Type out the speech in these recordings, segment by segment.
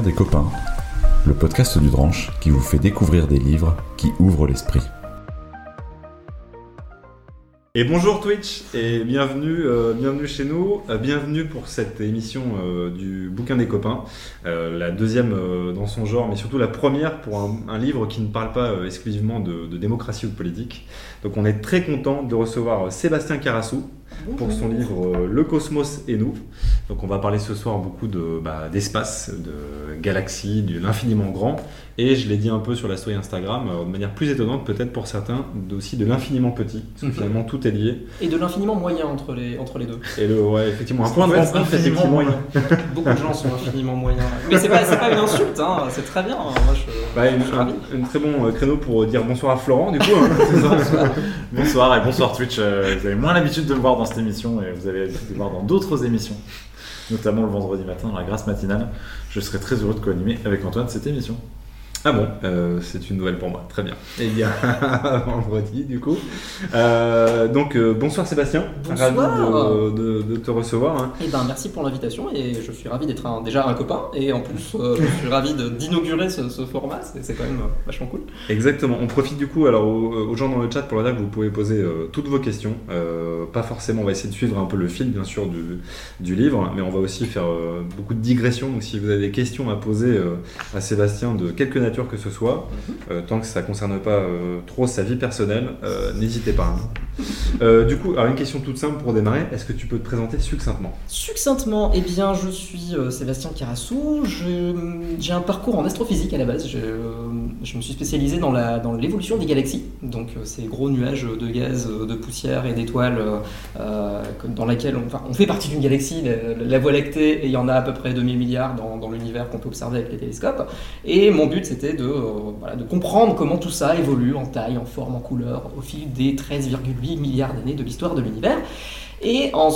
des copains, le podcast du Dranche qui vous fait découvrir des livres qui ouvrent l'esprit. Et bonjour Twitch et bienvenue, euh, bienvenue chez nous, euh, bienvenue pour cette émission euh, du bouquin des copains, la deuxième dans son genre, mais surtout la première pour un, livre qui ne parle pas exclusivement de, de démocratie ou politique. Donc on est très content de recevoir Sébastien Carassou pour son livre euh, Le Cosmos et nous. Donc on va parler ce soir beaucoup de bah, d'espace, de galaxies, de l'infiniment grand, et je l'ai dit un peu sur la story Instagram, euh, de manière plus étonnante peut-être pour certains, aussi de l'infiniment petit, parce que Mhm. finalement tout est lié. Et de l'infiniment moyen entre les, entre les deux. Et le, ouais, effectivement, un point de rencontre, infiniment effectivement. Beaucoup de gens sont infiniment moyens. Mais c'est pas, c'est pas une insulte, hein. c'est très bien. Moi, je, Bah, je une, suis ravi. un, un très bon euh, créneau pour dire bonsoir à Florent, du coup. hein, c'est ça Bonsoir et bonsoir Twitch. Euh, Vous avez moins l'habitude de me voir dans cette émission et vous de me voir dans d'autres émissions, notamment le vendredi matin la grâce matinale. Je serai très heureux de co-animer avec Antoine cette émission. Ah bon, euh, c'est une nouvelle pour moi, très bien. Et bien, vendredi, du coup. Euh, donc, euh, bonsoir Sébastien, Bonsoir. ravi de, de- de te recevoir. hein. Eh ben, merci pour l'invitation et je suis ravi d'être un- déjà un copain et en plus euh, je suis ravi d'inaugurer ce, ce format, c'est quand même euh, vachement cool. Exactement. On profite du coup alors aux, aux gens dans le chat pour leur dire que vous pouvez poser euh, toutes vos questions. Euh, pas forcément, on va essayer de suivre un peu le fil bien sûr du, du livre, mais on va aussi faire euh, beaucoup de digressions. Donc si vous avez des questions à poser euh, à Sébastien de quelque nature que ce soit, euh, tant que ça ne concerne pas euh, trop sa vie personnelle, euh, n'hésitez pas. hein. Euh, du coup, alors une question toute simple pour démarrer. Est-ce que tu peux te présenter succinctement? Succinctement, eh bien, je suis euh, Sébastien Carassou. J'ai un parcours en astrophysique à la base. Je, je me suis spécialisé dans la- dans l'évolution des galaxies, donc ces gros nuages de gaz, de poussière et d'étoiles dans laquelle on, enfin, on fait partie d'une galaxie, la, la Voie lactée, et il y en a à peu près 2000 milliards dans, dans l'univers qu'on peut observer avec les télescopes. Et mon but, c'était de, euh, de comprendre comment tout ça évolue en taille, en forme, en couleur, au fil des 13,8 milliards d'années de l'histoire de l'univers. Et en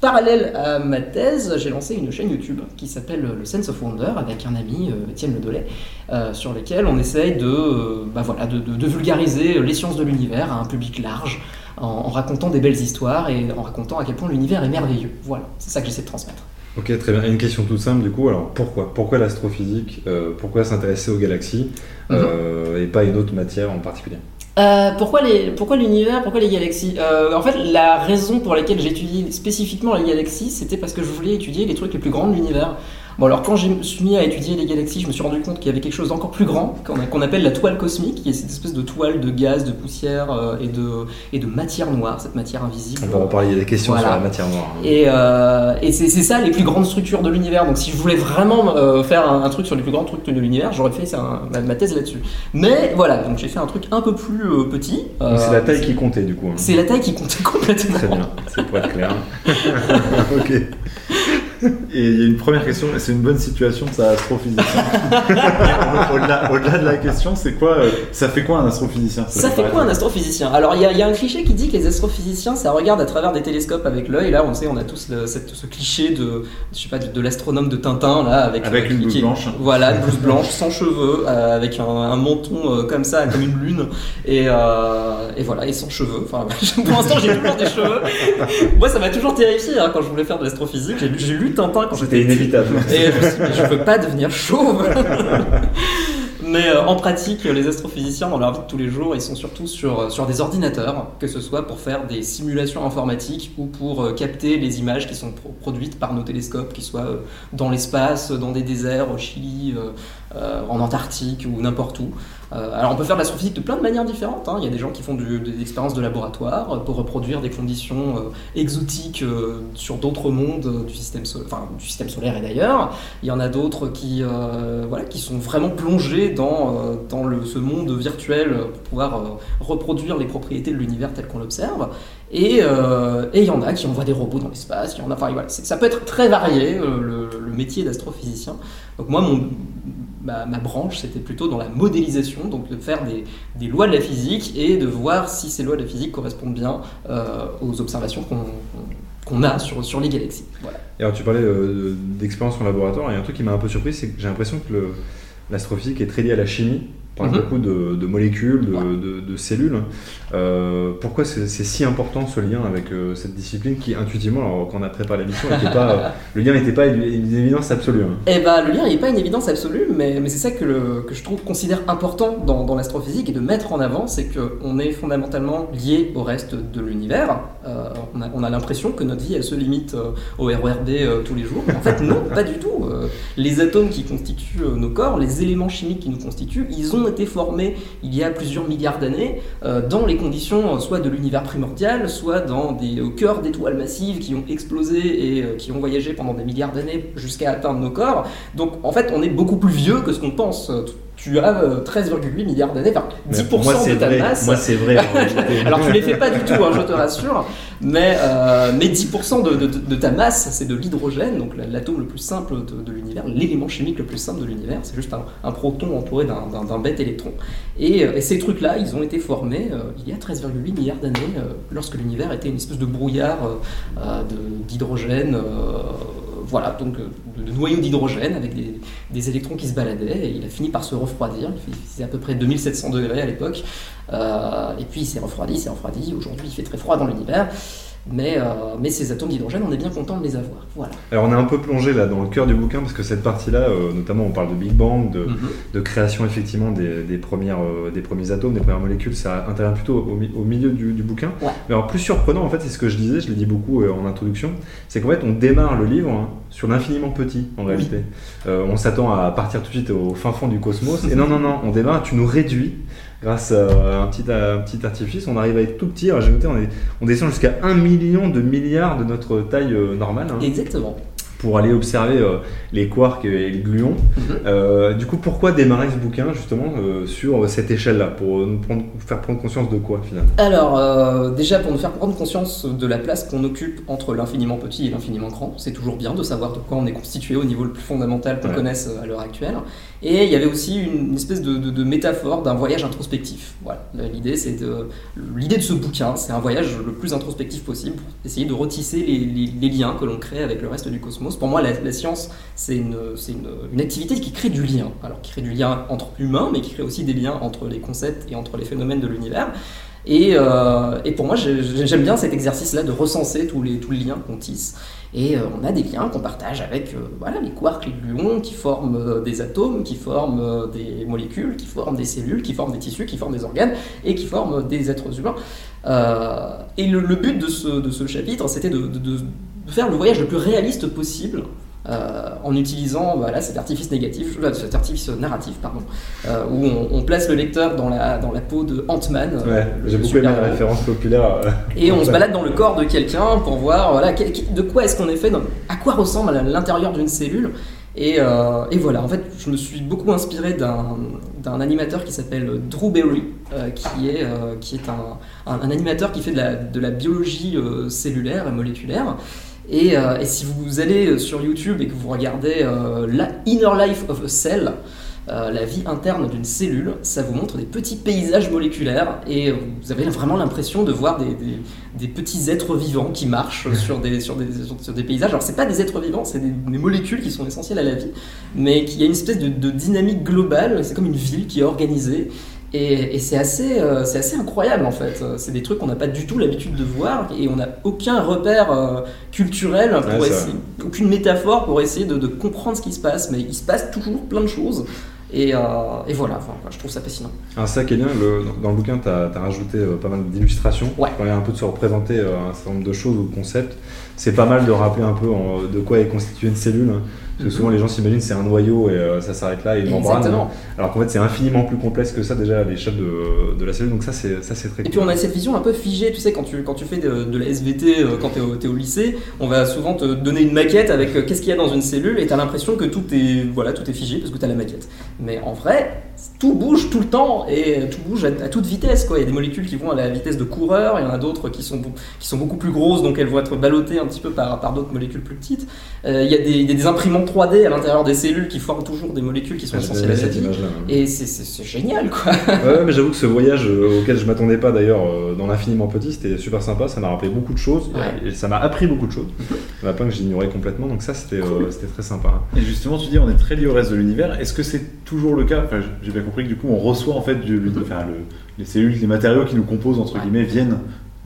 parallèle à ma thèse, j'ai lancé une chaîne YouTube qui s'appelle le Sense of Wonder avec un ami, euh, Étienne Ledollet, euh, sur lequel on essaye de, euh, bah voilà, de, vulgariser les sciences de l'univers à un public large en racontant des belles histoires et en racontant à quel point l'univers est merveilleux. Voilà, c'est ça que j'essaie de transmettre. Ok, très bien. Et une question toute simple du coup. Alors pourquoi? Pourquoi l'astrophysique? Euh, Pourquoi s'intéresser aux galaxies? Euh, et pas une autre matière en particulier? Euh, pourquoi l'univers, pourquoi les galaxies? En fait, la raison pour laquelle j'ai étudié spécifiquement les galaxies, c'était parce que je voulais étudier les trucs les plus grands de l'univers. Bon, alors quand je me suis mis à étudier les galaxies, je me suis rendu compte qu'il y avait quelque chose d'encore plus grand, qu'on appelle la toile cosmique, qui est cette espèce de toile de gaz, de poussière euh, et, de, et de matière noire, cette matière invisible. On va en parler. Il y a des questions Voilà. sur la matière noire. hein. Et, euh, et c'est ça les plus grandes structures de l'univers. Donc si je voulais vraiment euh, faire un, un truc sur les plus grandes structures de l'univers, j'aurais fait ça, ma, ma thèse là-dessus. Mais voilà, donc j'ai fait un truc un peu plus petit. Donc, c'est la taille qui comptait du coup. hein. C'est la taille qui comptait complètement. Très bien, c'est pour être clair. ok. Et il y a une première question, c'est une bonne situation, ça astrophysicien. Au-delà de la question, c'est quoi euh, Ça fait quoi un astrophysicien? Ça fait quoi un astrophysicien? Alors il y, a- il y a un cliché qui dit que les astrophysiciens ça regarde à travers des télescopes avec l'œil. Là on sait on a tous le- cette- ce cliché de je sais pas de, de l'astronome de Tintin là avec Avec une blouse qui- blanche. Voilà une blouse blanche sans cheveux euh, avec un, un menton euh, comme ça comme une lune et, et voilà et sans cheveux. Enfin pour l'instant j'ai toujours des cheveux. Moi ça m'a toujours terrifié hein, quand je voulais faire de l'astrophysique. J'ai lu- J'ai lu Tintin quand C'était j'étais inévitable. Et je me suis dit, je pas devenir chauve. Mais euh, en pratique, les astrophysiciens, dans leur vie de tous les jours, ils sont surtout sur, euh, sur des ordinateurs, que ce soit pour faire des simulations informatiques ou pour euh, capter les images qui sont pro- produites par nos télescopes, qu'ils soient euh, dans l'espace, dans des déserts, au Chili, euh, en Antarctique ou n'importe où. Euh, alors on peut faire de l'astrophysique de plein de manières différentes. hein. Il y a des gens qui font des expériences de laboratoire euh, pour reproduire des conditions exotiques sur d'autres mondes du système, solaire et d'ailleurs. Il y en a d'autres qui, voilà, qui sont vraiment plongés dans, dans le, ce monde virtuel pour pouvoir reproduire les propriétés de l'univers tel qu'on l'observe. Et il y en a qui envoient des robots dans l'espace. Enfin, voilà, ça peut être très varié le, le métier d'astrophysicien. Donc moi, mon, ma, branche, c'était plutôt dans la modélisation, donc de faire des, lois de la physique et de voir si ces lois de la physique correspondent bien euh, aux observations qu'on a sur, les galaxies. Et alors tu parlais euh, d'expérience en laboratoire, et un truc qui m'a un peu surpris, c'est que j'ai l'impression que l'astrophysique est très lié à la chimie. Parle Mhm. beaucoup de, de molécules, de, Ouais. de- de cellules. Euh, pourquoi c'est si important ce lien avec euh, cette discipline qui, intuitivement, alors, quand on a préparé l'émission, euh, le lien n'était pas une, une évidence absolue hein. Eh ben, le lien n'est pas une évidence absolue, mais, mais c'est ça que, le- que je trouve considère important dans, dans l'astrophysique et de mettre en avant, c'est qu'on est fondamentalement lié au reste de l'univers. Euh, on a, on a l'impression que notre vie, elle se limite au euh, tous les jours. En fait, non, pas du tout. Les atomes qui constituent nos corps, les éléments chimiques qui nous constituent, ils ont été formés il y a plusieurs milliards d'années euh, dans les conditions euh, soit de l'univers primordial, soit dans des, au cœur d'étoiles massives qui ont explosé et euh, qui ont voyagé pendant des milliards d'années jusqu'à atteindre nos corps. Donc en fait, on est beaucoup plus vieux que ce qu'on pense. Euh, Tu as euh, 13,8 milliards d'années, enfin 10% Moi, c'est de ta vrai. masse. Moi, c'est vrai. Alors tu les fais pas du tout, hein, je te rassure, mais, euh, mais 10% de, de- de ta masse, c'est de l'hydrogène, donc la- l'atome le plus simple de, de l'univers, l'élément chimique le plus simple de l'univers, c'est juste un, un proton entouré d'un- bête électron. Et, euh, et ces trucs-là, ils ont été formés euh, il y a 13,8 milliards d'années, euh, lorsque l'univers était une espèce de brouillard euh, euh, d'hydrogène. Voilà, donc euh, de, noyaux d'hydrogène avec des, électrons qui se baladaient, et il a fini par se refroidir, faisait à peu près 2700 degrés à l'époque, euh, et puis il s'est refroidi, s'est refroidi, aujourd'hui il fait très froid dans l'univers, mais, euh, mais ces atomes d'hydrogène, on est bien content de les avoir. Voilà. Alors, on est un peu plongé là dans le cœur du bouquin parce que cette partie-là, euh, notamment, on parle de Big Bang, de, de création effectivement des, des premières, euh, des premiers atomes, des premières molécules, ça intervient plutôt au, mi- au milieu du, du bouquin. Ouais. Mais alors plus surprenant en fait, c'est ce que je disais, je l'ai dit beaucoup en introduction, c'est qu'en fait on démarre le livre hein, sur l'infiniment petit en réalité. On s'attend à partir tout de suite au fin fond du cosmos, et non non non, on démarre, tu nous réduis grâce à un petit, un petit artifice, on arrive à être tout petit, j'ai on, descend jusqu'à 1 million de milliards de notre taille euh, normale. hein Exactement. Pour aller observer euh, les quarks et les gluons. Mhm. Euh, du coup, pourquoi démarrer ce bouquin justement euh, sur cette échelle-là Pour nous prendre- faire prendre conscience de quoi finalement? Alors, déjà pour nous faire prendre conscience de la place qu'on occupe entre l'infiniment petit et l'infiniment grand, c'est toujours bien de savoir de quoi on est constitué au niveau le plus fondamental qu'on Ouais. connaisse à l'heure actuelle. Et il y avait aussi une espèce de, de- de métaphore d'un voyage introspectif. Voilà, l'idée c'est de l'idée de ce bouquin, c'est un voyage le plus introspectif possible pour essayer de retisser les, les- les liens que l'on crée avec le reste du cosmos. Pour moi, la, science c'est une, activité qui crée du lien. Alors qui crée du lien entre humains, mais qui crée aussi des liens entre les concepts et entre les phénomènes de l'univers. Et, euh, pour moi, j'ai- j'aime bien cet exercice-là de recenser tous les, liens qu'on tisse. Et euh, on a des liens qu'on partage avec euh, les quarks, les gluons, qui forment des atomes, qui forment des molécules, qui forment des cellules, qui forment des tissus, qui forment des organes et qui forment des êtres humains. Et le, but de ce, chapitre, c'était de faire le voyage le plus réaliste possible. euh, en utilisant voilà, cet artifice négatif, euh, cet artifice narratif, pardon, euh, où on, on place le lecteur dans la, dans la peau de Ant-Man. euh, Ouais, j'ai beaucoup aimé la référence populaire. Et on se balade dans le corps de quelqu'un pour voir voilà, quel- de quoi est-ce qu'on est fait, dans- à quoi ressemble l'intérieur d'une cellule. Et, et voilà, en fait, je me suis beaucoup inspiré d'un d'un animateur qui s'appelle Drew Berry, qui est, qui est un, un- un animateur qui fait de la, de la biologie cellulaire et moléculaire. Et, euh, et si vous allez sur YouTube et que vous regardez euh, la Inner Life of a Cell, euh, la vie interne d'une cellule, ça vous montre des petits paysages moléculaires et vous avez vraiment l'impression de voir des, des- des petits êtres vivants qui marchent sur des, sur des, sur- des paysages. Alors c'est pas des êtres vivants, c'est des, des molécules qui sont essentielles à la vie, mais qu'il y a une espèce de, de dynamique globale, c'est comme une ville qui est organisée. Et, et c'est assez, euh, c'est assez incroyable en fait. C'est des trucs qu'on n'a pas du tout l'habitude de voir et on n'a aucun repère euh, culturel pour Ouais, essayer, aucune métaphore pour essayer de, de comprendre ce qui se passe. Mais il se passe toujours plein de choses. Et, euh, et voilà, enfin, je trouve ça fascinant. Alors ça qui est bien, le- dans le bouquin, tu as, rajouté pas mal d'illustrations. Ouais. A un peu de se représenter un certain nombre de choses ou de concepts. C'est pas mal de rappeler un peu en- de quoi est constituée une cellule. hein. Parce que souvent les gens s'imaginent c'est un noyau et euh, ça s'arrête là et une membrane. Exactement. Alors qu'en fait c'est infiniment plus complexe que ça déjà à l'échelle de, de la cellule. Donc ça c'est ça c'est très Et cool. puis on a cette vision un peu figée, tu sais, quand tu, quand tu fais de, de la SVT, euh, quand tu es, au- t'es au lycée, on va souvent te donner une maquette avec euh, qu'est-ce qu'il y a dans une cellule et tu as l'impression que tout est, voilà, tout est figé parce que tu as la maquette. Mais en vrai, tout bouge tout le temps et tout bouge à, à toute vitesse. Quoi. Il y a des molécules qui vont à la vitesse de coureur, il y en a d'autres qui sont, qui sont beaucoup plus grosses, donc elles vont être ballottées un petit peu par, par d'autres molécules plus petites. Euh, il, y a des, il y a des imprimantes 3D à l'intérieur des cellules qui forment toujours des molécules qui sont Ah, essentielles à la vie. image-là. Et c'est- génial quoi. Ouais, mais j'avoue que ce voyage euh, auquel je m'attendais pas d'ailleurs euh, dans l'infiniment petit, c'était super sympa. Ça m'a rappelé beaucoup de choses Ouais. et ça m'a appris beaucoup de choses. Il y en a plein que j'ignorais complètement, donc ça c'était euh, c'était très sympa. Et justement, tu dis on est très lié au reste de l'univers. Est-ce que c'est toujours le cas? Enfin, bien compris que du coup, on reçoit en fait du, enfin, le- les cellules, les matériaux qui nous composent entre guillemets viennent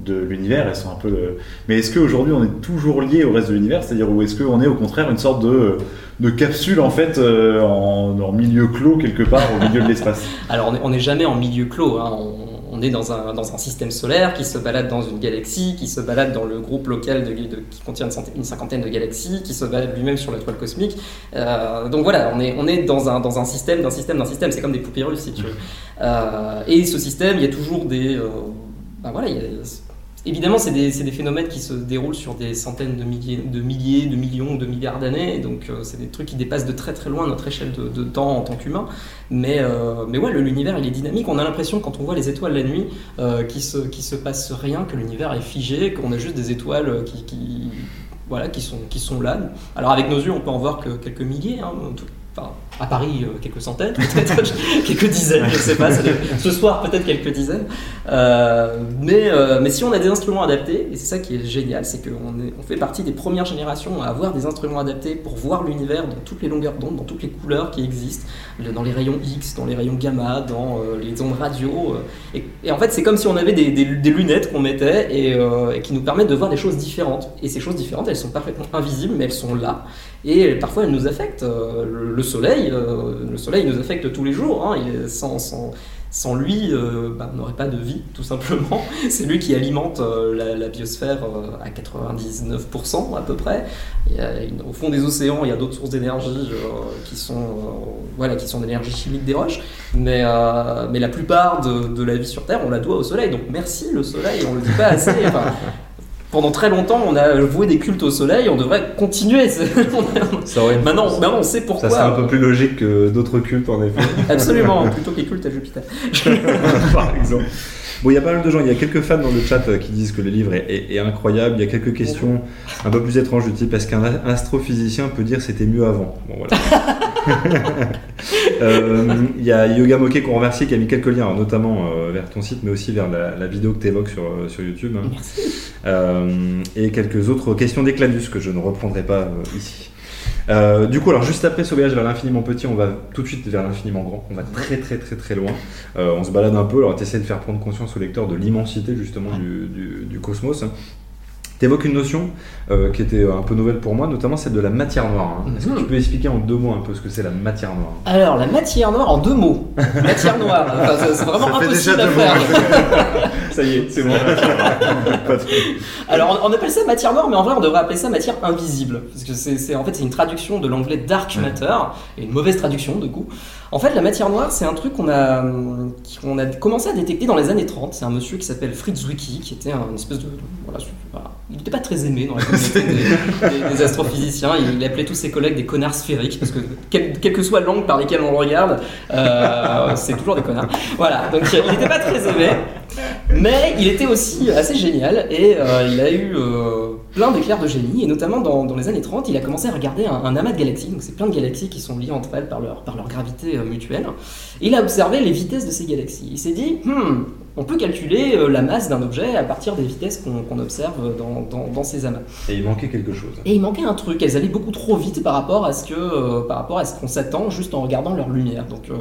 de l'univers. Elles sont un peu. le- Mais est-ce qu'aujourd'hui on est toujours lié au reste de l'univers? C'est-à-dire ou est-ce qu'on est au contraire une sorte de, de capsule en fait euh, en, en milieu clos quelque part au milieu de l'espace? Alors on est- on n'est jamais en milieu clos, hein. on, on est dans un, dans un système solaire qui se balade dans une galaxie, qui se balade dans le groupe local de, qui contient une, cinquantaine de galaxies, qui se balade lui-même sur la toile cosmique. Euh, donc voilà, on est, on est dans, un, dans un système, d'un système, d'un système, c'est comme des poupées russes si tu veux. Euh, et ce système, il y a toujours des... ben voilà, il y a- Évidemment, c'est des, phénomènes qui se déroulent sur des centaines de milliers, de, milliers, de millions, de milliards d'années. Donc, euh, c'est des trucs qui dépassent de très très loin notre échelle de, temps en tant qu'humain. Mais, euh, mais ouais, l'univers, il est dynamique. On a l'impression, quand on voit les étoiles la nuit, euh, qu'il se, qu'il se passe rien, que l'univers est figé, qu'on a juste des étoiles qui, qui- voilà, qui, sont, qui sont là. Alors, avec nos yeux, on peut en voir que quelques milliers. hein, Enfin, à Paris, euh, quelques centaines, peut-être quelques dizaines, je sais pas. Ce soir, peut-être quelques dizaines. Euh, mais, euh, mais si on a des instruments adaptés, et c'est ça qui est génial, c'est qu'on on fait partie des premières générations à avoir des instruments adaptés pour voir l'univers dans toutes les longueurs d'onde, dans toutes les couleurs qui existent, dans les rayons X, dans les rayons gamma, dans les ondes radio. et, et en fait, c'est comme si on avait des, des- des lunettes qu'on mettait et, et qui nous permettent de voir des choses différentes. Et ces choses différentes, elles sont parfaitement invisibles, mais elles sont là. Et parfois, elles nous affectent. Le, le soleil, euh, le soleil nous affecte tous les jours. hein. Sans, lui, euh, bah, on n'aurait pas de vie, tout simplement. C'est lui qui alimente euh, la, biosphère à 99% à peu près. Au fond des océans, il y a d'autres sources d'énergie qui sont, voilà, sont d'énergie chimique des roches. Mais, la plupart de, la vie sur Terre, on la doit au soleil. Donc merci le soleil, on le dit pas assez. Pendant très longtemps, on a voué des cultes au soleil, on devrait continuer. Ça aurait maintenant, maintenant, on sait pourquoi. Ça serait un peu plus logique que d'autres cultes en effet. Absolument, plutôt que les cultes à Jupiter. par exemple. Bon, il y a pas mal de gens, il y a quelques fans dans le chat euh, qui disent que le livre est, est- est incroyable. Il y a quelques questions un peu plus étranges du type est-ce qu'un astrophysicien peut dire c'était mieux avant? Bon, voilà. Euh, Il y a Yoga Moquet qu'on remercie qui a mis quelques liens, alors, notamment euh, vers ton site, mais aussi vers la, la vidéo que tu évoques sur, euh, sur YouTube. hein. Euh, et quelques autres questions d'Ecladus que je ne reprendrai pas euh, ici. Euh, du coup, alors juste après ce voyage vers l'infiniment petit, on va tout de suite vers l'infiniment grand. On va très très très très loin. Euh, on se balade un peu, alors tu essaies de faire prendre conscience au lecteur de l'immensité justement du, du- du cosmos. Tu évoques une notion euh, qui était un peu nouvelle pour moi, notamment celle de la matière noire. hein. Est-ce que Mhm. tu peux expliquer en deux mots un peu ce que c'est la matière noire? Alors, la matière noire en deux mots. Matière noire, Enfin, c'est- vraiment Ça impossible à faire. Ça y est, c'est bon. Alors, on, on appelle ça matière noire, mais en vrai, on devrait appeler ça matière invisible. Parce que c'est c'est- en fait, c'est une traduction de l'anglais dark matter, et une mauvaise traduction, du coup. En fait, la matière noire, c'est un truc qu'on a, qu'on a commencé à détecter dans les années 30. C'est un monsieur qui s'appelle Fritz Zwicky, qui était un espèce de. Voilà. Il n'était pas très aimé dans la communauté des, des- des astrophysiciens. Il, il appelait tous ses collègues des connards sphériques, parce que quelle, quelle que soit l'angle par lequel on le regarde, euh, c'est toujours des connards. Voilà, donc il n'était pas très aimé. Mais il était aussi assez génial et euh, il a eu euh, plein d'éclairs de génie. Et notamment dans, les années 30, il a commencé à regarder un, amas de galaxies. Donc c'est plein de galaxies qui sont liées entre elles par leur, par leur gravité euh, mutuelle. Et il a observé les vitesses de ces galaxies. Il s'est dit, hmm, on peut calculer euh, la masse d'un objet à partir des vitesses qu'on observe dans, dans, dans ces amas. Et il manquait quelque chose. Et il manquait un truc, elles allaient beaucoup trop vite par rapport à ce que, euh, par rapport à ce qu'on s'attend juste en regardant leur lumière. Donc euh,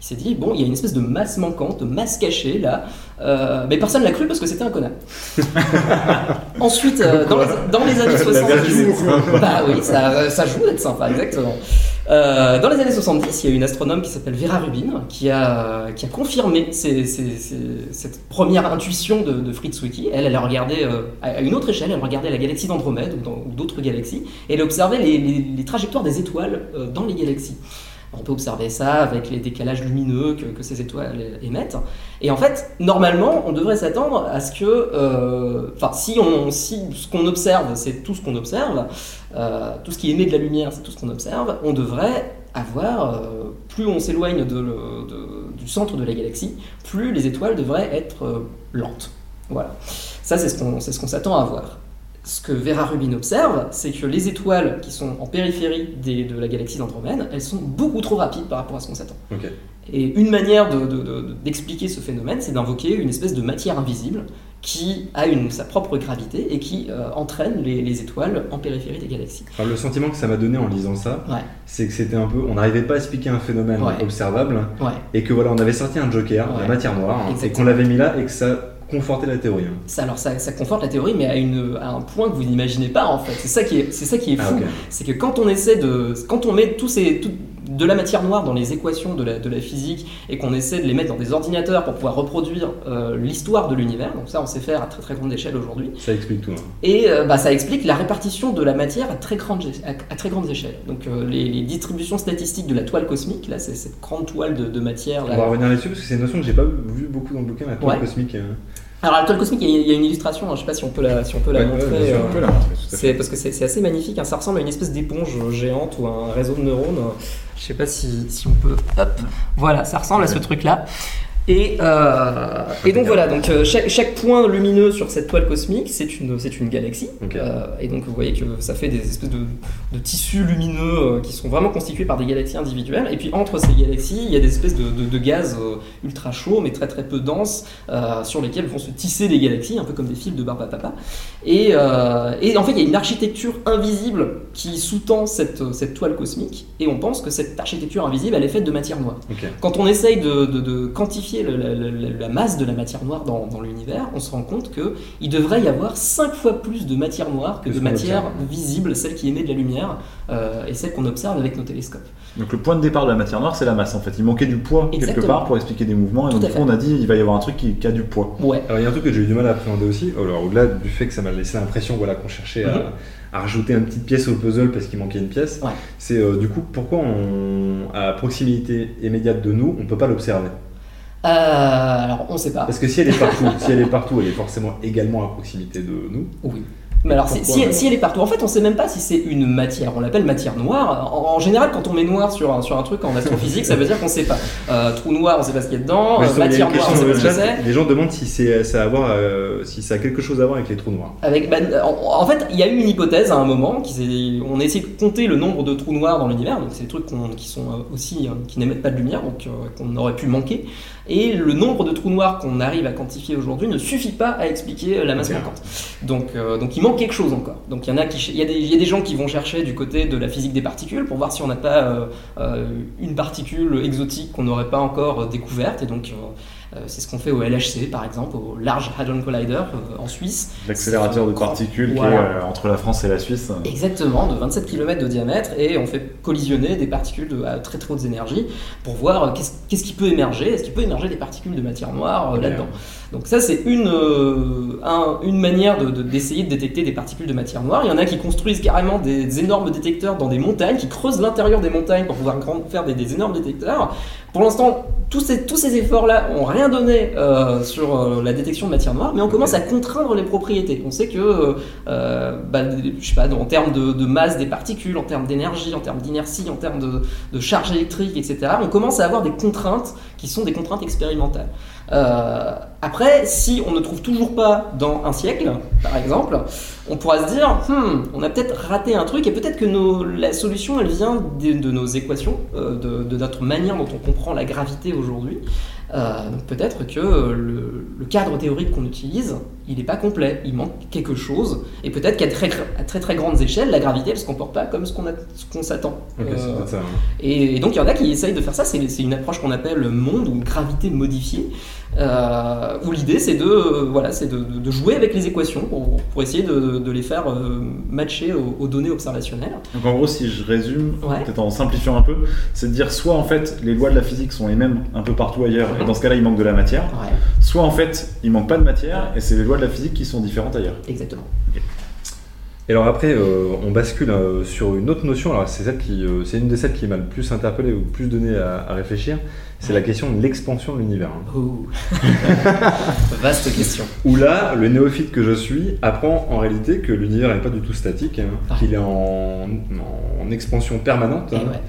il s'est dit bon, il y a une espèce de masse manquante, de masse cachée là, Euh, mais personne l'a cru parce que c'était un connard. Ensuite, dans, les, dans les années 70, bah oui, ça, ça joue d'être sympa, exactement. Euh, dans les années 70, il y a une astronome qui s'appelle Vera Rubin qui a, qui a confirmé cette première intuition de, de Fritz Zwicky. Elle, elle a regardé euh, à une autre échelle, elle regardait la galaxie d'Andromède ou d'autres galaxies, et elle observait les, les- les trajectoires des étoiles euh, dans les galaxies. On peut observer ça avec les décalages lumineux que, ces étoiles émettent. Et en fait, normalement, on devrait s'attendre à ce que, euh, enfin, si, on, si ce qu'on observe, c'est tout ce qu'on observe, euh, tout ce qui émet de la lumière, c'est tout ce qu'on observe, on devrait avoir, euh, plus on s'éloigne du centre de la galaxie, plus les étoiles devraient être lentes. Voilà. Ça, c'est ce qu'on ce s'attend à voir. Ce que Vera Rubin observe, c'est que les étoiles qui sont en périphérie des- de la galaxie d'Andromède, elles sont beaucoup trop rapides par rapport à ce qu'on s'attend. Et une manière de- de- de- d'expliquer ce phénomène, c'est d'invoquer une espèce de matière invisible qui a une, sa propre gravité et qui euh, entraîne les, les étoiles en périphérie des galaxies. Alors, le sentiment que ça m'a donné en lisant ça, Ouais. c'est que c'était un peu, on n'arrivait pas à expliquer un phénomène Ouais. observable Ouais. et que voilà, on avait sorti un joker, la matière noire, hein, et qu'on l'avait mis là et que ça confortait la théorie. hein. Ça, alors ça, ça conforte la théorie, mais à, une, à un point que vous n'imaginez pas en fait. C'est ça qui est, c'est ça qui est Ah, fou. C'est que quand on essaie de, quand on met tous ces, tout- de la matière noire dans les équations de la, de la physique et qu'on essaie de les mettre dans des ordinateurs pour pouvoir reproduire euh, l'histoire de l'univers, donc ça on sait faire à très très grande échelle aujourd'hui, Ça explique tout. hein. et euh, bah, ça explique la répartition de la matière à très grande, à, à très grande échelle. Donc euh, les, les distributions statistiques de la toile cosmique, là c'est cette grande toile de, de matière. On va revenir là-dessus parce que c'est une notion que j'ai pas vu beaucoup dans le bouquin, la toile Ouais. cosmique. Alors la toile cosmique, il y a- une illustration, hein, je sais pas si on peut la, si on peut la Ouais, montrer. bien sûr, On peut la montrer, tout à fait. C'est parce que c'est assez magnifique, hein, ça ressemble à une espèce d'éponge géante ou un réseau de neurones. Je sais pas si, si on peut. Hop, voilà, ça ressemble à ce truc-là. Et, euh, et donc voilà, donc euh, chaque, chaque point lumineux sur cette toile cosmique, c'est une, c'est une galaxie. Euh, et donc vous voyez que ça fait des espèces de, de tissus lumineux qui sont vraiment constitués par des galaxies individuelles. Et puis entre ces galaxies, il y a des espèces de, de- de gaz ultra chauds, mais très très peu denses, euh, sur lesquels vont se tisser des galaxies, un peu comme des fils de barbe à papa. Et, et en fait, il y a une architecture invisible qui sous-tend cette, cette toile cosmique, et on pense que cette architecture invisible, elle est faite de matière noire. Quand on essaye de, de quantifier le- la, la- la masse de la matière noire dans, dans l'univers, on se rend compte qu'il devrait y avoir 5 fois plus de matière noire que de matière observe. visible, celle qui émet de la lumière, euh, et celle qu'on observe avec nos télescopes. Donc le point de départ de la matière noire, c'est la masse en fait. Il manquait du poids quelque part pour expliquer des mouvements, et Tout donc coup, on a dit il va y avoir un truc qui, qui a du poids. Ouais. Alors il y a un truc que j'ai eu du mal à appréhender aussi, alors au-delà du fait que ça m'a laissé l'impression voilà, qu'on cherchait à, Mhm. à rajouter une petite pièce au puzzle parce qu'il manquait une pièce, Ouais. c'est euh, du coup pourquoi on, à proximité immédiate de nous, on peut pas l'observer? Euh, alors, on sait pas. Parce que si elle est partout, si elle est partout, elle est forcément également à proximité de nous. Oui. Mais alors, si, elle est partout, en fait, on sait même pas si c'est une matière. On l'appelle matière noire. En, en général, quand on met noir sur un, sur un truc en astrophysique, ça veut dire qu'on sait pas. Euh, trou noir, on sait pas ce qu'il y a dedans. Euh, matière noire, on question sait pas ce que c'est. Les gens demandent si, c'est, ça a à voir, euh, si ça a quelque chose à voir avec les trous noirs. Avec, ben, en, en fait, il y a eu une hypothèse à un moment. Qui on a essayé de compter le nombre de trous noirs dans l'univers. Donc, c'est des trucs qui sont euh, aussi euh, qui n'émettent pas de lumière, donc euh, qu'on aurait pu manquer. Et le nombre de trous noirs qu'on arrive à quantifier aujourd'hui ne suffit pas à expliquer la masse manquante. Donc, euh, donc, il manque quelque chose encore. Donc, il y en a qui, il y a des, il y a des gens qui vont chercher du côté de la physique des particules pour voir si on n'a pas euh, euh, une particule exotique qu'on n'aurait pas encore euh, découverte. Et donc, c'est ce qu'on fait au LHC, par exemple, au Large Hadron Collider en Suisse. L'accélérateur de particules qui est Voilà. entre la France et la Suisse. Exactement, de 27 km de diamètre, et on fait collisionner des particules de, à très très haute énergie pour voir qu'est-ce qu'est-ce qui peut émerger, est-ce qu'il peut émerger des particules de matière noire là-dedans? Donc ça c'est une, euh, un- une manière d'essayer de, détecter des particules de matière noire. Il y en a qui construisent carrément des, énormes détecteurs dans des montagnes, qui creusent l'intérieur des montagnes pour pouvoir grand- faire des, des énormes détecteurs. Pour l'instant, tous ces, tous ces efforts-là ont rien donné euh, sur euh, la détection de matière noire, mais on commence à contraindre les propriétés. On sait que, bah, je sais pas, en termes de, de masse des particules, en termes d'énergie, en termes d'inertie, en termes de, de charge électrique, etc., on commence à avoir des contraintes qui sont des contraintes expérimentales. Euh, après, si on ne trouve toujours pas dans un siècle, par exemple, on pourra se dire, Hmm, on a peut-être raté un truc et peut-être que la solution, elle vient de, nos équations, euh, de, notre manière dont on comprend la gravité aujourd'hui. Euh, peut-être que le cadre théorique qu'on utilise, il n'est pas complet, il manque quelque chose, et peut-être qu'à très, à très très grandes échelles, la gravité, elle se comporte pas comme ce qu'on a- ce qu'on s'attend. Euh, ça. hein. et, et donc il y en a qui essayent de faire ça, c'est une approche qu'on appelle monde ou gravité modifiée, euh, où l'idée c'est de, euh, voilà, c'est de, jouer avec les équations pour, pour essayer de, de les faire euh, matcher aux, aux données observationnelles. Donc en gros, si je résume, Ouais. peut-être en simplifiant un peu, c'est de dire soit en fait les lois de la physique sont les mêmes un peu partout ailleurs, et dans ce cas-là il manque de la matière, Ouais, soit en fait il manque pas de matière, et c'est les lois de la physique qui sont différentes ailleurs. exactement. Et alors après, euh, on bascule euh, sur une autre notion. Alors c'est celle qui, euh, c'est une des celles qui m'a le plus interpellé ou le plus donné à, à réfléchir. C'est la question de l'expansion de l'univers. hein. Vaste question. Où là, le néophyte que je suis apprend en réalité que l'univers n'est pas du tout statique, hein, Ouais. qu'il est en, en expansion permanente. Et hein, ouais.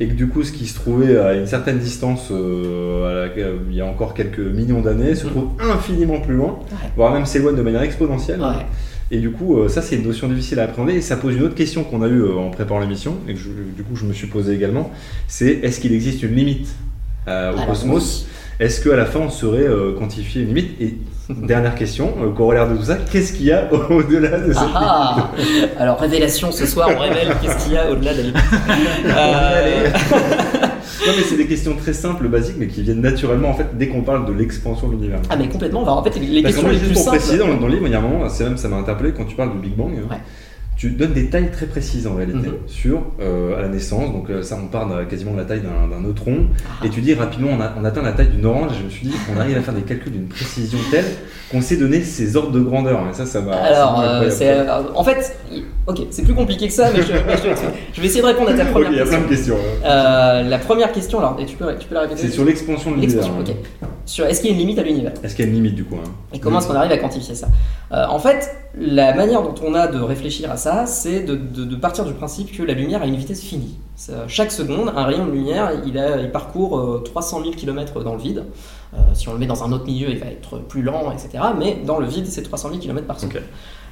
Et que du coup, ce qui se trouvait à une certaine distance, euh, à laquelle- il y a encore quelques millions d'années, se Mhm. trouve infiniment plus loin, Ouais. voire même s'éloigne de manière exponentielle. Ouais. Et du coup, euh, ça, c'est une notion difficile à appréhender. Et ça pose une autre question qu'on a eue euh, en préparant l'émission, et que je- du coup, je me suis posé également c'est est-ce qu'il existe une limite euh, au Alors, cosmos? Est-ce qu'à la fin, on saurait euh, quantifier une limite? Et dernière question, euh, corollaire de tout ça, qu'est-ce qu'il y a au-delà de cette Ah, ah Alors, révélation ce soir, on révèle qu'est-ce qu'il y a au-delà de la limite. Euh, Non, mais c'est des questions très simples, basiques, mais qui viennent naturellement en fait dès qu'on parle de l'expansion de l'univers. Ah, mais complètement. En fait, les Parce questions fait, les juste plus pour simples. préciser, dans, dans le livre, il y a un moment, c'est même ça m'a interpellé quand tu parles du Big Bang. hein, Ouais. Tu donnes des tailles très précises en réalité Mhm. sur euh, à la naissance. Donc euh, ça, on part de- quasiment de la taille d'un d'un neutron. Ah. Et tu dis rapidement, on, a- on atteint la taille d'une orange. Et je me suis dit, on arrive à faire des calculs d'une précision telle qu'on sait donner ces ordres de grandeur. Et ça, ça m'a. Alors, euh, euh, en fait, ok, c'est plus compliqué que ça, mais je, mais je- je vais essayer de répondre à ta première il y a plein question. de questions. hein. La première question, alors, et tu peux, tu peux la répéter C'est sur l'expansion de l'univers. Hein. ok. Sur est-ce qu'il y a une limite à l'univers? Est-ce qu'il y a une limite du coup hein? Et comment est-ce qu'on arrive à quantifier ça? En fait, la manière dont on a de réfléchir à ça, c'est de, de- de partir du principe que la lumière a une vitesse finie. Ça- Chaque seconde, un rayon de lumière, il, a- il parcourt euh, 300 000 km dans le vide. Euh, si on le met dans un autre milieu, il va être plus lent, etc. Mais dans le vide, c'est 300 000 km par seconde.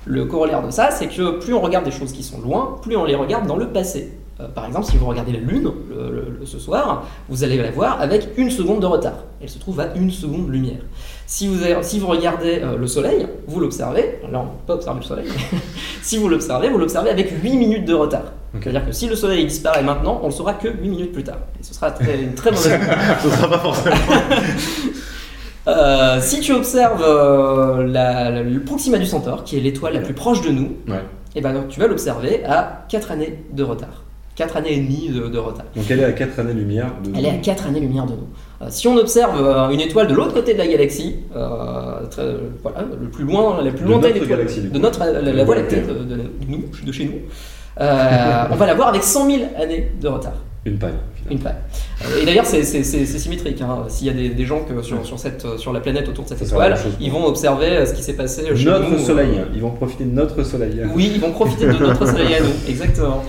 Le corollaire de ça, c'est que plus on regarde des choses qui sont loin, plus on les regarde dans le passé. Euh, par exemple, si vous regardez la Lune le- le- le- ce soir, vous allez la voir avec une seconde de retard. Elle se trouve à une seconde lumière. Si vous, avez- si vous regardez euh, le Soleil, vous l'observez, là on ne peut pas observer le Soleil, si vous l'observez, vous l'observez avec 8 minutes de retard. Ok. C'est-à-dire que si le Soleil disparaît maintenant, on le saura que 8 minutes plus tard. Et ce sera très- une très mauvaise Ce sera pas forcément. Euh, si tu observes euh, la- la- le Proxima du Centaure, qui est l'étoile la plus proche de nous, Ouais. et ben donc, tu vas l'observer à 4 années de retard. 4 années et demie de, de retard. Donc elle est à 4 années-lumière de. Elle est à 4 années-lumière de nous. Euh, si on observe euh, une étoile de l'autre côté de la galaxie, euh, très- voilà, le plus loin, la plus lointaine notre étoile galaxie, de notre la, Voie lactée de, de- nous, de chez nous, euh, on va la voir avec 100 000 années de retard. Une paille. Une paille. Et d'ailleurs, c'est symétrique. hein. S'il y a des, des gens que sur, sur, cette, sur la planète autour de cette étoile, ils vont observer ce qui s'est passé chez Notre nous. soleil. Ils vont profiter de notre soleil. Oui, ils vont profiter de notre soleil à nous, exactement.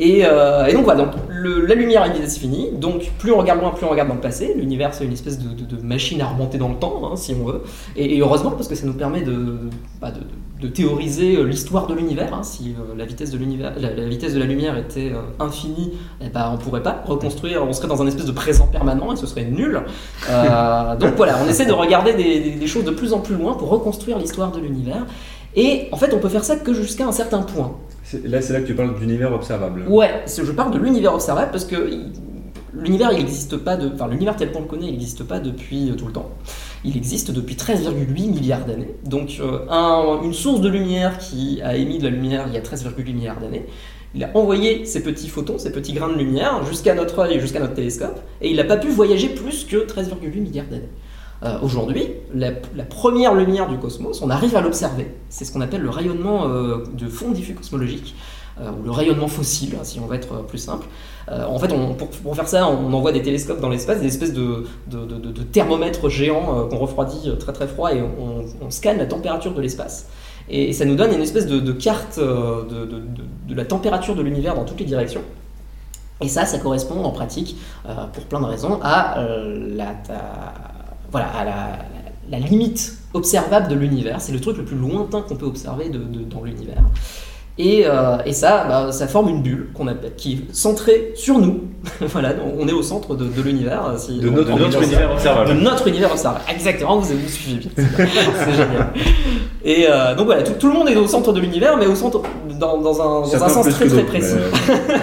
Et, euh, et donc voilà, donc, le- la lumière a une vitesse finie, donc plus on regarde loin, plus on regarde dans le passé. L'univers, c'est une espèce de, de- de machine à remonter dans le temps, hein, si on veut. Et, et heureusement, parce que ça nous permet de, bah, de, théoriser euh, l'histoire de l'univers. hein. Si euh, la, vitesse de l'univers, la, la vitesse de la lumière était euh, infinie, eh ben, on pourrait pas reconstruire, on serait dans un espèce de présent permanent et ce serait nul. Donc voilà, on essaie de regarder des, des- des choses de plus en plus loin pour reconstruire l'histoire de l'univers. Et en fait, on peut faire ça que jusqu'à un certain point. Là, c'est là que tu parles d'univers observable. Ouais, je parle de l'univers observable parce que l'univers, il n'existe pas de, enfin l'univers tel qu'on le connaît, il n'existe pas depuis euh, tout le temps. Il existe depuis 13,8 milliards d'années. Donc euh, un- une source de lumière qui a émis de la lumière il y a 13,8 milliards d'années. Il a envoyé ces petits photons, ces petits grains de lumière jusqu'à notre œil, jusqu'à notre télescope, et il n'a pas pu voyager plus que 13,8 milliards d'années. Euh, Aujourd'hui, la, première lumière du cosmos, on arrive à l'observer. C'est ce qu'on appelle le rayonnement euh, de fond diffus cosmologique, euh, ou le rayonnement fossile, hein, si on veut être plus simple. En fait, pour, faire ça, on envoie des télescopes dans l'espace, des espèces de, thermomètres géants qu'on refroidit très très froid et on, scanne la température de l'espace. Et ça nous donne une espèce de, carte de, la température de l'univers dans toutes les directions. Et ça, ça correspond en pratique, pour plein de raisons, à, la, voilà, à la, limite observable de l'univers. C'est le truc le plus lointain qu'on peut observer dans l'univers. Et, euh, ça, bah, ça forme une bulle qu'on appelle, qui est centrée sur nous. voilà, on est au centre de, de l'univers. euh, si- De notre De notre univers de observable. notre univers observable. Exactement, vous, vous suivez bien. C'est c'est génial. Et euh, donc voilà, tout, tout le monde est au centre de l'univers, mais au centre dans, dans un, dans un Certains sens très très précis. mais-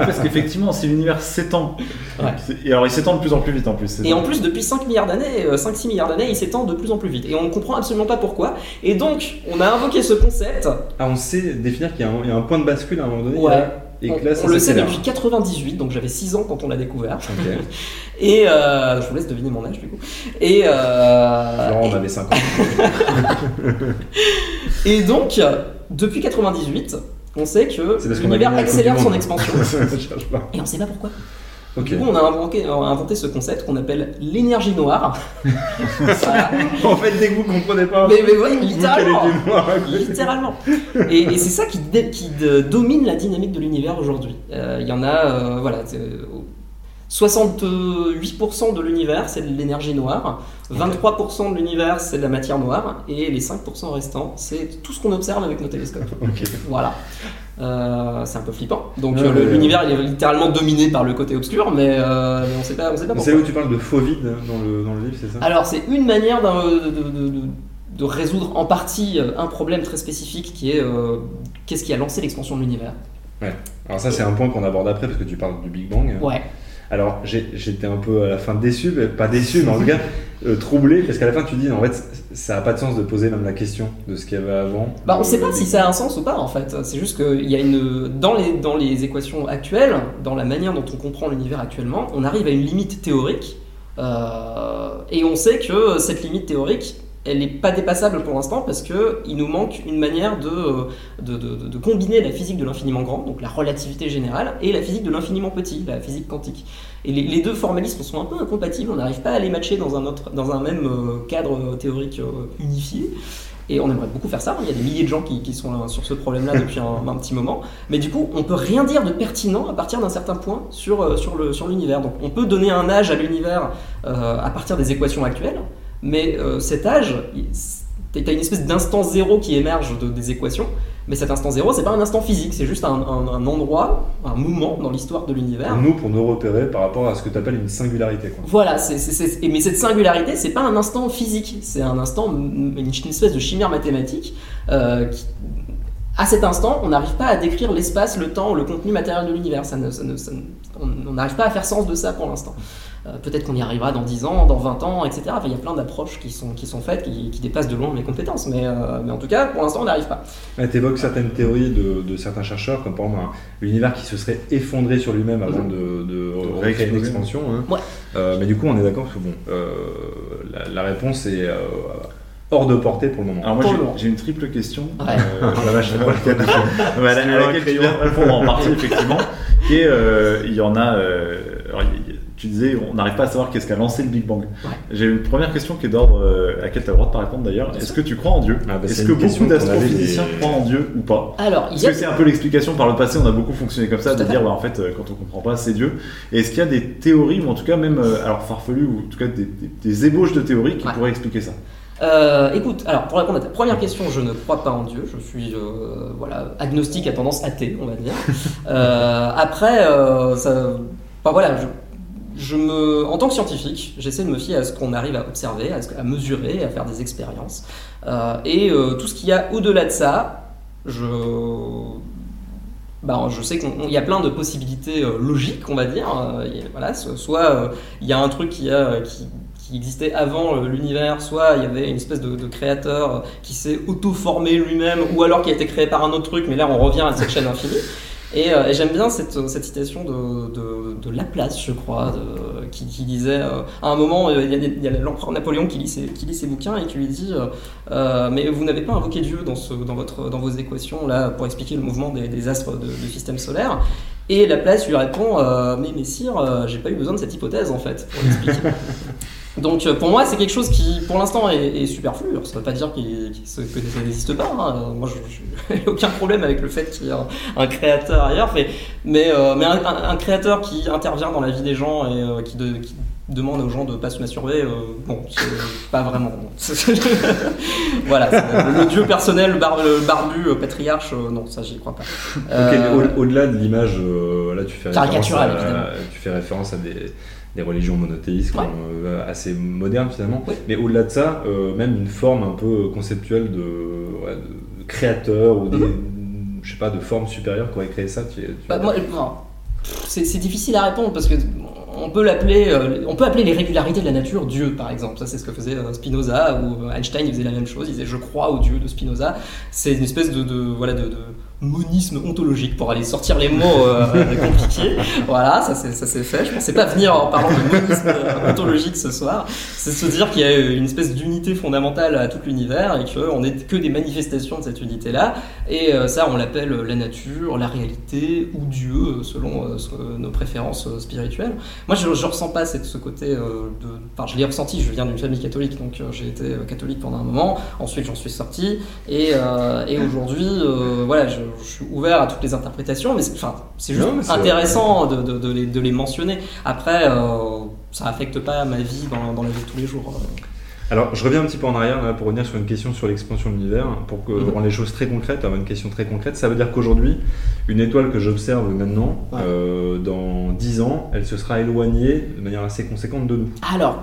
Parce qu'effectivement, si l'univers s'étend, Ouais. et alors il s'étend de plus en plus vite en plus. Et en plus, depuis 5 milliards d'années, euh, 5-6 milliards d'années, il s'étend de plus en plus vite. Et on ne comprend absolument pas pourquoi. Et donc, on a invoqué ce concept. Ah, on sait définir qu'il y, a un- il y a un point de bascule à un moment donné. Ouais. Et on que là, ça on le sait depuis 98, donc j'avais 6 ans quand on l'a découvert. Et euh, je vous laisse deviner mon âge du coup. Et, euh, on avait 5 ans. et donc, depuis 98, on sait que l'univers accélère son expansion. Et on ne sait pas pourquoi. Du coup, on a inventé, on a inventé ce concept qu'on appelle l'énergie noire. Voilà. En fait, dès que vous comprenez pas, Mais, mais ouais, littéralement. noir. Littéralement. Et, et c'est ça qui, dé- qui de- domine la dynamique de l'univers aujourd'hui. Euh, Il y en a, euh, voilà, c'est, euh, 68% de l'univers c'est de l'énergie noire, 23% de l'univers c'est de la matière noire, et les 5% restants c'est tout ce qu'on observe avec nos télescopes. Voilà. Euh, c'est un peu flippant. Donc Ouais, euh, ouais, l'univers il est littéralement dominé par le côté obscur, mais, euh, mais on sait pas, on sait pas C'est où tu parles de faux vide dans le, dans le livre, c'est ça? Alors c'est une manière de, de- de- de- de résoudre en partie euh, un problème très spécifique qui est qu'est-ce qui a lancé l'expansion de l'univers? Alors ça c'est un point qu'on aborde après parce que tu parles du Big Bang. Ouais. Alors j'étais un peu à la fin déçu, mais pas déçu, mais en tout cas euh, troublé parce qu'à la fin tu dis en fait ça n'a pas de sens de poser même la question de ce qu'il y avait avant. Bah, on Euh, sait pas si ça a un sens ou pas en fait. C'est juste qu'il y a une dans les dans les équations actuelles, dans la manière dont on comprend l'univers actuellement, on arrive à une limite théorique euh, et on sait que cette limite théorique elle n'est pas dépassable pour l'instant parce que il nous manque une manière de, de, de- de combiner la physique de l'infiniment grand, donc la relativité générale, et la physique de l'infiniment petit, la physique quantique. Et les, deux formalismes sont un peu incompatibles, on n'arrive pas à les matcher dans un, autre, dans un même euh, cadre théorique euh, unifié. Et on aimerait beaucoup faire ça. Il y a des milliers de gens qui, qui sont sur ce problème-là depuis un, petit moment. Mais du coup, on peut rien dire de pertinent à partir d'un certain point sur, euh, sur, le, sur l'univers. Donc on peut donner un âge à l'univers euh, à partir des équations actuelles. Mais euh, cet âge, tu as une espèce d'instant zéro qui émerge de- des équations. Mais cet instant zéro, c'est pas un instant physique, c'est juste un, un- un endroit, un moment dans l'histoire de l'univers. Nous pour nous repérer par rapport à ce que tu appelles une singularité. Quoi. Voilà, mais cette singularité, c'est pas un instant physique, c'est un instant, une, une espèce de chimère mathématique. euh, qui- à cet instant, on n'arrive pas à décrire l'espace, le temps, le contenu matériel de l'univers. Ça ne- ça ne- ça ne- on on n'arrive pas à faire sens de ça pour l'instant. Euh, peut-être qu'on y arrivera dans 10 ans, dans 20 ans, etc. Enfin, il y a plein d'approches qui sont, qui sont faites, qui, qui dépassent de loin mes compétences. Mais, euh, mais en tout cas, pour l'instant, on n'y arrive pas. Tu évoques certaines théories de, de certains chercheurs, comme par exemple un- l'univers qui se serait effondré sur lui-même avant de, de recréer une expansion. hein. Ouais. Euh, mais du coup, on est d'accord que bon, euh, la, la réponse est euh, hors de portée pour le moment. Alors moi j'ai- une triple question. Ouais. Euh, la vache, c'est pas le cas. Ouais, à la- laquelle tu viens de répondre en partie effectivement. Et euh, il y en a. euh, alors, il y- tu disais, on n'arrive pas à savoir qu'est-ce qu'a lancé le Big Bang. Ouais. J'ai une première question qui est d'ordre euh, à laquelle tu as le droit de pas répondre d'ailleurs. Est-ce que tu crois en Dieu Ah, bah, Est-ce que beaucoup d'astrophysiciens croient en Dieu ou pas Alors, Parce a que c'est un peu l'explication par le passé, on a beaucoup fonctionné comme ça, de dire bah, en fait euh, quand on comprend pas c'est Dieu. Est-ce qu'il y a des théories, ou en tout cas même euh, alors farfelues, ou en tout cas des, des- des ébauches de théories qui Ouais. pourraient expliquer ça Euh, écoute, alors pour répondre à ta première question, je ne crois pas en Dieu. Je suis euh, voilà agnostique à tendance athée, on va dire. Euh, après, euh, ça, enfin, voilà, je, en tant que scientifique, j'essaie de me fier à ce qu'on arrive à observer, à, mesurer, à faire des expériences. Euh, et euh, tout ce qu'il y a au-delà de ça, je, bah, je sais qu'il y a plein de possibilités euh, logiques, on va dire. Voilà, so- soit il y a un truc qui, existait avant l'univers, soit il y avait une espèce de, créateur qui s'est auto-formé lui-même, ou alors qui a été créé par un autre truc, mais là on revient à cette chaîne infinie. Et, euh, et j'aime bien cette, citation de, Laplace, je crois, qui, disait euh, à un moment, euh, il y a, l'empereur Napoléon qui lit, ses, qui lit ses bouquins et qui lui dit Mais vous n'avez pas invoqué Dieu dans, votre, dans vos équations là pour expliquer le mouvement des, astres du système solaire Et Laplace lui répond Mais messire, j'ai pas eu besoin de cette hypothèse en fait pour l'expliquer. Donc euh, pour moi, c'est quelque chose qui, pour l'instant, est, superflu. Ça ne veut pas dire que ça n'existe pas. hein. Moi, je n'ai aucun problème avec le fait qu'il y ait un, créateur ailleurs. Mais, mais, euh, un créateur qui intervient dans la vie des gens et euh, qui, de- qui demande aux gens de ne pas se masturber, euh, bon, c'est pas vraiment. voilà, le, le dieu personnel, le, bar- le barbu, euh, patriarche, euh, non, ça, j'y crois pas. Au- au-delà de l'image, là tu fais référence, à, tu fais référence à des, des religions monothéistes Ouais. comme, assez modernes finalement. Oui. Mais au-delà de ça, même une forme un peu conceptuelle de, ouais, de créateur ou des, je sais pas, de forme supérieure qui aurait créé ça. Tu, tu- Bah, moi, c'est difficile à répondre parce que on peut l'appeler, euh, on peut appeler les régularités de la nature Dieu, par exemple. Ça, c'est ce que faisait euh, Spinoza ou euh, Einstein. Il faisait la même chose. Il disait je crois au Dieu de Spinoza. C'est une espèce de, voilà de monisme ontologique pour aller sortir les mots euh, compliqués. Voilà, ça c'est fait. Je pensais pas venir en parlant de monisme ontologique ce soir. C'est se dire qu'il y a une espèce d'unité fondamentale à tout l'univers et qu'on n'est que des manifestations de cette unité-là. Et euh, ça, on l'appelle la nature, la réalité ou Dieu, euh, selon nos préférences spirituelles. Moi, je, je ressens pas cette, ce côté de. Enfin, je l'ai ressenti. Je viens d'une famille catholique, donc j'ai été catholique pendant un moment. Ensuite, j'en suis sorti. Et, et aujourd'hui, voilà, je, je suis ouvert à toutes les interprétations. Mais c'est enfin, juste Non, mais c'est- intéressant de, de- de les, de les mentionner. Après, euh, ça affecte pas ma vie dans, dans la vie de tous les jours. euh. Alors, je reviens un petit peu en arrière là, pour revenir sur une question sur l'expansion de l'univers, pour que, Mhm. rendre les choses très concrètes, avoir une question très concrète. Ça veut dire qu'aujourd'hui, une étoile que j'observe maintenant, Ouais. euh, dans 10 ans, elle se sera éloignée de manière assez conséquente de nous. Alors,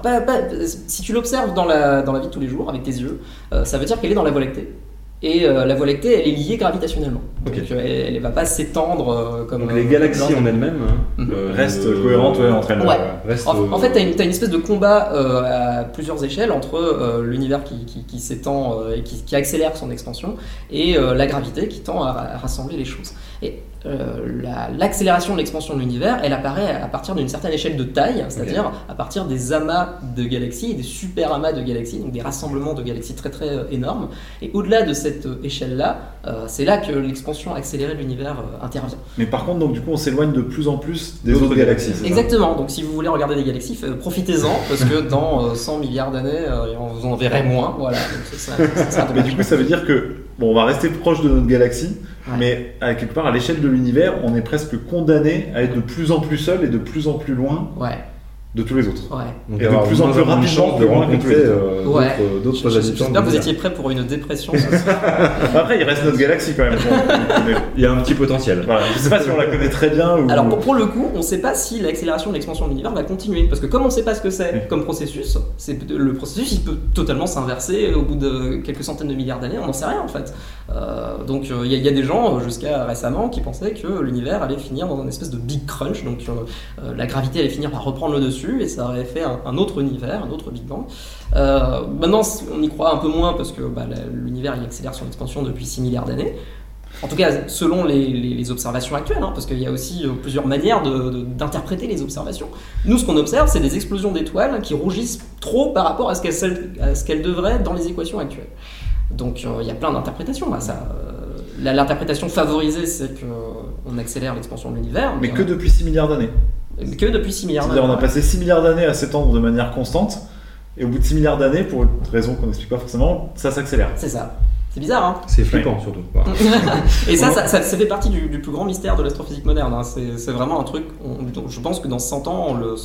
si tu l'observes dans la, dans la vie de tous les jours avec tes yeux, euh, ça veut dire qu'elle est dans la Voie lactée. Et euh, la Voie lactée, elle est liée gravitationnellement. Donc euh, elle ne va pas s'étendre euh, comme. Donc euh, les galaxies en elles-mêmes hein, Mhm. euh, Reste euh, cohérente ouais, entre elles. Ouais. restent, En, en fait, tu as, une espèce de combat euh, à plusieurs échelles entre euh, l'univers qui, qui- qui s'étend euh, et qui, qui accélère son expansion et euh, la gravité qui tend à rassembler les choses. Et euh, la- l'accélération de l'expansion de l'univers, elle apparaît à partir d'une certaine échelle de taille, c'est-à-dire à partir des amas de galaxies, des super amas de galaxies, donc des rassemblements de galaxies très très euh, énormes. Et au-delà de cette euh, échelle-là, euh, c'est là que l'expansion accélérée de l'univers euh, intervient. Mais par contre, donc du coup, on s'éloigne de plus en plus des autres galaxies. Exactement, donc si vous voulez regarder des galaxies, profitez-en, parce que dans euh, 100 milliards d'années, euh, vous en verrez moins. Voilà, donc ça, ça- ça sera Mais du coup, ça veut dire que bon, on va rester proche de notre galaxie, Ouais. mais à quelque part, à l'échelle de l'univers, on est presque condamné à être de plus en plus seul et de plus en plus loin Ouais, de tous les autres. ouais. donc et de avoir plus en plus rapidement de rencontrer euh, Ouais. d'autres- d'autres Je- je- habitants. J'espère que vous étiez prêts pour une dépression. Après, il reste notre galaxie quand même. Il y a un petit potentiel. voilà. Je sais pas si on la connaît très bien ou. Alors pour, pour le coup, on ne sait pas si l'accélération de l'expansion de l'univers va continuer, parce que comme on ne sait pas ce que c'est Oui. comme processus, c'est le processus il peut totalement s'inverser au bout de quelques centaines de milliards d'années, on n'en sait rien en fait. Euh, donc euh, il y, a- il y a des gens euh, jusqu'à récemment qui pensaient que l'univers allait finir dans un espèce de big crunch, donc euh, euh, la gravité allait finir par reprendre le dessus et ça aurait fait un, un autre univers, un autre Big Bang. Euh, maintenant on y croit un peu moins parce que bah, l'univers il accélère son expansion depuis 6 milliards d'années. En tout cas, selon les, les- les observations actuelles, hein, parce qu'il y a aussi euh, plusieurs manières d'interpréter les observations. Nous, ce qu'on observe, c'est des explosions d'étoiles qui rougissent trop par rapport à ce qu'elles qu'elles devraient dans les équations actuelles. Donc, euh, il y a plein d'interprétations. ça. L'interprétation favorisée, c'est qu'on accélère l'expansion de l'univers. Mais que depuis 6 milliards d'années. Que depuis 6 milliards C'est-à-dire, on a d'années. passé 6 milliards d'années à s'étendre de manière constante, et au bout de 6 milliards d'années, pour une raison qu'on n'explique pas forcément, ça s'accélère. C'est ça. C'est bizarre, hein C'est flippant surtout. Et ça, ça, ça, ça fait partie du, du plus grand mystère de l'astrophysique moderne. hein. C'est vraiment un truc, on- dont je pense que dans 100 ans, on le...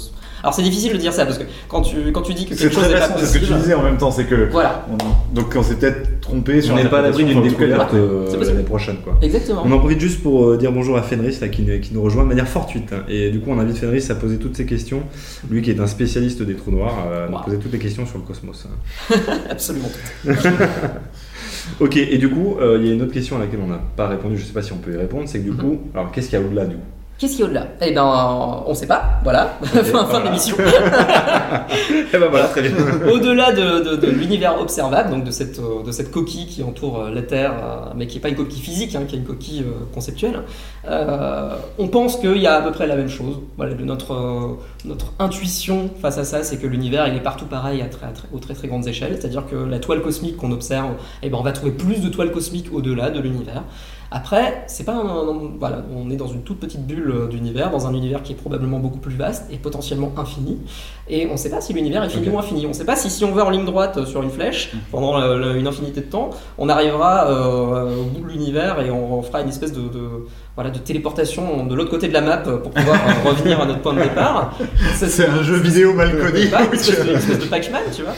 Alors c'est difficile de dire ça, parce que quand tu, quand tu dis que C'est quelque chose n'est pas récent, c'est ce que tu possible... disais en même temps, c'est que. Voilà, on- donc on s'est peut-être trompé sur On n'est pas à l'abri d'une découverte C'est euh, possible. l'année prochaine. Quoi. exactement. On en profite juste pour euh, dire bonjour à Fenris là, qui, nous- qui nous rejoint de manière fortuite. hein. Et du coup, on invite Fenris à poser toutes ses questions. Lui qui est un spécialiste des trous noirs, à nous Wow. poser toutes les questions sur le cosmos. hein. Absolument. Ok, et du coup, euh, il y a une autre question à laquelle on n'a pas répondu, je sais pas si on peut y répondre, c'est que du coup, alors qu'est-ce qu'il y a au-delà du coup? Qu'est-ce qu'il y a au-delà? Eh ben, on sait pas, voilà, fin, fin de l'émission. Eh ben voilà, très bien. Au-delà de, de- de l'univers observable, donc de cette, euh, de cette coquille qui entoure euh, la Terre, euh, mais qui n'est pas une coquille physique, hein, qui est une coquille conceptuelle, euh, on pense qu'il y a à peu près la même chose. Voilà, de notre, notre intuition face à ça, c'est que l'univers il est partout pareil à très, à très- aux très très grandes échelles, c'est-à-dire que la toile cosmique qu'on observe, eh ben, on va trouver plus de toiles cosmiques au-delà de l'univers. Après, c'est pas un- un- voilà, on est dans une toute petite bulle euh, d'univers, dans un univers qui est probablement beaucoup plus vaste et potentiellement infini. Et on ne sait pas si l'univers est fini ou infini. On ne sait pas si si on va en ligne droite euh, sur une flèche pendant euh, le- une infinité de temps, on arrivera euh, au bout de l'univers et on, on fera une espèce de, de- voilà, de téléportation de l'autre côté de la map pour pouvoir euh, revenir à notre point de départ. C'est un jeu vidéo mal connu. une espèce de, une espèce de Pac-Man, tu vois.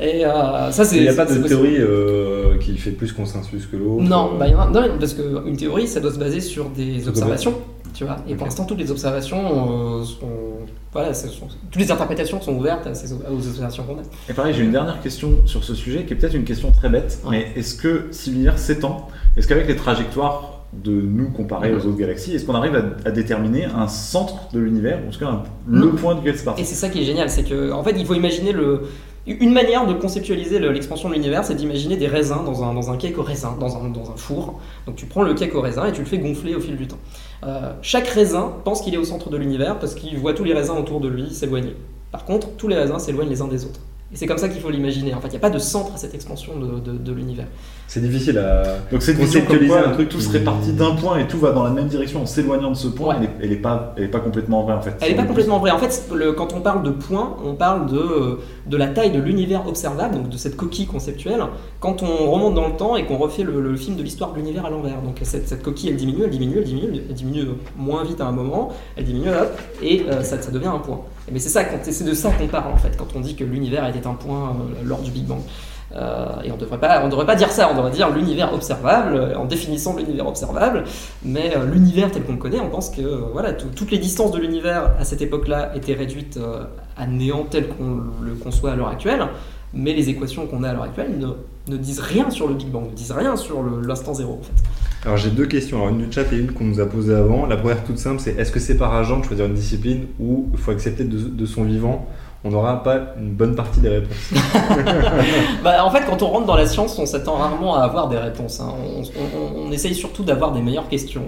Et euh, ça, c'est. Il n'y a pas de théorie euh, qui fait plus consensus que l'autre Non, euh, bah, il y en a- non, parce qu'une théorie, ça doit se baser sur des observations. Tu vois, et pour l'instant, toutes les observations euh, sont. Voilà, sont- toutes les interprétations sont ouvertes à ces, aux observations qu'on a. Et pareil, j'ai une dernière question sur ce sujet qui est peut-être une question très bête, Ouais. mais est-ce que si l'univers s'étend, est-ce qu'avec les trajectoires de nous comparées Mhm. aux autres galaxies, est-ce qu'on arrive à, à déterminer un centre de l'univers, ou en tout cas un- le point duquel c'est parti Et c'est ça qui est génial, c'est que en fait, il faut imaginer le. Une manière de conceptualiser le- l'expansion de l'univers, c'est d'imaginer des raisins dans un, dans un cake au raisin, dans un, dans un four. Donc tu prends le cake au raisin et tu le fais gonfler au fil du temps. Euh, chaque raisin pense qu'il est au centre de l'univers parce qu'il voit tous les raisins autour de lui s'éloigner. Par contre, tous les raisins s'éloignent les uns des autres. Et c'est comme ça qu'il faut l'imaginer. En fait, il n'y a pas de centre à cette expansion de, de- de l'univers. C'est difficile à. Donc comme Conceptualiser quoi un truc tout serait parti d'un point et tout va dans la même direction en s'éloignant de ce point, Ouais. elle, est, elle est pas, elle est pas complètement vraie en fait. Elle n'est pas complètement vraie. En fait, le- quand on parle de points, on parle de, euh, de la taille de l'univers observable, donc de cette coquille conceptuelle, quand on remonte dans le temps et qu'on refait le, le film de l'histoire de l'univers à l'envers. Donc cette, cette coquille, elle diminue, elle diminue, elle diminue, elle diminue moins vite à un moment, elle diminue, hop, et euh, ça, ça devient un point. Mais c'est ça, c'est de ça qu'on parle en fait, quand on dit que l'univers était un point euh, lors du Big Bang. Euh, et on devrait pas, devrait pas dire ça, on devrait dire l'univers observable, euh, en définissant l'univers observable. Mais l'univers tel qu'on le connaît, on pense que voilà, tout- toutes les distances de l'univers à cette époque-là étaient réduites à néant tel qu'on le conçoit à l'heure actuelle. Mais les équations qu'on a à l'heure actuelle ne, ne disent rien sur le Big Bang, ne disent rien sur l'instant zéro en fait. Alors j'ai deux questions, alors une du chat et une qu'on nous a posée avant. La première toute simple, c'est est-ce que c'est par agent de choisir une discipline ou il faut accepter de, de son vivant? On n'aura pas une bonne partie des réponses. Bah, en fait, quand on rentre dans la science, on s'attend rarement à avoir des réponses. hein. On, on- on essaye surtout d'avoir des meilleures questions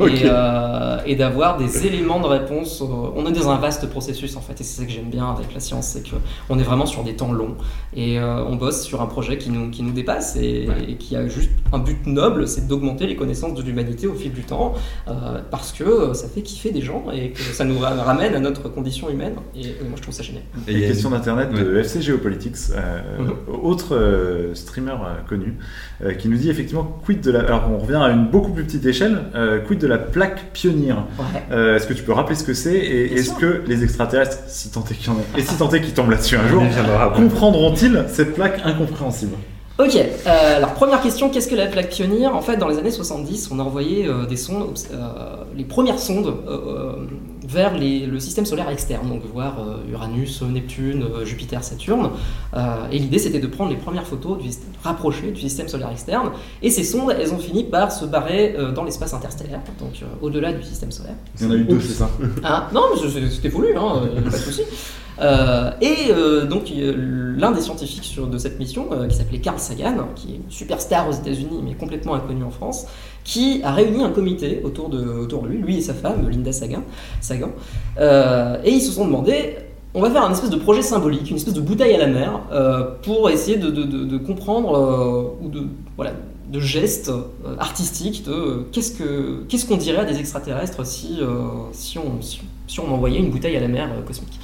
et, euh, et d'avoir des éléments de réponse. On est dans un vaste processus en fait, et c'est ça que j'aime bien avec la science, c'est qu'on est vraiment sur des temps longs et euh, on bosse sur un projet qui nous, qui nous dépasse et, Ouais. et qui a juste un but noble, c'est d'augmenter les connaissances de l'humanité au fil du temps, euh, parce que ça fait kiffer des gens et que ça nous ra- ramène à notre condition humaine. Et, et moi, je trouve ça génial. Et Et il y a question d'internet de FC Geopolitics, euh, Mhm. autre euh, streamer euh, connu, euh, qui nous dit effectivement quid de la. Alors on revient à une beaucoup plus petite échelle, euh, quid de la plaque pionnière. Ouais. Euh, est-ce que tu peux rappeler ce que c'est et est-ce que les extraterrestres, si tant est qu'il y en a, et si tant est qu'ils tombent là-dessus un jour, comprendront-ils cette plaque incompréhensible? Ok, euh, alors première question, qu'est-ce que la plaque pionnière? En fait, dans les années 70, on a envoyé euh, des sondes, euh, les premières sondes vers les- le système solaire externe, donc voir euh, Uranus, Neptune, euh, Jupiter, Saturne. Euh, et l'idée, c'était de prendre les premières photos du, rapprochées du système solaire externe. Et ces sondes, elles ont fini par se barrer dans l'espace interstellaire, donc au-delà du système solaire. Il y en a eu deux, c'est ça? Hein non, c'était voulu, hein, pas de souci. Euh, et euh, donc euh, l'un des scientifiques sur, de cette mission, qui s'appelait Carl Sagan, qui est une superstar aux États-Unis mais complètement inconnu en France, qui a réuni un comité autour de, autour de lui, lui et sa femme, Linda Sagan, Sagan euh, et ils se sont demandé. On va faire un espèce de projet symbolique, une espèce de bouteille à la mer, euh, pour essayer de, de- comprendre euh, ou de voilà de gestes artistiques de qu'est-ce que qu'est-ce qu'on dirait à des extraterrestres si si on si, on envoyait une bouteille à la mer cosmique.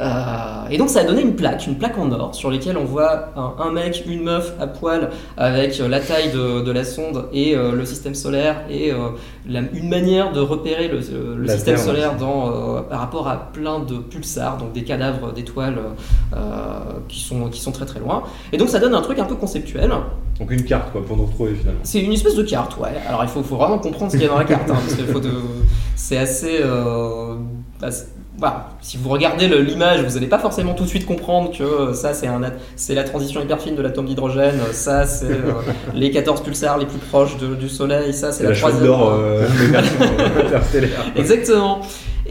Euh, et donc ça a donné une plaque, une plaque en or sur laquelle on voit un, un mec, une meuf à poil avec euh, la taille de, de la sonde et euh, le système solaire et euh, la- une manière de repérer le, système Terre, solaire dans, par rapport à plein de pulsars, donc des cadavres d'étoiles qui, sont, qui sont très très loin. Et donc ça donne un truc un peu conceptuel. Donc une carte quoi, pour nous retrouver finalement. C'est une espèce de carte, ouais. Alors il faut, faut vraiment comprendre ce qu'il y a dans la carte, hein, parce que faut de... c'est assez. Bah. Si vous regardez l'image, vous n'allez pas forcément tout de suite comprendre que euh, ça c'est un, at- c'est la transition hyper fine de l'atome d'hydrogène, euh, ça c'est euh, les 14 pulsars les plus proches de- du Soleil, ça c'est la, la troisième. d'or euh, interstellaire. Exactement.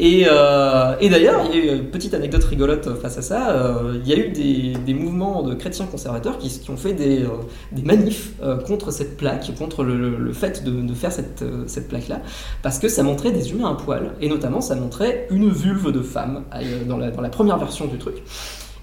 Et, euh, et d'ailleurs, petite anecdote rigolote face à ça. euh, il y a eu des, mouvements de chrétiens conservateurs qui, ont fait des, euh, manifs contre cette plaque, contre le, fait de, faire cette, plaque-là, parce que ça montrait des humains à poil, et notamment ça montrait une vulve de femme dans la première version du truc.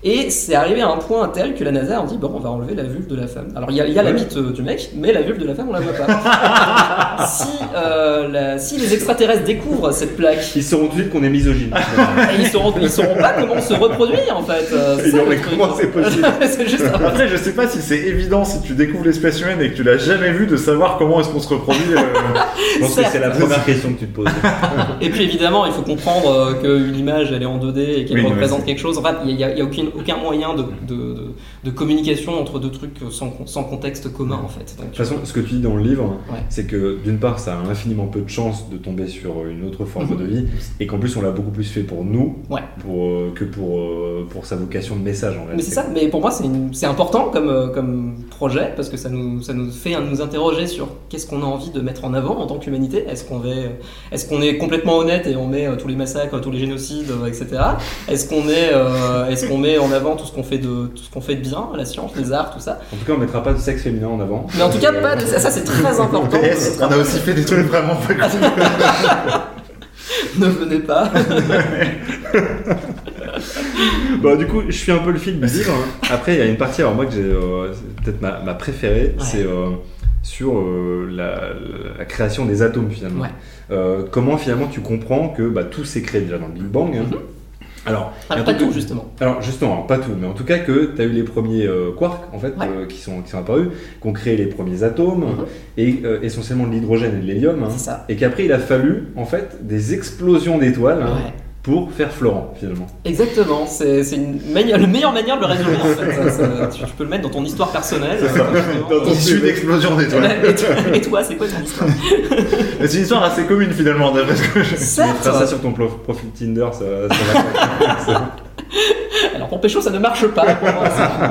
Et c'est arrivé à un point tel que la NASA a dit bon, on va enlever la vulve de la femme. Alors il y a, il y a la bite euh, du mec, mais la vulve de la femme on la voit pas. si, euh, la- si les extraterrestres découvrent cette plaque, Ils sauront tout de suite qu'on est misogyne. et ils sauront, ils sauront pas comment se reproduire en fait. Euh, ça, mais comment c'est possible juste Après, je sais pas si c'est évident si tu découvres l'espèce humaine et que tu l'as jamais vu de savoir comment est-ce qu'on se reproduit. euh, Je pense que c'est la première question que tu te poses. Et puis évidemment, il faut comprendre euh, qu'une image elle est en 2D et qu'elle Oui, représente quelque chose. En fait, il n'y a, il y a aucun, aucun moyen de, de, communication entre deux trucs sans, sans contexte commun en fait. Donc, De toute façon, ce que tu dis dans le livre, Ouais. c'est que d'une part, ça a infiniment peu de chances de tomber sur une autre forme Mhm. de vie, et qu'en plus, on l'a beaucoup plus fait pour nous Ouais. pour, euh, que pour, euh, pour sa vocation de message en Mais réalité. c'est ça, mais pour moi c'est important comme, euh, comme projet parce que ça nous, ça nous fait nous interroger sur qu'est-ce qu'on a envie de mettre en avant en tant qu'humanité. Est-ce qu'on est, qu'on est complètement honnête et on met euh, tous les massacres, tous les génocides, euh, etc. Est-ce qu'on est, euh, est-ce qu'on met en avant tout ce qu'on fait de tout ce qu'on fait de bien, la science, les arts, tout ça. En tout cas, on mettra pas de sexe féminin en avant. Mais en tout cas, pas de, ça, ça, c'est très important. PS, on a aussi fait des trucs vraiment pas cool. ne venez pas. Bah, du coup, je suis un peu le fil du livre. hein. Après, il y a une partie, alors moi, que j'ai euh, peut-être ma, ma préférée, Ouais. c'est euh, sur euh, la, création des atomes finalement. Ouais. Euh, comment finalement tu comprends que bah, tout s'est créé déjà dans le Big Bang hein. Mhm. Alors, Alors, en pas tout justement. Alors justement, alors, pas tout, mais en tout cas que tu as eu les premiers euh, quarks en fait Ouais. euh, qui, sont, qui sont apparus, qui ont créé les premiers atomes Mhm. et euh, essentiellement de l'hydrogène et de l'hélium, hein, et qu'après il a fallu en fait des explosions d'étoiles hein. Pour faire Florent finalement. Exactement, c'est la meilleure manière de le résumer en fait. Ça, ça, tu, tu peux le mettre dans ton histoire personnelle. Ça. Dans ton issue d'explosion d'étoiles. Et toi, et toi, c'est quoi ton histoire C'est une histoire assez commune finalement, d'après ce que je... Certes Faire ça sur ton profil Tinder, ça, ça va. Alors pour Pécho, ça ne marche pas. pour moi, ça.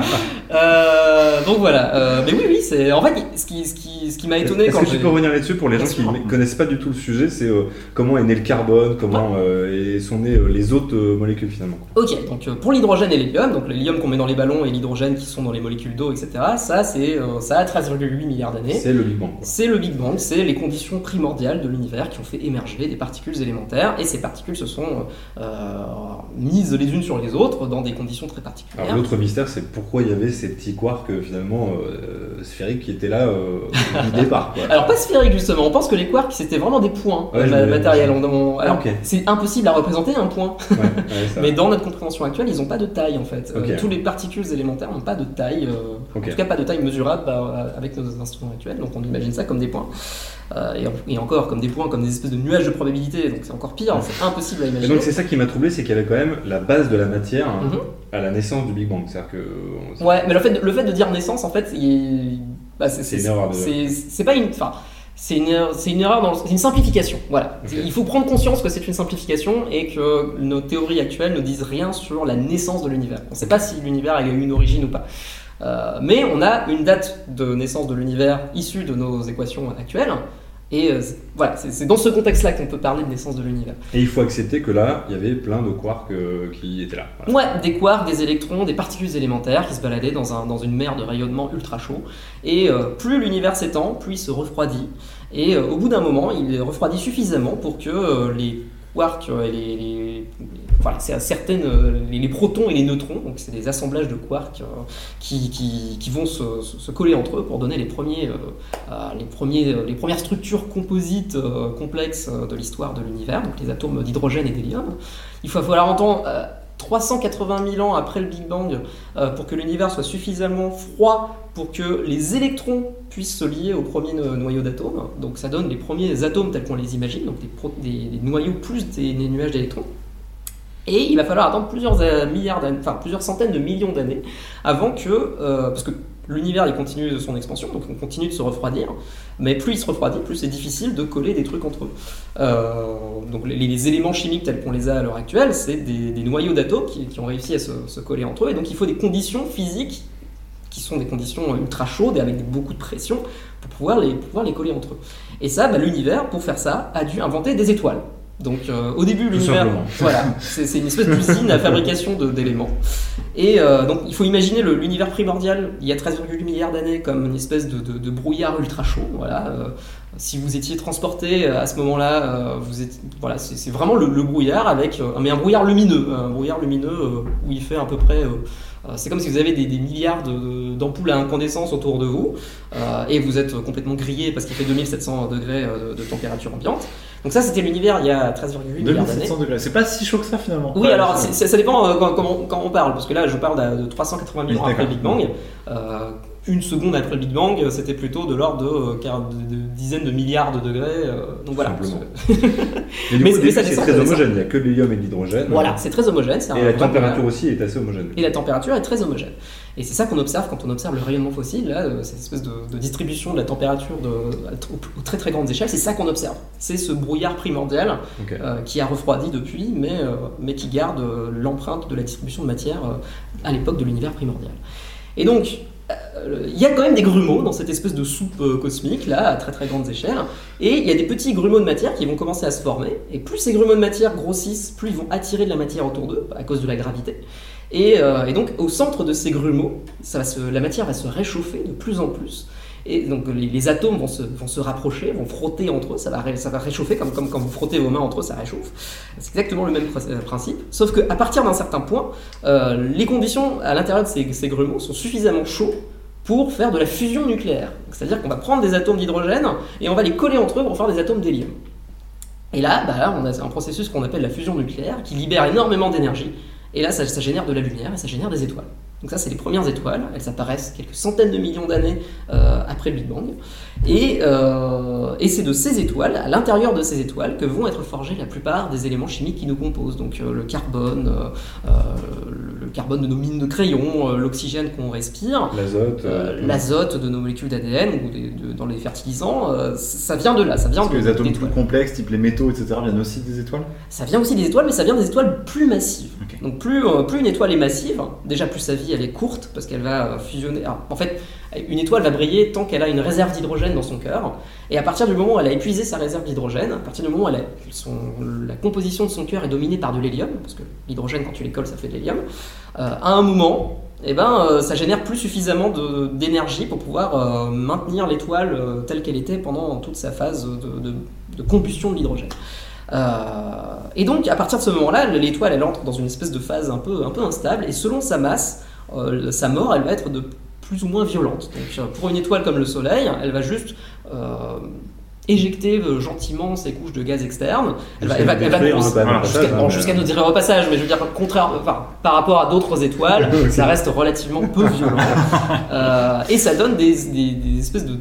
Euh, donc voilà. Euh, mais oui, oui, c'est en fait ce qui, ce qui, ce qui m'a étonné Est-ce quand que tu peux revenir là-dessus pour les gens qui ne connaissent pas du tout le sujet C'est euh, comment est né le carbone, comment euh, sont nées euh, les autres molécules finalement. Ok, donc pour l'hydrogène et l'hélium, donc l'hélium qu'on met dans les ballons et l'hydrogène qui sont dans les molécules d'eau, etc. Ça, c'est ça a 13,8 milliards d'années. C'est le Big Bang. C'est le Big Bang, c'est les conditions primordiales de l'univers qui ont fait émerger des particules élémentaires, et ces particules se sont mises les unes sur les autres dans des conditions très particulières. Alors l'autre mystère, c'est pourquoi il y avait ces petits quarks finalement sphériques qui étaient là du départ. Quoi. Alors pas sphérique justement, on pense que les quarks c'était vraiment des points Ouais, euh, ma- matériels. On- alors. C'est impossible à représenter un point, Ouais, ouais, ça mais dans notre compréhension actuelle, ils n'ont pas de taille en fait. Euh, Ok. tous les particules élémentaires n'ont pas de taille, euh, en tout cas pas de taille mesurable bah, avec nos instruments actuels, donc on imagine ça comme des points. Euh, et, en- et encore comme des points, comme des espèces de nuages de probabilité, donc c'est encore pire, c'est impossible à Et imaginer. donc c'est ça qui m'a troublé, c'est qu'il y avait quand même la base de la matière hein, Mhm. à la naissance du Big Bang. C'est-à-dire que Ouais, mais le fait de, le fait de dire naissance, en fait, il- bah, c'est une erreur de- c'est- pas une. Enfin, c'est une, une erreur, dans le- une simplification. Voilà. Il faut prendre conscience que c'est une simplification et que nos théories actuelles ne disent rien sur la naissance de l'univers. On ne sait pas si l'univers a eu une origine ou pas. Euh, mais on a une date de naissance de l'univers issue de nos équations actuelles. Et euh, voilà, c'est dans ce contexte-là qu'on peut parler de naissance de l'univers. Et il faut accepter que là, il y avait plein de quarks euh, qui étaient là. Voilà. Ouais, des quarks, des électrons, des particules élémentaires qui se baladaient dans, un, dans une mer de rayonnement ultra chaud. Et euh, plus l'univers s'étend, plus il se refroidit. Et au bout d'un moment, il refroidit suffisamment pour que les quarks et les, les- voilà, c'est certaines, euh, les, protons et les neutrons, donc c'est des assemblages de quarks euh, qui, vont se, coller entre eux pour donner les, premiers, euh, les, premiers, les premières structures composites complexes de l'histoire de l'univers, donc les atomes d'hydrogène et d'hélium. Il va falloir entendre euh, 380 000 ans après le Big Bang pour que l'univers soit suffisamment froid pour que les électrons puissent se lier au premier no- noyau d'atomes. Donc ça donne les premiers atomes tels qu'on les imagine, donc des, noyaux plus des nuages d'électrons. Et il va falloir attendre plusieurs euh, milliards d'années, enfin plusieurs centaines de millions d'années avant que, euh, parce que l'univers il continue de son expansion, donc on continue de se refroidir, mais plus il se refroidit, plus c'est difficile de coller des trucs entre eux. Euh, donc les, éléments chimiques tels qu'on les a à l'heure actuelle, c'est des, noyaux d'atomes qui, ont réussi à se, se coller entre eux, et donc il faut des conditions physiques qui sont des conditions ultra chaudes et avec beaucoup de pression pour pouvoir les, pouvoir les coller entre eux. Et ça, bah, l'univers, pour faire ça, a dû inventer des étoiles. Donc euh, au début, l'univers, voilà, c'est une espèce d'usine à fabrication d'éléments. Et euh, donc il faut imaginer l'univers primordial, il y a 13,8 milliards d'années, comme une espèce de, de- de brouillard ultra chaud. Voilà. Si vous étiez transporté euh, à ce moment-là, euh, vous êtes, voilà, c'est vraiment le, le brouillard avec, euh, mais un brouillard lumineux, un brouillard lumineux où il fait à peu près, c'est comme si vous avez des, des milliards de- d'ampoules à incandescence autour de vous et vous êtes complètement grillé parce qu'il fait 2700 degrés de, température ambiante. Donc ça, c'était l'univers il y a 13,8 milliards d'années. 2700 degrés. C'est pas si chaud que ça finalement. Oui, Ouais, alors ça dépend quand, on parle, parce que là je parle de, de 380 000 ans Oui, après le Big. Bang. Euh, une seconde après le Big Bang, c'était plutôt de l'ordre de, euh, quar- de- de dizaines de milliards de degrés. euh, donc voilà. Mais Mais- c'est très homogène. Il n'y a que l'hélium et l'hydrogène. Voilà, c'est très homogène. Et la température aussi est assez homogène. Et la température est très homogène. Et c'est ça qu'on observe quand on observe le rayonnement fossile, là, euh, cette espèce de, de distribution de la température aux très très grandes échelles, c'est ça qu'on observe. C'est ce brouillard primordial euh, qui a refroidi depuis, mais, euh, mais qui garde l'empreinte de la distribution de matière euh, à l'époque de l'univers primordial. Et donc, il y a quand même des grumeaux dans cette espèce de soupe euh, cosmique, là, à très très grandes échelles, et il y a des petits grumeaux de matière qui vont commencer à se former, et plus ces grumeaux de matière grossissent, plus ils vont attirer de la matière autour d'eux, à cause de la gravité. Et, euh, donc, au centre de ces grumeaux, la matière va se réchauffer de plus en plus. Et donc les, atomes vont se, rapprocher, vont frotter entre eux, ça va, réchauffer comme, quand vous frottez vos mains entre eux, ça réchauffe. C'est exactement le même euh, principe, sauf qu'à partir d'un certain point, euh, les conditions à l'intérieur de ces, grumeaux sont suffisamment chauds pour faire de la fusion nucléaire. C'est-à-dire qu'on va prendre des atomes d'hydrogène et on va les coller entre eux pour faire des atomes d'hélium. Et là, bah on a un processus qu'on appelle la fusion nucléaire qui libère énormément d'énergie. Et là, ça, ça génère de la lumière et ça génère des étoiles. Donc ça, c'est les premières étoiles. Elles apparaissent quelques centaines de millions d'années euh, après le Big Bang. Et, euh, et c'est de ces étoiles, à l'intérieur de ces étoiles, que vont être forgés la plupart des éléments chimiques qui nous composent. Donc euh, le carbone, le carbone de nos mines de crayon, l'oxygène qu'on respire, L'azote. l'azote de nos molécules d'ADN ou des- de- dans les fertilisants, ça vient de là, ça vient Parce que les atomes plus complexes, type les métaux, etc., viennent aussi des étoiles? Ça vient aussi des étoiles, mais ça vient des étoiles plus massives. Donc plus, plus une étoile est massive, déjà plus sa vie elle est courte, parce qu'elle va euh, fusionner. en fait, une étoile va briller tant qu'elle a une réserve d'hydrogène dans son cœur, et à partir du moment où elle a épuisé sa réserve d'hydrogène, à partir du moment où la composition de son cœur est dominée par de l'hélium, parce que l'hydrogène quand tu l'écoles ça fait de l'hélium, euh, à un moment, eh ben, euh, ça génère plus suffisamment d'énergie pour pouvoir maintenir l'étoile telle qu'elle était pendant toute sa phase de, combustion de l'hydrogène. Et donc, à partir de ce moment-là, l'étoile, elle entre dans une espèce de phase un peu instable, et selon sa masse, euh, sa mort, elle va être de plus ou moins violente. Donc, euh, pour une étoile comme le Soleil, elle va juste euh, éjecter euh, gentiment ses couches de gaz externes. Elle va, elle va- va- jusqu'à nous dire au passage, mais je veux dire, contraire, enfin, par rapport à d'autres étoiles, ça reste relativement peu violent. Et ça donne des, des- des espèces de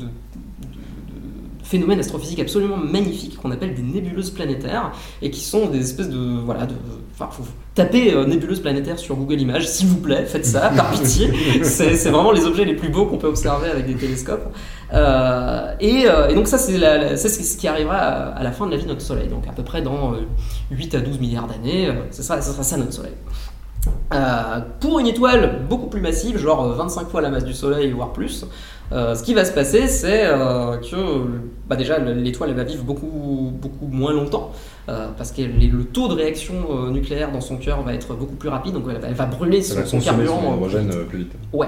phénomènes astrophysiques absolument magnifiques qu'on appelle des nébuleuses planétaires et qui sont des espèces de. Voilà, de. Enfin, faut taper euh, nébuleuse planétaire sur Google Images, s'il vous plaît, faites ça, par pitié. C'est vraiment les objets les plus beaux qu'on peut observer avec des télescopes. Euh, et, euh, et donc, ça, c'est ce qui arrivera à, à la fin de la vie de notre Soleil, donc à peu près dans euh, 8 à 12 milliards d'années, euh, ce sera, ça notre Soleil. Euh, pour une étoile beaucoup plus massive, genre euh, 25 fois la masse du Soleil, voire plus, euh, ce qui va se passer, c'est euh, que bah déjà l'étoile va vivre beaucoup, beaucoup moins longtemps, euh, parce que les- le taux de réaction nucléaire dans son cœur va être beaucoup plus rapide, donc elle va, elle va brûler son, carburant. son hydrogène plus vite. Ouais.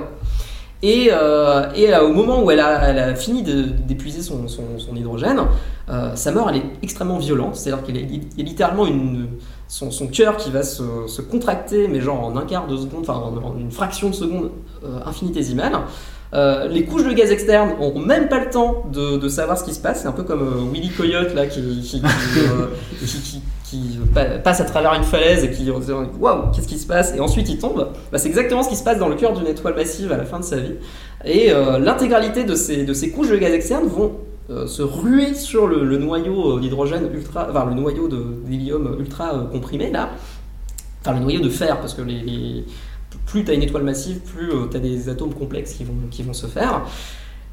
Et, et au moment où elle a, elle a fini d'épuiser son, hydrogène, sa mort elle est extrêmement violente. C'est-à-dire qu'il y a- il y a littéralement une, son, son cœur qui va se, se contracter, mais genre en un quart de seconde, enfin en, en une fraction de seconde infinitésimale. Euh, les couches de gaz externes n'ont même pas le temps de, savoir ce qui se passe. C'est un peu comme euh, Willy Coyote là, qui, euh, passe à travers une falaise et qui disant waouh qu'est-ce qui se passe? Et ensuite il tombe. Bah, c'est exactement ce qui se passe dans le cœur d'une étoile massive à la fin de sa vie. Et l'intégralité de ces, couches de gaz externes vont se ruer sur le, noyau d'hydrogène ultra, enfin le noyau d'hélium ultra comprimé là, enfin le noyau de fer parce que les- plus tu as une étoile massive, plus tu as des atomes complexes qui vont, qui vont se faire.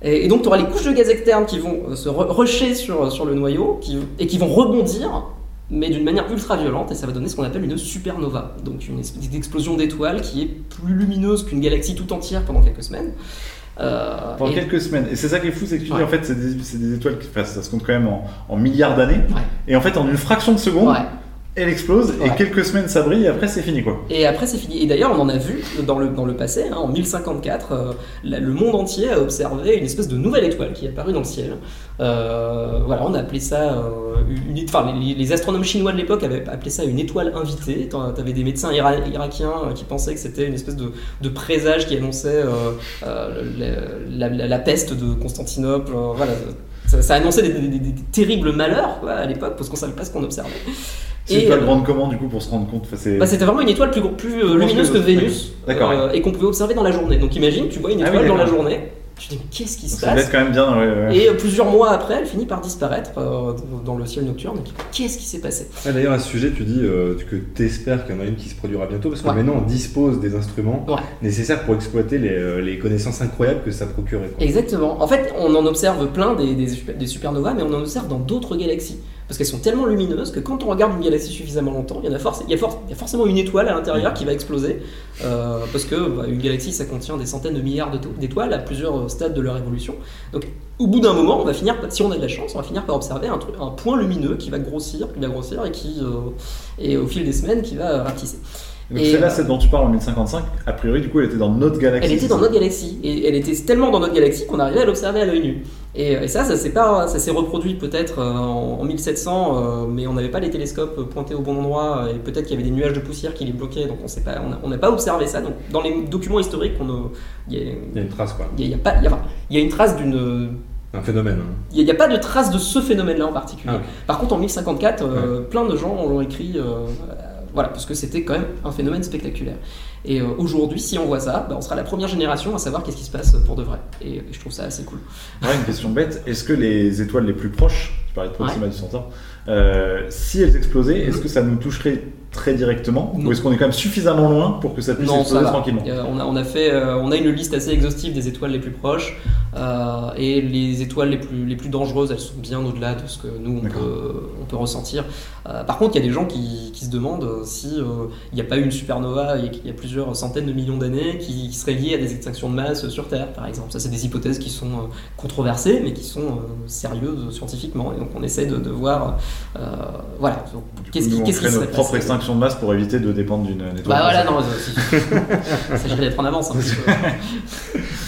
Et, donc tu auras les couches de gaz externes qui vont euh, se rusher sur, sur le noyau qui, et qui vont rebondir, mais d'une manière ultra violente, et ça va donner ce qu'on appelle une supernova. Donc une espèce d'explosion d'étoiles qui est plus lumineuse qu'une galaxie tout entière pendant quelques semaines. Euh, Pendant et- quelques semaines. Et c'est ça qui est fou, c'est que tu dis en fait, c'est des, des étoiles qui enfin, ça se compte quand même en, en milliards d'années. Ouais. Et en fait, en une fraction de seconde, Ouais. Elle explose Ouais. et quelques semaines ça brille et après c'est fini quoi. Et après, c'est fini. Et d'ailleurs, on en a vu dans le, dans le passé, hein, en 1054, euh, la- le monde entier a observé une espèce de nouvelle étoile qui est apparue dans le ciel. Euh, voilà, on a appelé ça. euh, une, enfin, les, les astronomes chinois de l'époque avaient appelé ça une étoile invitée. T'avais des médecins ira- irakiens qui pensaient que c'était une espèce de, de présage qui annonçait la, la- la peste de Constantinople. voilà. Ça, ça annonçait des, des- des- des terribles malheurs quoi, à l'époque parce qu'on savait pas ce qu'on observait. C'est une étoile euh, grande comment du coup pour se rendre compte Enfin, bah, c'était vraiment une étoile plus, plus euh, lumineuse que Vénus euh, et qu'on pouvait observer dans la journée. Donc imagine, tu vois une Ah étoile oui, dans la journée, tu te dis mais qu'est-ce qui se Ça passe quand même bien. ouais, ouais. Et euh, plusieurs mois après, elle finit par disparaître euh, dans le ciel nocturne. Qu'est-ce qui s'est passé Ah, D'ailleurs, à ce sujet, tu dis euh, que tu espères qu'il y en a une qui se produira bientôt, parce que Ouais. maintenant on dispose des instruments Ouais. nécessaires pour exploiter les, les connaissances incroyables que ça procurait. quoi. Exactement. En fait, on en observe plein des, des, super- des supernovas, mais on en observe dans d'autres galaxies. Parce qu'elles sont tellement lumineuses que quand on regarde une galaxie suffisamment longtemps, il y, en a, forc- il y, a, for- il y a forcément une étoile à l'intérieur qui va exploser. euh, parce que bah, une galaxie, ça contient des centaines de milliards d'étoiles à plusieurs stades de leur évolution. Donc au bout d'un moment, on va finir, si on a de la chance, on va finir par observer un, truc, un point lumineux qui va grossir, qui va grossir et qui, euh, et au fil des semaines, qui va rapetisser. Donc et, celle-là, euh, celle dont tu parles en 1055, a priori du coup elle était dans notre galaxie. Elle était dans notre galaxie et elle était tellement dans notre galaxie qu'on arrivait à l'observer à l'œil nu. Et, et ça, ça s'est pas, ça s'est reproduit peut-être euh, en, en 1700, euh, mais on n'avait pas les télescopes pointés au bon endroit euh, et peut-être qu'il y avait des nuages de poussière qui les bloquaient, donc on sait pas, on n'a pas observé ça. Donc dans les documents historiques, on a- il y, a- Il y a une trace, quoi. il y a- y pas, il y a- y une trace d'une, Un phénomène. hein. il n'y a, pas de trace de ce phénomène-là en particulier. Ah. Par contre, en 1054, euh, plein de gens l'ont écrit, euh, voilà, parce que c'était quand même un phénomène spectaculaire. Et euh, aujourd'hui, si on voit ça, bah, on sera la première génération à savoir qu'est-ce qui se passe pour de vrai. Et, et je trouve ça assez cool. Ouais, une question bête. Est-ce que les étoiles les plus proches, tu parlais de Proxima du Centaure, euh, si elles explosaient, est-ce que ça nous toucherait très directement Non. Ou est-ce qu'on est quand même suffisamment loin pour que ça puisse Non, ça exploser va. tranquillement? Euh, on, a, on, a fait, euh, on a une liste assez exhaustive des étoiles les plus proches. euh, et les étoiles les plus, les plus dangereuses, elles sont bien au-delà de ce que nous, on peut, on peut ressentir. Par contre, il y a des gens qui, qui se demandent si il n'y a pas eu une supernova et qu'il y a plusieurs centaines de millions d'années qui, qui seraient liées à des extinctions de masse sur Terre, par exemple. Ça, c'est des hypothèses qui sont controversées, mais qui sont sérieuses scientifiquement. Et donc, on essaie de, de voir, euh, voilà, qu'est-ce qui, ferait serait notre propre extinction de masse pour éviter de dépendre d'une étoile. Bah voilà, non, ça, il s'agirait d'être en avance un petit peu.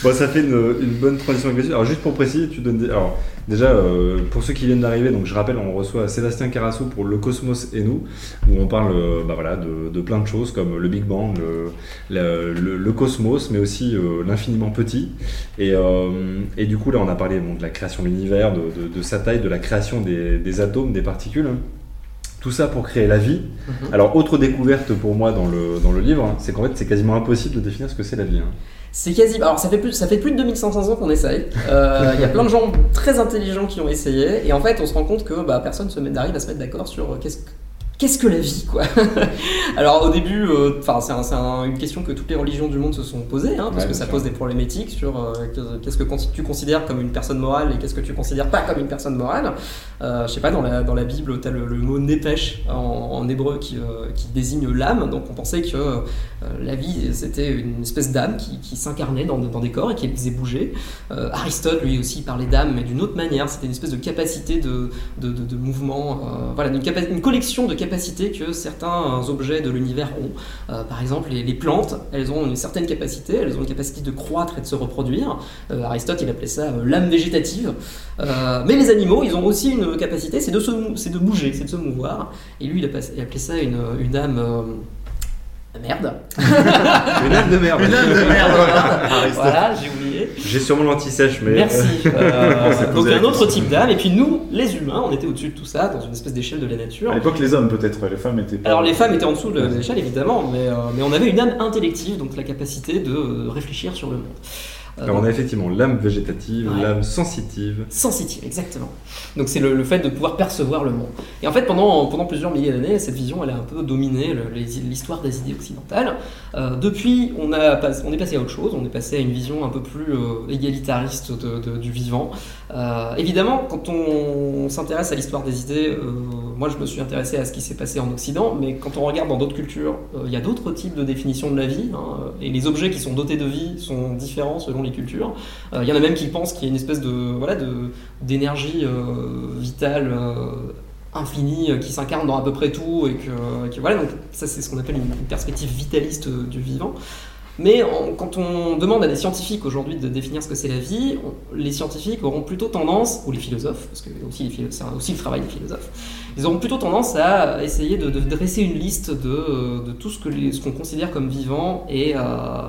Bon, ça fait une, une bonne transition avec les Alors, juste pour préciser, tu donnes des... Alors, déjà, euh, pour ceux qui viennent d'arriver, donc je rappelle, on reçoit Sébastien Carasso pour Le Cosmos et nous, où on parle euh, bah, voilà, de, de plein de choses comme le Big Bang, le, le, le- le cosmos, mais aussi euh, l'infiniment petit. Et, et du coup, là, on a parlé bon, de la création de l'univers, de, de- de sa taille, de la création des, des atomes, des particules. Tout ça pour créer la vie. Mhm. Alors, autre découverte pour moi dans le, dans le livre, hein, c'est qu'en fait, c'est quasiment impossible de définir ce que c'est la vie. hein. C'est quasi. Alors, ça fait plus, ça fait plus de 2500 ans qu'on essaye. Euh, Il y a plein de gens très intelligents qui ont essayé. Et en fait, on se rend compte que bah, personne se met- à se mettre d'accord sur euh, qu'est-ce que. Qu'est-ce que la vie, quoi Alors au début, euh, c'est un- c'est un- une question que toutes les religions du monde se sont posées, hein, parce Ouais, que ça sûr. pose des problématiques sur euh, que- qu'est-ce que tu considères comme une personne morale et qu'est-ce que tu considères pas comme une personne morale. Euh, je sais pas, dans la, dans la Bible, tu as le, le mot népêche en, en hébreu qui, euh, qui désigne l'âme, donc on pensait que euh, la vie c'était une espèce d'âme qui, qui s'incarnait dans, dans des corps et qui les faisait bouger. Aristote lui aussi parlait d'âme, mais d'une autre manière, c'était une espèce de capacité de, de, de- de mouvement, voilà, une, une collection de capacités que certains objets de l'univers ont. Euh, par exemple, les, les plantes, elles ont une certaine capacité, elles ont une capacité de croître et de se reproduire. Euh, Aristote, il appelait ça euh, l'âme végétative. Mais les animaux, ils ont aussi une capacité, c'est de, se de bouger, c'est de se mouvoir. Et lui, il, a il appelait ça une, une âme... Merde. Une âme de merde. Une âme de merde, voilà. J'ai. J'ai sûrement l'anti-sèche, mais. Merci. Euh, s'est donc un autre type d'âme. Et puis nous, les humains, on était au-dessus de tout ça, dans une espèce d'échelle de la nature. À l'époque, les hommes peut-être, les femmes étaient pas. Alors les femmes étaient en dessous de l'échelle évidemment, mais, euh, mais on avait une âme intellective, donc la capacité de euh, réfléchir sur le monde. Euh, Alors, on a effectivement l'âme végétative, Ouais. l'âme sensitive. Sensitive, exactement. Donc c'est le, le fait de pouvoir percevoir le monde. Et en fait, pendant, pendant plusieurs milliers d'années, cette vision, elle a un peu dominé l'histoire des idées occidentales. Euh, depuis, on, a pas- on est passé à autre chose, on est passé à une vision un peu plus euh, égalitariste de- de- du vivant. Euh, évidemment, quand on, s'intéresse à l'histoire des idées, moi je me suis intéressé à ce qui s'est passé en Occident, mais quand on regarde dans d'autres cultures, euh, il y a d'autres types de définitions de la vie, hein, et les objets qui sont dotés de vie sont différents selon les cultures. Euh, Il y en a même qui pensent qu'il y a une espèce de voilà d'énergie euh, vitale infinie euh, qui s'incarne dans à peu près tout et que, voilà donc ça c'est ce qu'on appelle une, perspective vitaliste du vivant. Mais quand on demande à des scientifiques aujourd'hui de définir ce que c'est la vie, les scientifiques auront plutôt tendance, ou les philosophes, parce que c'est aussi le travail des philosophes, ils auront plutôt tendance à essayer de, de dresser une liste de, euh, de tout ce les- ce qu'on considère comme vivant et euh,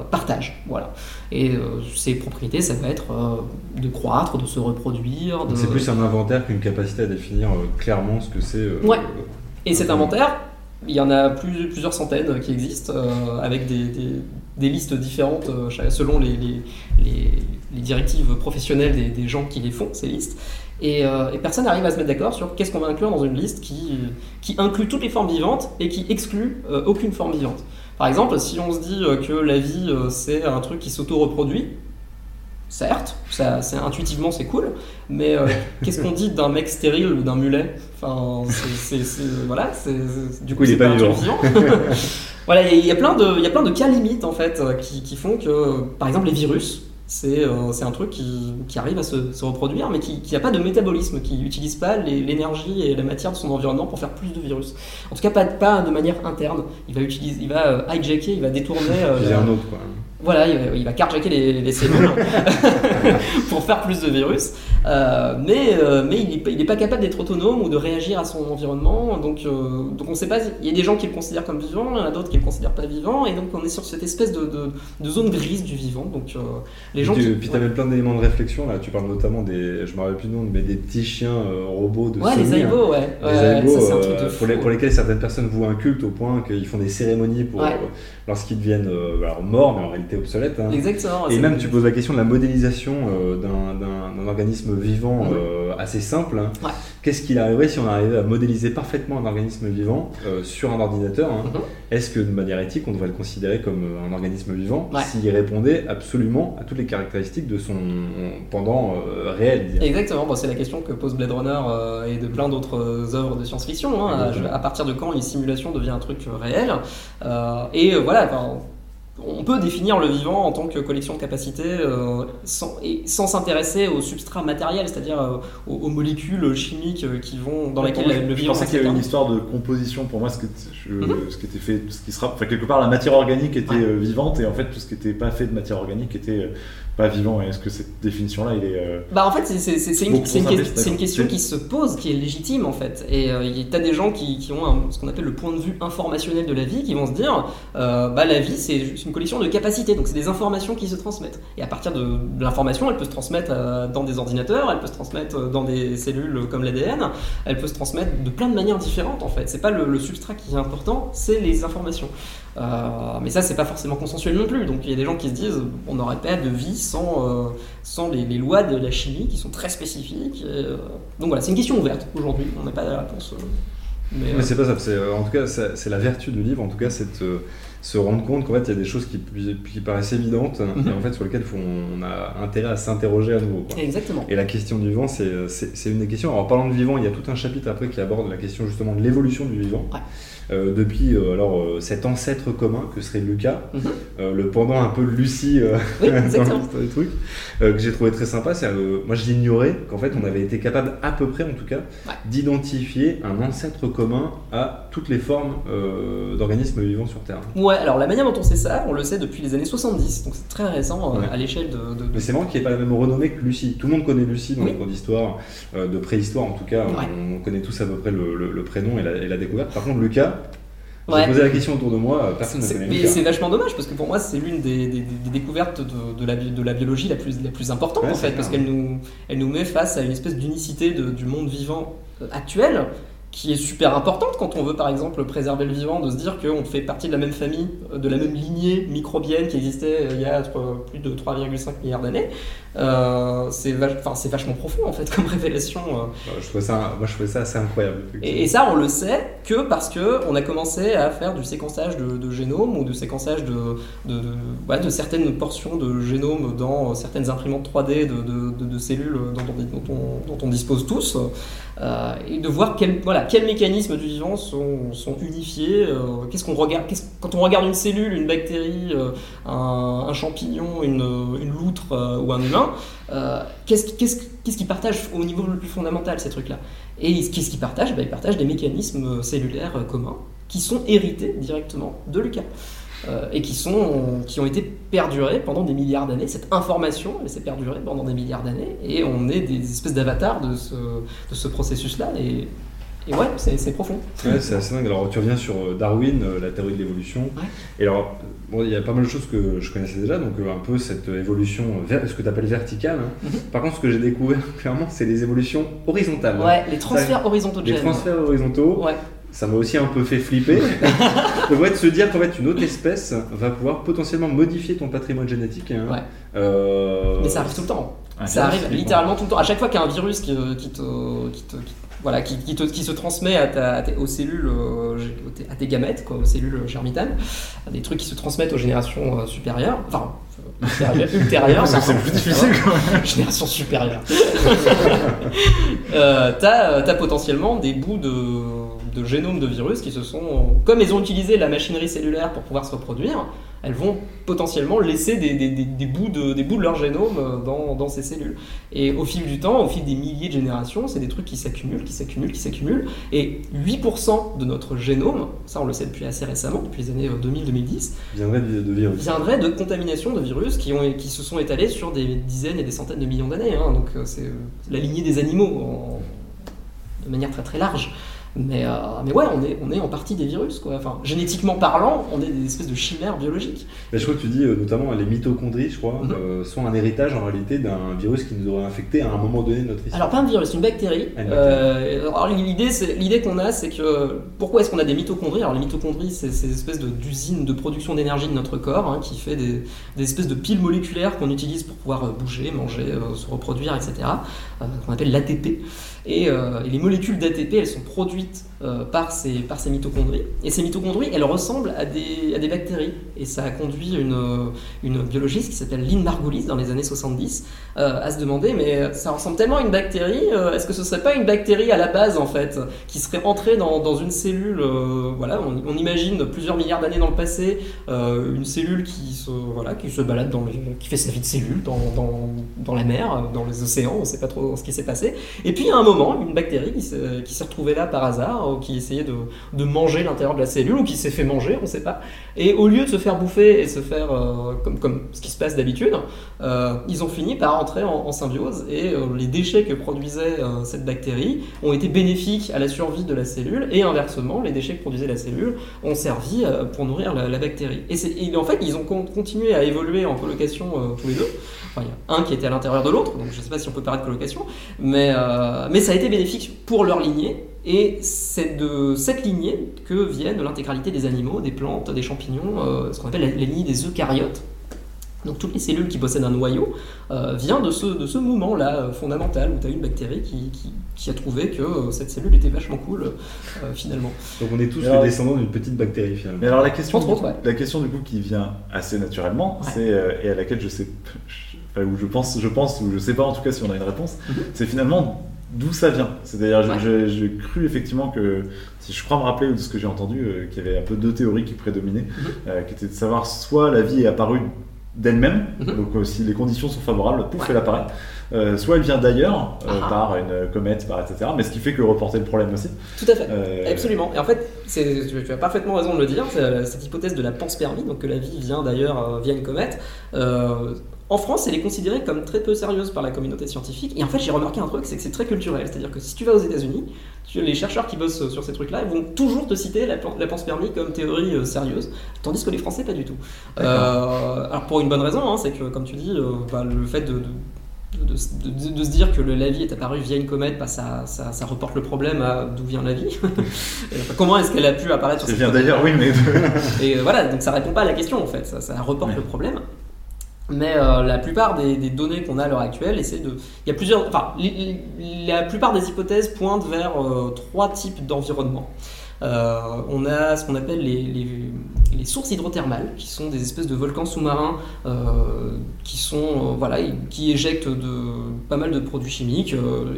partage. Voilà. Et euh, ces propriétés, ça va être euh, de croître, de se reproduire. De... C'est plus un inventaire qu'une capacité à définir clairement ce que c'est. Ouais. Et cet inventaire, il y en a plus- plusieurs centaines qui existent, euh, avec des, des- des listes différentes euh, selon les, les- les- les directives professionnelles des, des gens qui les font, ces listes. Et, euh, et personne n'arrive à se mettre d'accord sur qu'est-ce qu'on va inclure dans une liste qui, qui inclut toutes les formes vivantes et qui exclut euh, aucune forme vivante. Par exemple, si on se dit euh, que la vie, c'est un truc qui s'auto-reproduit, certes, ça, c'est, intuitivement c'est cool, mais euh, qu'est-ce qu'on dit d'un mec stérile ou d'un mulet? Enfin, c'est, c'est- c'est- voilà, c'est, du coup, il est c'est pas vivant. voilà, il y a- plein de, il y a plein de cas limites en fait qui, qui font que, par exemple, les virus, c'est, euh, c'est un truc qui, qui arrive à se, se reproduire, mais qui n'a pas de métabolisme, qui n'utilise pas l'énergie et la matière de son environnement pour faire plus de virus. En tout cas, pas, pas de manière interne. Il va utiliser, il va euh, hijacker, il va détourner. euh, la- un autre, quoi. voilà, il va, il va carjacker les, les cellules pour faire plus de virus. Euh, mais euh, mais il n'est pas, il est pas capable d'être autonome ou de réagir à son environnement. Donc, euh, donc on ne sait pas. Il y a des gens qui le considèrent comme vivant, il y en a d'autres qui le considèrent pas vivant. Et donc on est sur cette espèce de, de, de zone grise du vivant. Donc euh, les gens puis, qui. puis t'avais plein d'éléments de réflexion là. Tu parles notamment des, je me rappelle plus le nom, mais des petits chiens robots de Ouais, Sony, les hein. aïbos, ouais. Les Ouais, aïbos, ça, c'est un truc de pour, les- pour lesquels certaines personnes vouent un culte au point qu'ils font des cérémonies pour Ouais. lorsqu'ils deviennent alors morts, mais en réalité obsolètes. hein. Exactement. Et même tu poses la question de la modélisation d'un- d'un organisme vivant Mhm. euh, assez simple. hein. Ouais. Qu'est-ce qu'il arriverait si on arrivait à modéliser parfaitement un organisme vivant euh, sur un ordinateur hein? Mhm. Est-ce que de manière éthique on devrait le considérer comme euh, un organisme vivant Ouais. s'il répondait absolument à toutes les caractéristiques de son pendant euh, réel. Exactement, bon, c'est la question que pose Blade Runner et de plein d'autres œuvres de science-fiction. hein. Exactement. à, à partir de quand une simulation devient un truc réel? Et voilà, enfin, on peut définir le vivant en tant que collection de capacités euh, sans, et sans s'intéresser au substrat matériel, c'est-à-dire euh, aux, aux molécules chimiques euh, qui vont dans lesquelles Moi, le je vivant pensais qu'il y avait une histoire de composition pour moi, ce, que je- Mhm. ce qui était fait, ce qui sera, enfin quelque part la matière organique était Ouais. vivante et en fait tout ce qui n'était pas fait de matière organique était pas vivant. Et est-ce que cette définition-là, il est euh, Bah en fait c'est- une, une une question qui se pose, qui est légitime en fait. Et euh, y- t'as des gens qui, qui ont un- ce qu'on appelle le point de vue informationnel de la vie, qui vont se dire, euh, bah la vie c'est juste une collection de capacités, donc c'est des informations qui se transmettent. Et à partir de, de l'information, elle peut se transmettre euh, dans des ordinateurs, elle peut se transmettre dans des cellules comme l'ADN, elle peut se transmettre de plein de manières différentes en fait. C'est pas le, le substrat qui est important, c'est les informations. Euh, mais ça c'est pas forcément consensuel non plus. Donc il y a des gens qui se disent, on n'aurait pas de vie sans euh, sans les, les lois de la chimie qui sont très spécifiques. et, euh, donc voilà, c'est une question ouverte aujourd'hui, on n'a pas de réponse. mais, Mais c'est pas ça, c'est, en tout cas c'est la vertu du livre, en tout cas c'est de se rendre compte qu'en fait il y a des choses qui, qui paraissent évidentes Mhm. et en fait sur lesquelles faut- on a intérêt à s'interroger à nouveau. quoi. exactement. Et la question du vivant, c'est une des questions. Alors, en parlant de vivant, il y a tout un chapitre après qui aborde la question justement de l'évolution du vivant. Ouais. Euh, depuis euh, alors, euh, cet ancêtre commun que serait Lucas, Mhm. le pendant un peu de Lucie Oui, dans du truc, que j'ai trouvé très sympa. c'est, moi, j'ignorais qu'en fait, on avait été capable, à peu près en tout cas, Ouais. d'identifier un ancêtre commun à toutes les formes d'organismes vivants sur Terre. Ouais, alors la manière dont on sait ça, on le sait depuis les années 70, donc c'est très récent Ouais. à l'échelle de, de- de- Mais c'est marrant qu'il n'y ait pas la même renommée que Lucie. Tout le monde connaît Lucie dans Oui. les cours d'histoire, de préhistoire en tout cas. Ouais. On connaît tous à peu près le, le- le prénom et la, et la découverte. Par contre, Lucas. J'ai posé la question autour de moi, euh, personne ne connaît mais c'est vachement dommage parce que pour moi c'est l'une des, des- des découvertes de, de la, bi- de la biologie la plus, la plus importante en fait parce qu'elle nous, elle nous met face à une espèce d'unicité du monde vivant euh, actuel qui est super importante quand on veut par exemple préserver le vivant, de se dire qu'on fait partie de la même famille, euh, de la même lignée microbienne qui existait euh, il y a plus de 3,5 milliards d'années. Euh, c'est vach- enfin, c'est vachement profond en fait comme révélation. Je trouvais ça, moi, je trouvais ça assez incroyable. Et, et ça, on le sait que parce que on a commencé à faire du séquençage de, de génome ou du séquençage de, de, de- ouais, de certaines portions de génome dans certaines imprimantes 3D de, cellules dont on, dont on- dont on dispose tous, euh, et de voir quel, voilà, quels mécanismes du vivant sont, unifiés. euh, qu'est-ce qu'on regarde, quand on regarde une cellule, une bactérie, euh, un, champignon, une, loutre euh, ou un humain, qu'est-ce qu'ils partagent au niveau le plus fondamental ces trucs-là? Et qu'est-ce qu'ils partagent? Ben, Ils partagent des mécanismes cellulaires communs qui sont hérités directement de Lucas. Et qui, sont, qui ont été perdurés pendant des milliards d'années. Cette information, elle s'est perdurée pendant des milliards d'années. Et on est des espèces d'avatars de ce, de ce processus-là. Et, et ouais, c'est profond. Ouais, c'est assez dingue. Alors, tu reviens sur euh, Darwin, euh, la théorie de l'évolution. Ouais. Et alors, bon, il y a pas mal de choses que je connaissais déjà, donc euh, un peu cette évolution, ce que tu appelles verticale. hein. Mhm. Par contre, ce que j'ai découvert clairement, c'est les évolutions horizontales. Ouais, les transferts horizontaux de Les gènes. transferts horizontaux, Ouais. ça m'a aussi un peu fait flipper. de se dire qu'en fait, une autre espèce va pouvoir potentiellement modifier ton patrimoine génétique. hein. Ouais. Euh, Mais ça arrive tout le temps. Ça arrive littéralement tout le temps. À chaque fois qu'il y a un virus qui, qui te, qui te- qui- voilà, qui, qui te- qui se transmet à ta- à aux cellules, euh, à tes gamètes, quoi, aux cellules germinales, des trucs qui se transmettent aux générations euh, supérieures, enfin euh, ultérieures. Que c'est plus difficile quand même. Génération supérieure. euh, T'as t'as potentiellement des bouts de, de génome de virus qui se sont, comme ils ont utilisé la machinerie cellulaire pour pouvoir se reproduire, elles vont potentiellement laisser des, des- des- des bouts, de, des bouts de leur génome euh, dans, dans ces cellules. Et au fil du temps, au fil des milliers de générations, c'est des trucs qui s'accumulent, qui s'accumulent, qui s'accumulent. Et 8% de notre génome, ça on le sait depuis assez récemment, depuis les années euh, 2000-2010, Viendrait de, de virus. viendrait de contamination de virus qui, ont, qui se sont étalés sur des dizaines et des centaines de millions d'années. hein. Donc euh, c'est euh, la lignée des animaux en- de manière très très large. Mais, euh, mais ouais, on est, on est en partie des virus. Quoi. Enfin, génétiquement parlant, on est des espèces de chimères biologiques. Mais je crois que tu dis euh, notamment les mitochondries, je crois, Mhm. euh, sont un héritage en réalité d'un virus qui nous aurait infecté à un moment donné de notre histoire. Alors pas un virus, une bactérie. Ah, une Euh, alors l'idée, qu'on a, c'est que pourquoi est-ce qu'on a des mitochondries? Alors les mitochondries, c'est ces espèces d'usines de production d'énergie de notre corps, hein, qui fait des, des espèces de piles moléculaires qu'on utilise pour pouvoir bouger, manger, se reproduire, etc. euh, qu'on appelle l'ATP. Et, euh, et les molécules d'ATP, elles sont produites euh, par, ces, par ces mitochondries. Et ces mitochondries, elles ressemblent à des, à des bactéries. Et ça a conduit une, une biologiste qui s'appelle Lynn Margulis dans les années 70 euh, à se demander mais ça ressemble tellement à une bactérie, euh, est-ce que ce serait pas une bactérie à la base en fait, qui serait entrée dans, dans une cellule, euh, voilà, on, imagine plusieurs milliards d'années dans le passé, euh, une cellule qui se, voilà, qui se balade dans qui fait sa vie de cellule dans, dans, dans la mer, dans les océans, on sait pas trop ce qui s'est passé. Et puis à un moment, une bactérie qui s'est, retrouvée là par hasard, ou qui essayait de, manger l'intérieur de la cellule, ou qui s'est fait manger, on sait pas. Et au lieu de se faire bouffer et se faire, euh, comme, ce qui se passe d'habitude, euh, ils ont fini par entrer en, symbiose et euh, les déchets que produisait cette bactérie ont été bénéfiques à la survie de la cellule et inversement, les déchets que produisait la cellule ont servi pour nourrir la, bactérie. Et, en fait, ils ont con- continué à évoluer en colocation tous les deux. Il y a un qui était à l'intérieur de l'autre, donc je ne sais pas si on peut parler de colocation, mais, euh, mais ça a été bénéfique pour leur lignée. Et c'est de cette lignée que viennent l'intégralité des animaux, des plantes, des champignons, euh, ce qu'on appelle la, la lignée des eucaryotes. Donc toutes les cellules qui possèdent un noyau euh, vient de ce, de ce moment-là euh, fondamental où tu as une bactérie qui, qui- qui a trouvé que euh, cette cellule était vachement cool euh, finalement. Donc on est tous Alors- les descendants d'une petite bactérie finalement. Mais alors la question, Entre autres, ouais. la question du coup qui vient assez naturellement, Ouais. c'est euh, et à laquelle je sais, enfin, où je pense, je pense ou je sais pas en tout cas si on a une réponse, Mhm. c'est finalement d'où ça vient. C'est-à-dire, Ouais. j'ai j'ai cru effectivement que, si je crois me rappeler de ce que j'ai entendu, euh, qu'il y avait un peu deux théories qui prédominaient, Mhm. euh, qui étaient de savoir soit la vie est apparue d'elle-même, Mhm. donc euh, si les conditions sont favorables, pouf, Ouais. elle apparaît. Euh, soit elle vient d'ailleurs, euh, Ah. par une comète, par etc. Mais ce qui fait que reporter le problème aussi. Tout à fait. Euh, Absolument. Et en fait, c'est- tu as parfaitement raison de le dire, euh, cette hypothèse de la panspermie, donc que la vie vient d'ailleurs euh, via une comète. En France, elle est considérée comme très peu sérieuse par la communauté scientifique. Et en fait, j'ai remarqué un truc, c'est que c'est très culturel. C'est-à-dire que si tu vas aux États-Unis, les chercheurs qui bossent sur ces trucs-là ils vont toujours te citer la, la panspermie comme théorie euh, sérieuse, tandis que les Français, pas du tout. Euh, alors, pour une bonne raison, hein, c'est que, comme tu dis, euh, bah, le fait de- de de, de- de se dire que le- la vie est apparue via une comète, bah, ça, ça, ça reporte le problème à d'où vient la vie. Comment est-ce qu'elle a pu apparaître sur cette vient d'ailleurs, oui, mais. Et euh, voilà, donc ça répond pas à la question en fait, ça, ça reporte Ouais. le problème. Mais euh, la plupart des, données qu'on a à l'heure actuelle, essaient de. Il y a plusieurs. Enfin, la plupart des hypothèses pointent vers euh, trois types d'environnement. Euh, on a ce qu'on appelle les, les- les sources hydrothermales, qui sont des espèces de volcans sous-marins qui sont voilà, qui éjectent de pas mal de produits chimiques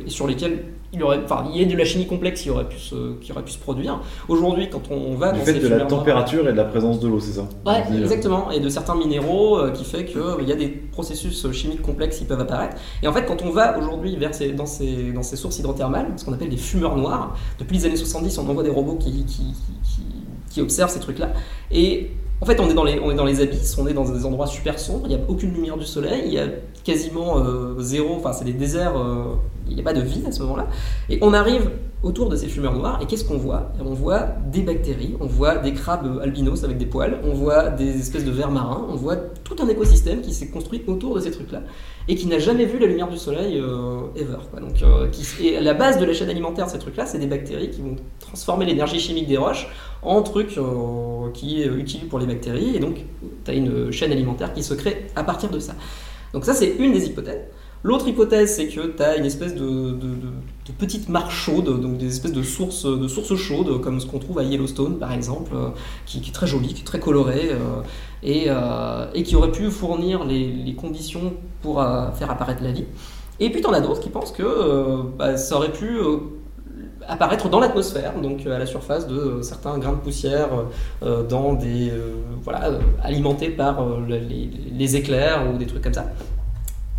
et sur lesquels il y aurait, enfin, il y a de la chimie complexe qui aurait pu se, qui aurait pu se produire. Aujourd'hui, quand on va Du dans fait ces de la température et de la présence de l'eau, c'est ça Ouais, euh, exactement, et de certains minéraux euh, qui fait qu'il y a des processus euh, chimiques complexes qui peuvent apparaître. Et en fait, quand on va aujourd'hui vers ces, dans, ces, dans ces sources hydrothermales, ce qu'on appelle des fumeurs noirs, depuis les années 70, on envoie des robots qui, qui, qui, qui- qui observent ces trucs-là. Et en fait, on est, dans les, on est dans abysses, on est dans des endroits super sombres, il n'y a aucune lumière du soleil, il y a quasiment euh, zéro, enfin, c'est des déserts, euh, il n'y a pas de vie à ce moment-là. Et on arrive autour de ces fumeurs noirs, et qu'est-ce qu'on voit? On voit des bactéries, on voit des crabes albinos avec des poils, on voit des espèces de vers marins, on voit tout un écosystème qui s'est construit autour de ces trucs-là, et qui n'a jamais vu la lumière du soleil euh, ever. quoi. Donc, euh, la base de la chaîne alimentaire de ces trucs-là, c'est des bactéries qui vont transformer l'énergie chimique des roches en truc euh, qui est utile pour les bactéries, et donc tu as une chaîne alimentaire qui se crée à partir de ça. Donc ça, c'est une des hypothèses. L'autre hypothèse, c'est que tu as une espèce de- de petite mare chaude, donc des espèces de sources, de sources chaudes, comme ce qu'on trouve à Yellowstone par exemple, euh, qui, est très jolie, qui est très colorée, euh, et, euh, et qui aurait pu fournir les, conditions pour faire apparaître la vie. Et puis tu en as d'autres qui pensent que bah, ça aurait pu apparaître dans l'atmosphère, donc à la surface de certains grains de poussière, dans des voilà alimentés par les, les éclairs ou des trucs comme ça.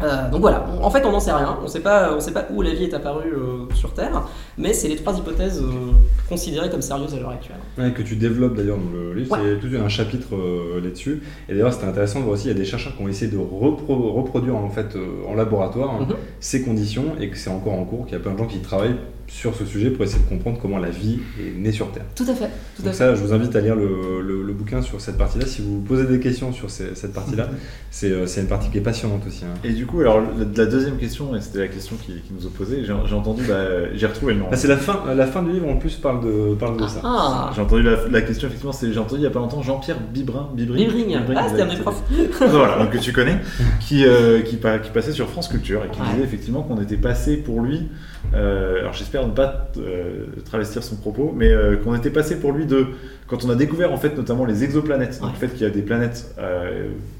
Euh, donc voilà, en fait on n'en sait rien, on ne sait pas où la vie est apparue euh, sur Terre, mais c'est les trois hypothèses euh, considérées comme sérieuses à l'heure actuelle. Ouais, que tu développes d'ailleurs dans le livre, c'est tout un chapitre là-dessus, et d'ailleurs c'était intéressant de voir aussi, il y a des chercheurs qui ont essayé de reproduire en, fait, en laboratoire hein, mhm. ces conditions, et que c'est encore en cours, qu'il y a plein de gens qui travaillent sur ce sujet pour essayer de comprendre comment la vie est née sur Terre. Tout à fait. Tout Donc ça, je vous invite à lire le, le, bouquin sur cette partie-là. Si vous posez des questions sur cette partie-là, euh, c'est une partie qui est passionnante aussi. Hein. Et du coup, alors la, deuxième question, et c'était la question qui, qui nous opposait, j'ai entendu, bah, j'ai retrouvé le nom. Ah, c'est la fin, la fin du livre en plus parle de, parle de ça. Ah. J'ai entendu la, question, effectivement, j'ai entendu il y a pas longtemps Jean-Pierre Bibrin. Bibring. Ah, c'était un des profs. voilà, donc que tu connais, qui, euh, qui, qui, passait sur France Culture et qui disait effectivement qu'on était passé pour lui euh, alors j'espère ne pas euh, travestir son propos, mais euh, qu'on était passé pour lui de quand on a découvert en fait notamment les exoplanètes, donc le fait qu'il y a des planètes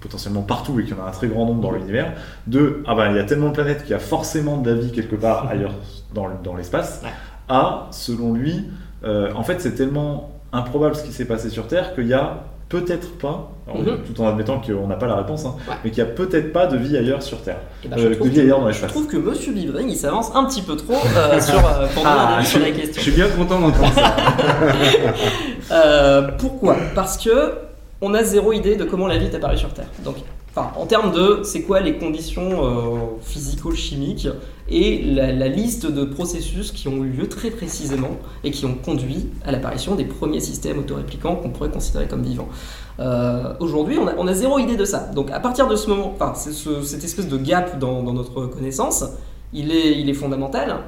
potentiellement partout et qu'il y en a un très grand nombre dans l'univers, de ah ben il y a tellement de planètes qu'il y a forcément de la vie quelque part ailleurs dans, dans l'espace, à selon lui, en fait c'est tellement improbable ce qui s'est passé sur Terre qu'il y a peut-être pas, mhm. tout en admettant qu'on n'a pas la réponse, hein, mais qu'il n'y a peut-être pas de vie ailleurs sur Terre. Euh, vie ailleurs dans Je trouve que Monsieur Bibring, il s'avance un petit peu trop euh, sur, euh, pour ah, sur la question. Je suis bien content d'entendre ça. pourquoi? Parce que on a zéro idée de comment la vie est apparue sur Terre. Donc, en termes de c'est quoi les conditions physico-chimiques et la, liste de processus qui ont eu lieu très précisément et qui ont conduit à l'apparition des premiers systèmes autoréplicants qu'on pourrait considérer comme vivants. Euh, aujourd'hui, on a, zéro idée de ça. Donc à partir de ce moment, enfin, cette espèce de gap dans, notre connaissance, il est, il est fondamental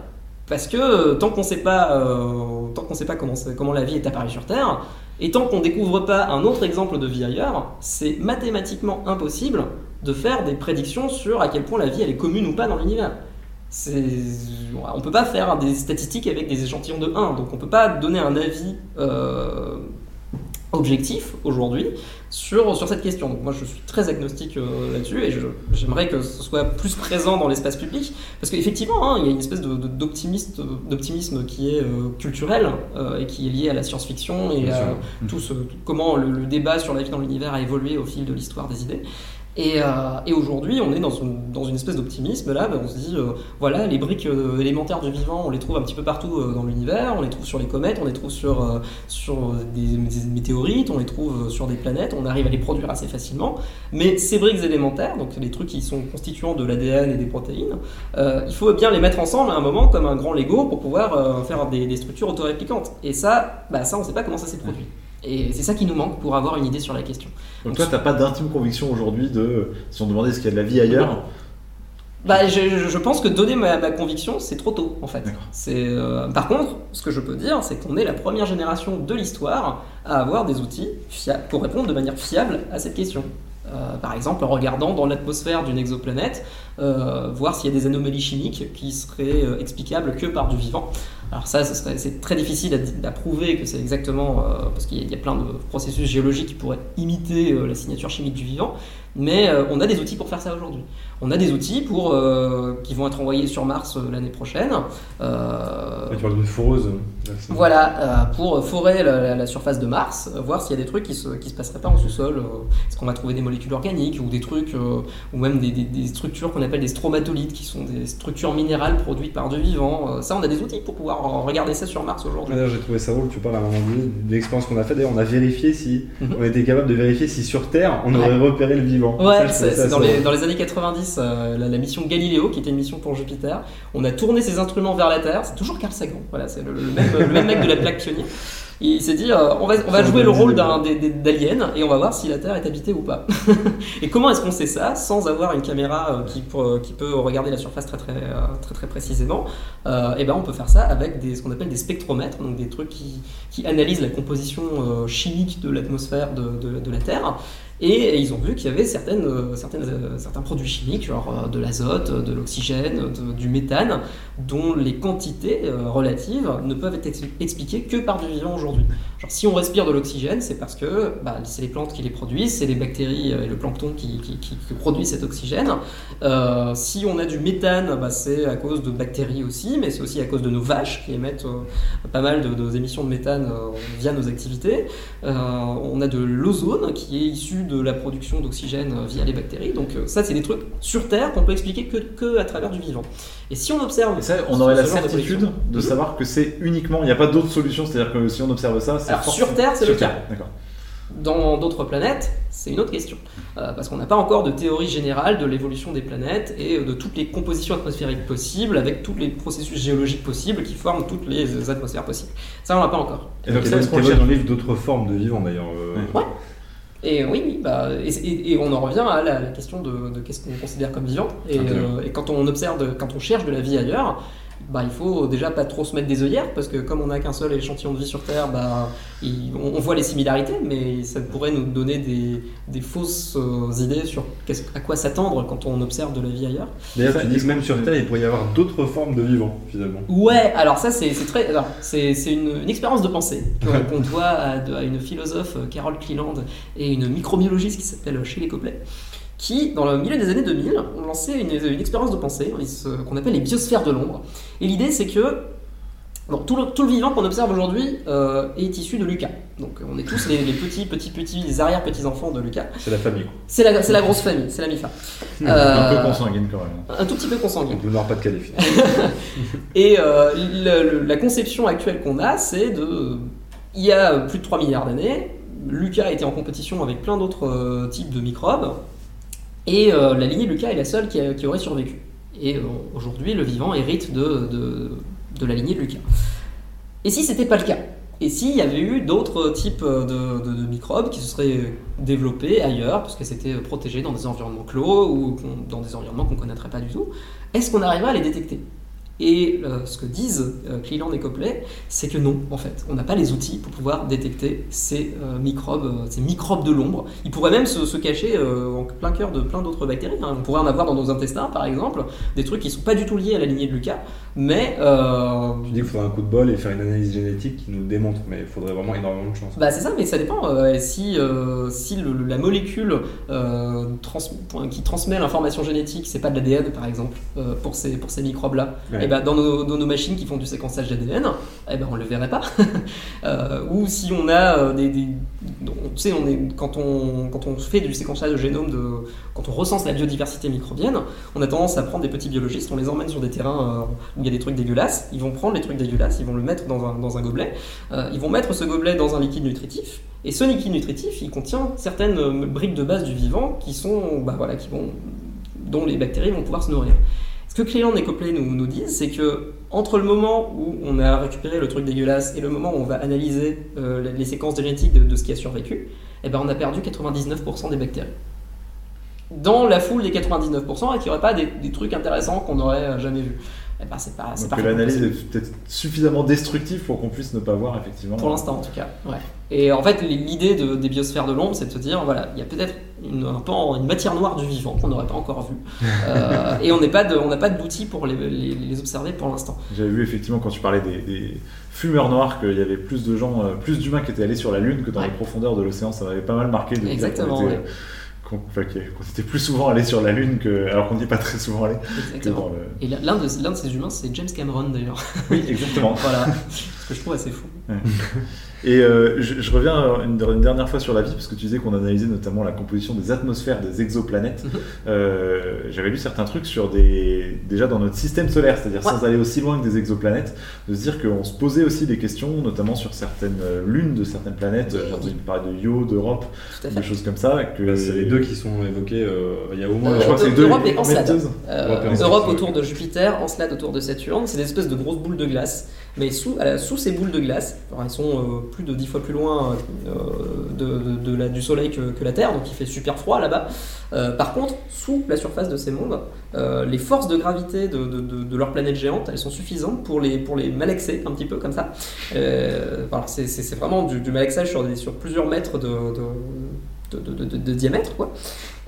parce que tant qu'on ne sait pas, euh, tant qu'on sait pas comment, comment la vie est apparue sur Terre, et tant qu'on ne découvre pas un autre exemple de vie ailleurs, c'est mathématiquement impossible de faire des prédictions sur à quel point la vie elle est commune ou pas dans l'univers. On ne peut pas faire des statistiques avec des échantillons de 1, donc on ne peut pas donner un avis euh, objectif aujourd'hui sur, sur cette question. Donc moi je suis très agnostique euh, là-dessus et j'aimerais que ce soit plus présent dans l'espace public parce qu'effectivement hein, il y a une espèce d'optimisme qui est euh, culturel et qui est lié à la science-fiction et à tout ce, comment le, débat sur la vie dans l'univers a évolué au fil de l'histoire des idées. Et, euh, et aujourd'hui, on est dans une, espèce d'optimisme. Là, ben, on se dit, euh, voilà, les briques euh, élémentaires du vivant, on les trouve un petit peu partout dans l'univers. On les trouve sur les comètes, on les trouve sur, sur des, météorites, on les trouve sur des planètes. On arrive à les produire assez facilement. Mais ces briques élémentaires, donc les trucs qui sont constituants de l'ADN et des protéines, il faut bien les mettre ensemble à un moment comme un grand Lego pour pouvoir faire des, des structures autoréplicantes. Et ça, bah, ça, on ne sait pas comment ça s'est produit. Et c'est ça qui nous manque pour avoir une idée sur la question. Donc, toi, tu n'as pas d'intime conviction aujourd'hui de, si on demandait ce qu'il y a de la vie ailleurs bah, je, pense que donner ma, conviction, c'est trop tôt, en fait. Euh, par contre, ce que je peux dire, c'est qu'on est la première génération de l'histoire à avoir des outils pour répondre de manière fiable à cette question. Euh, par exemple, en regardant dans l'atmosphère d'une exoplanète, euh, voir s'il y a des anomalies chimiques qui seraient explicables que par du vivant. Alors ça, c'est très difficile à, prouver que c'est exactement, parce qu'il y, a plein de processus géologiques qui pourraient imiter la signature chimique du vivant, mais on a des outils pour faire ça aujourd'hui. On a des outils pour, euh, qui vont être envoyés sur Mars euh, l'année prochaine. Euh, tu parles d'une foreuse. Voilà, pour forer la, surface de Mars, voir s'il y a des trucs qui se, qui se passeraient pas en sous-sol. Est-ce qu'on va trouver des molécules organiques ou des trucs, ou même des, des, structures qu'on appelle des stromatolites, qui sont des structures minérales produites par du vivant. ça, on a des outils pour pouvoir regarder ça sur Mars aujourd'hui. J'ai trouvé ça drôle, tu parles à un moment donné de l'expérience qu'on a fait. D'ailleurs, on a vérifié si, mhm. on était capable de vérifier si sur Terre, on aurait repéré le vivant. Ouais, c'est dans, dans les années 90 euh, la, mission Galileo, qui était une mission pour Jupiter. On a tourné ses instruments vers la Terre. C'est toujours Carl Sagan, voilà, c'est le, même, mec de la plaque pionnière. Il s'est dit, euh, on va, on va jouer le rôle d'un d'alien et on va voir si la Terre est habitée ou pas. et comment est-ce qu'on sait ça sans avoir une caméra euh, qui, qui, peut regarder la surface très très très, très, précisément? Et eh ben on peut faire ça avec des, ce qu'on appelle des spectromètres, donc des trucs qui, qui analysent la composition chimique de l'atmosphère de, de, de, la Terre et ils ont vu qu'il y avait certaines, euh, euh, certains produits chimiques, genre euh, de l'azote, de l'oxygène, du méthane, dont les quantités relatives ne peuvent être ex- expliquées que par du vivant aujourd'hui. Genre, si on respire de l'oxygène, c'est parce que bah, c'est les plantes qui les produisent, c'est les bactéries et le plancton qui, produisent cet oxygène. Si on a du méthane, bah, c'est à cause de bactéries aussi, mais c'est aussi à cause de nos vaches qui émettent pas mal de, de émissions de méthane via nos activités. On a de l'ozone qui est issu de la production d'oxygène euh, via les bactéries. Donc euh, ça, c'est des trucs sur Terre qu'on peut expliquer que, que à travers du vivant. Et si on observe... Et ça, on aurait ce la de certitude de Mhm. savoir que c'est uniquement, il n'y a pas d'autre solution, c'est-à-dire que si on observe ça, c'est Alors, sur Terre, c'est le Sur cas. Terre, D'accord. Dans d'autres planètes, c'est une autre question. Euh, parce qu'on n'a pas encore de théorie générale de l'évolution des planètes et de toutes les compositions atmosphériques possibles, avec tous les processus géologiques possibles qui forment toutes les atmosphères possibles. Ça, on l'a pas encore. Et donc Et ça, donc, est-ce qu'on dans le livre d'autres formes de vivant d'ailleurs. euh, Ouais. Et oui, oui, bah, et, et- et on en revient à la, la question de, de qu'est-ce qu'on considère comme vivant. Et, euh, et quand on observe, quand on cherche de la vie ailleurs, bah, il faut déjà pas trop se mettre des œillères, parce que comme on n'a qu'un seul échantillon de vie sur Terre, bah, il- on, on voit les similarités, mais ça pourrait nous donner des, des fausses euh, idées sur à quoi s'attendre quand on observe de la vie ailleurs. D'ailleurs, tu dis que même sur Terre, il pourrait y avoir d'autres formes de vivant finalement. Ouais, alors ça c'est c'est très, alors, c'est c'est une, une expérience de pensée qu'on doit à, une philosophe euh, Carol Cleland et une microbiologiste qui s'appelle Shelley Copley, qui dans le milieu des années 2000 ont lancé une, une expérience de pensée qu'on appelle les biosphères de l'ombre. Et l'idée c'est que bon, tout, le, tout le vivant qu'on observe aujourd'hui euh, est issu de Lucas. Donc on est tous les, les petits petits petits les arrière petits enfants de Lucas. C'est la famille. Quoi. C'est la, c'est la grosse famille, c'est la MIFA. un Euh, peu consanguine quand même. un tout petit peu consanguin. Donc le Nord pas de Calais. Et euh, le- le- la conception actuelle qu'on a, c'est de. Il y a plus de 3 milliards d'années, Lucas était en compétition avec plein d'autres euh, types de microbes, et euh, la lignée de Lucas est la seule qui, aurait survécu. Et euh, aujourd'hui, le vivant hérite de, la lignée de Lucas. Et si c'était pas le cas? Et s'il y avait eu d'autres types de, de- microbes qui se seraient développés ailleurs, parce que c'était protégé dans des environnements clos ou dans des environnements qu'on ne connaîtrait pas du tout, est-ce qu'on arriverait à les détecter? Et euh, ce que disent euh, et Copley, c'est que non, en fait. On n'a pas les outils pour pouvoir détecter ces euh, microbes, euh, ces microbes de l'ombre. Ils pourraient même se, cacher en plein cœur de plein d'autres bactéries. hein. On pourrait en avoir dans nos intestins, par exemple, des trucs qui sont pas du tout liés à la lignée de Lucas, mais euh, Tu dis qu'il faudrait un coup de bol et faire une analyse génétique qui nous le démontre, mais il faudrait vraiment énormément de chance. Bah c'est ça, mais ça dépend. euh, si euh, si le- la molécule trans- qui transmet l'information génétique, c'est pas de l'ADN par exemple, pour ces, pour ces microbes-là, Ouais. et ben dans, nos, dans nos machines qui font du séquençage d'ADN, eh ben on le verrait pas. Ou si on a des, des- on- tu sais, on est quand on quand on fait du séquençage de génome de quand on recense la biodiversité microbienne, on a tendance à prendre des petits biologistes, on les emmène sur des terrains il y a des trucs dégueulasses, ils vont prendre les trucs dégueulasses, ils vont le mettre dans un, gobelet, euh, ils vont mettre ce gobelet dans un liquide nutritif, et ce liquide nutritif, il contient certaines euh, briques de base du vivant qui sont, bah voilà, qui vont, dont les bactéries vont pouvoir se nourrir. Ce que Cleland et Copley nous, disent, c'est que entre le moment où on a récupéré le truc dégueulasse et le moment où on va analyser euh, les- séquences génétiques de, ce qui a survécu, eh ben on a perdu 99% des bactéries. Dans la foule des 99%, et qu'il n'y aurait pas des, trucs intéressants qu'on n'aurait jamais vus. Eh ben c'est pas, Donc l'analyse est peut-être suffisamment destructive pour qu'on puisse ne pas voir effectivement. Pour l'instant, en tout cas. Ouais. Et en fait, l'idée de- des biosphères de l'ombre, c'est de se dire, voilà, il y a peut-être une, un pan, une matière noire du vivant qu'on n'aurait pas encore vue. Euh, et on n'est pas de- on n'a pas d'outils pour les, les- les observer pour l'instant. J'avais vu effectivement quand tu parlais des, des fumeurs noirs qu'il y avait plus de gens, euh, plus d'humains qui étaient allés sur la Lune que dans Ouais. les profondeurs de l'océan. Ça m'avait pas mal marqué de Exactement, qu'on était plus souvent allé sur la Lune que, alors qu'on n'y est pas très souvent allé. Exactement. le- Et l'un de, l'un de ces humains, c'est James Cameron d'ailleurs. Oui, exactement. voilà. Ce que je trouve assez fou. Et euh, je, je reviens euh, une, une dernière fois sur la vie, parce que tu disais qu'on analysait notamment la composition des atmosphères des exoplanètes. Euh, J'avais lu certains trucs sur des. déjà dans notre système solaire, c'est-à-dire Ouais. sans aller aussi loin que des exoplanètes, de se dire qu'on se posait aussi des questions, notamment sur certaines lunes de certaines planètes. Oui. J'ai entendu parler de Io, d'Europe, des choses comme ça. Que Bah, c'est les deux qui sont évoqués euh, il y a au moins. Euh, Je crois que c'est les deux Europe et Encelade. Euh, Europe et Encelade, Europe ouais. autour de Jupiter, Encelade autour de Saturne, c'est des espèces de grosses boules de glace. Mais sous, sous ces boules de glace, elles sont euh, plus de 10 fois plus loin euh, de, du Soleil que, que la Terre, donc il fait super froid là-bas. Euh, par contre, sous la surface de ces mondes, les forces de gravité de, de- leur planète géante, elles sont suffisantes pour les, pour les malaxer un petit peu comme ça. Voilà, c'est- vraiment du, du malaxage sur, sur plusieurs mètres de, de- de- de diamètre. Quoi.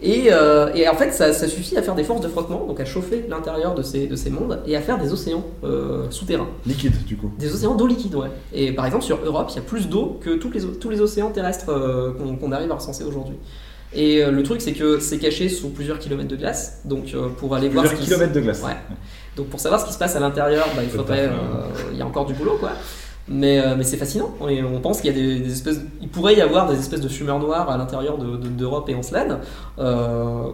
Et, euh, et en fait, ça, ça suffit à faire des forces de frottement, donc à chauffer l'intérieur de ces, de ces mondes et à faire des océans euh, souterrains. Liquide, du coup. Des océans d'eau liquide, ouais. Et par exemple, sur Europe, il y a plus d'eau que tous les, o- tous les océans terrestres euh, qu'on arrive à recenser aujourd'hui. Et le truc, c'est que c'est caché sous plusieurs kilomètres de glace. Donc, pour aller voir Plusieurs kilomètres de glace. Ouais. Donc, pour savoir ce qui se passe à l'intérieur, bah, il faudrait. euh, Il y a encore du boulot, quoi. Mais, euh, mais c'est fascinant. On pense qu'il y a des, espèces. Il pourrait y avoir des espèces de fumeurs noirs à l'intérieur de- de- d'Europe et en Slade. Euh,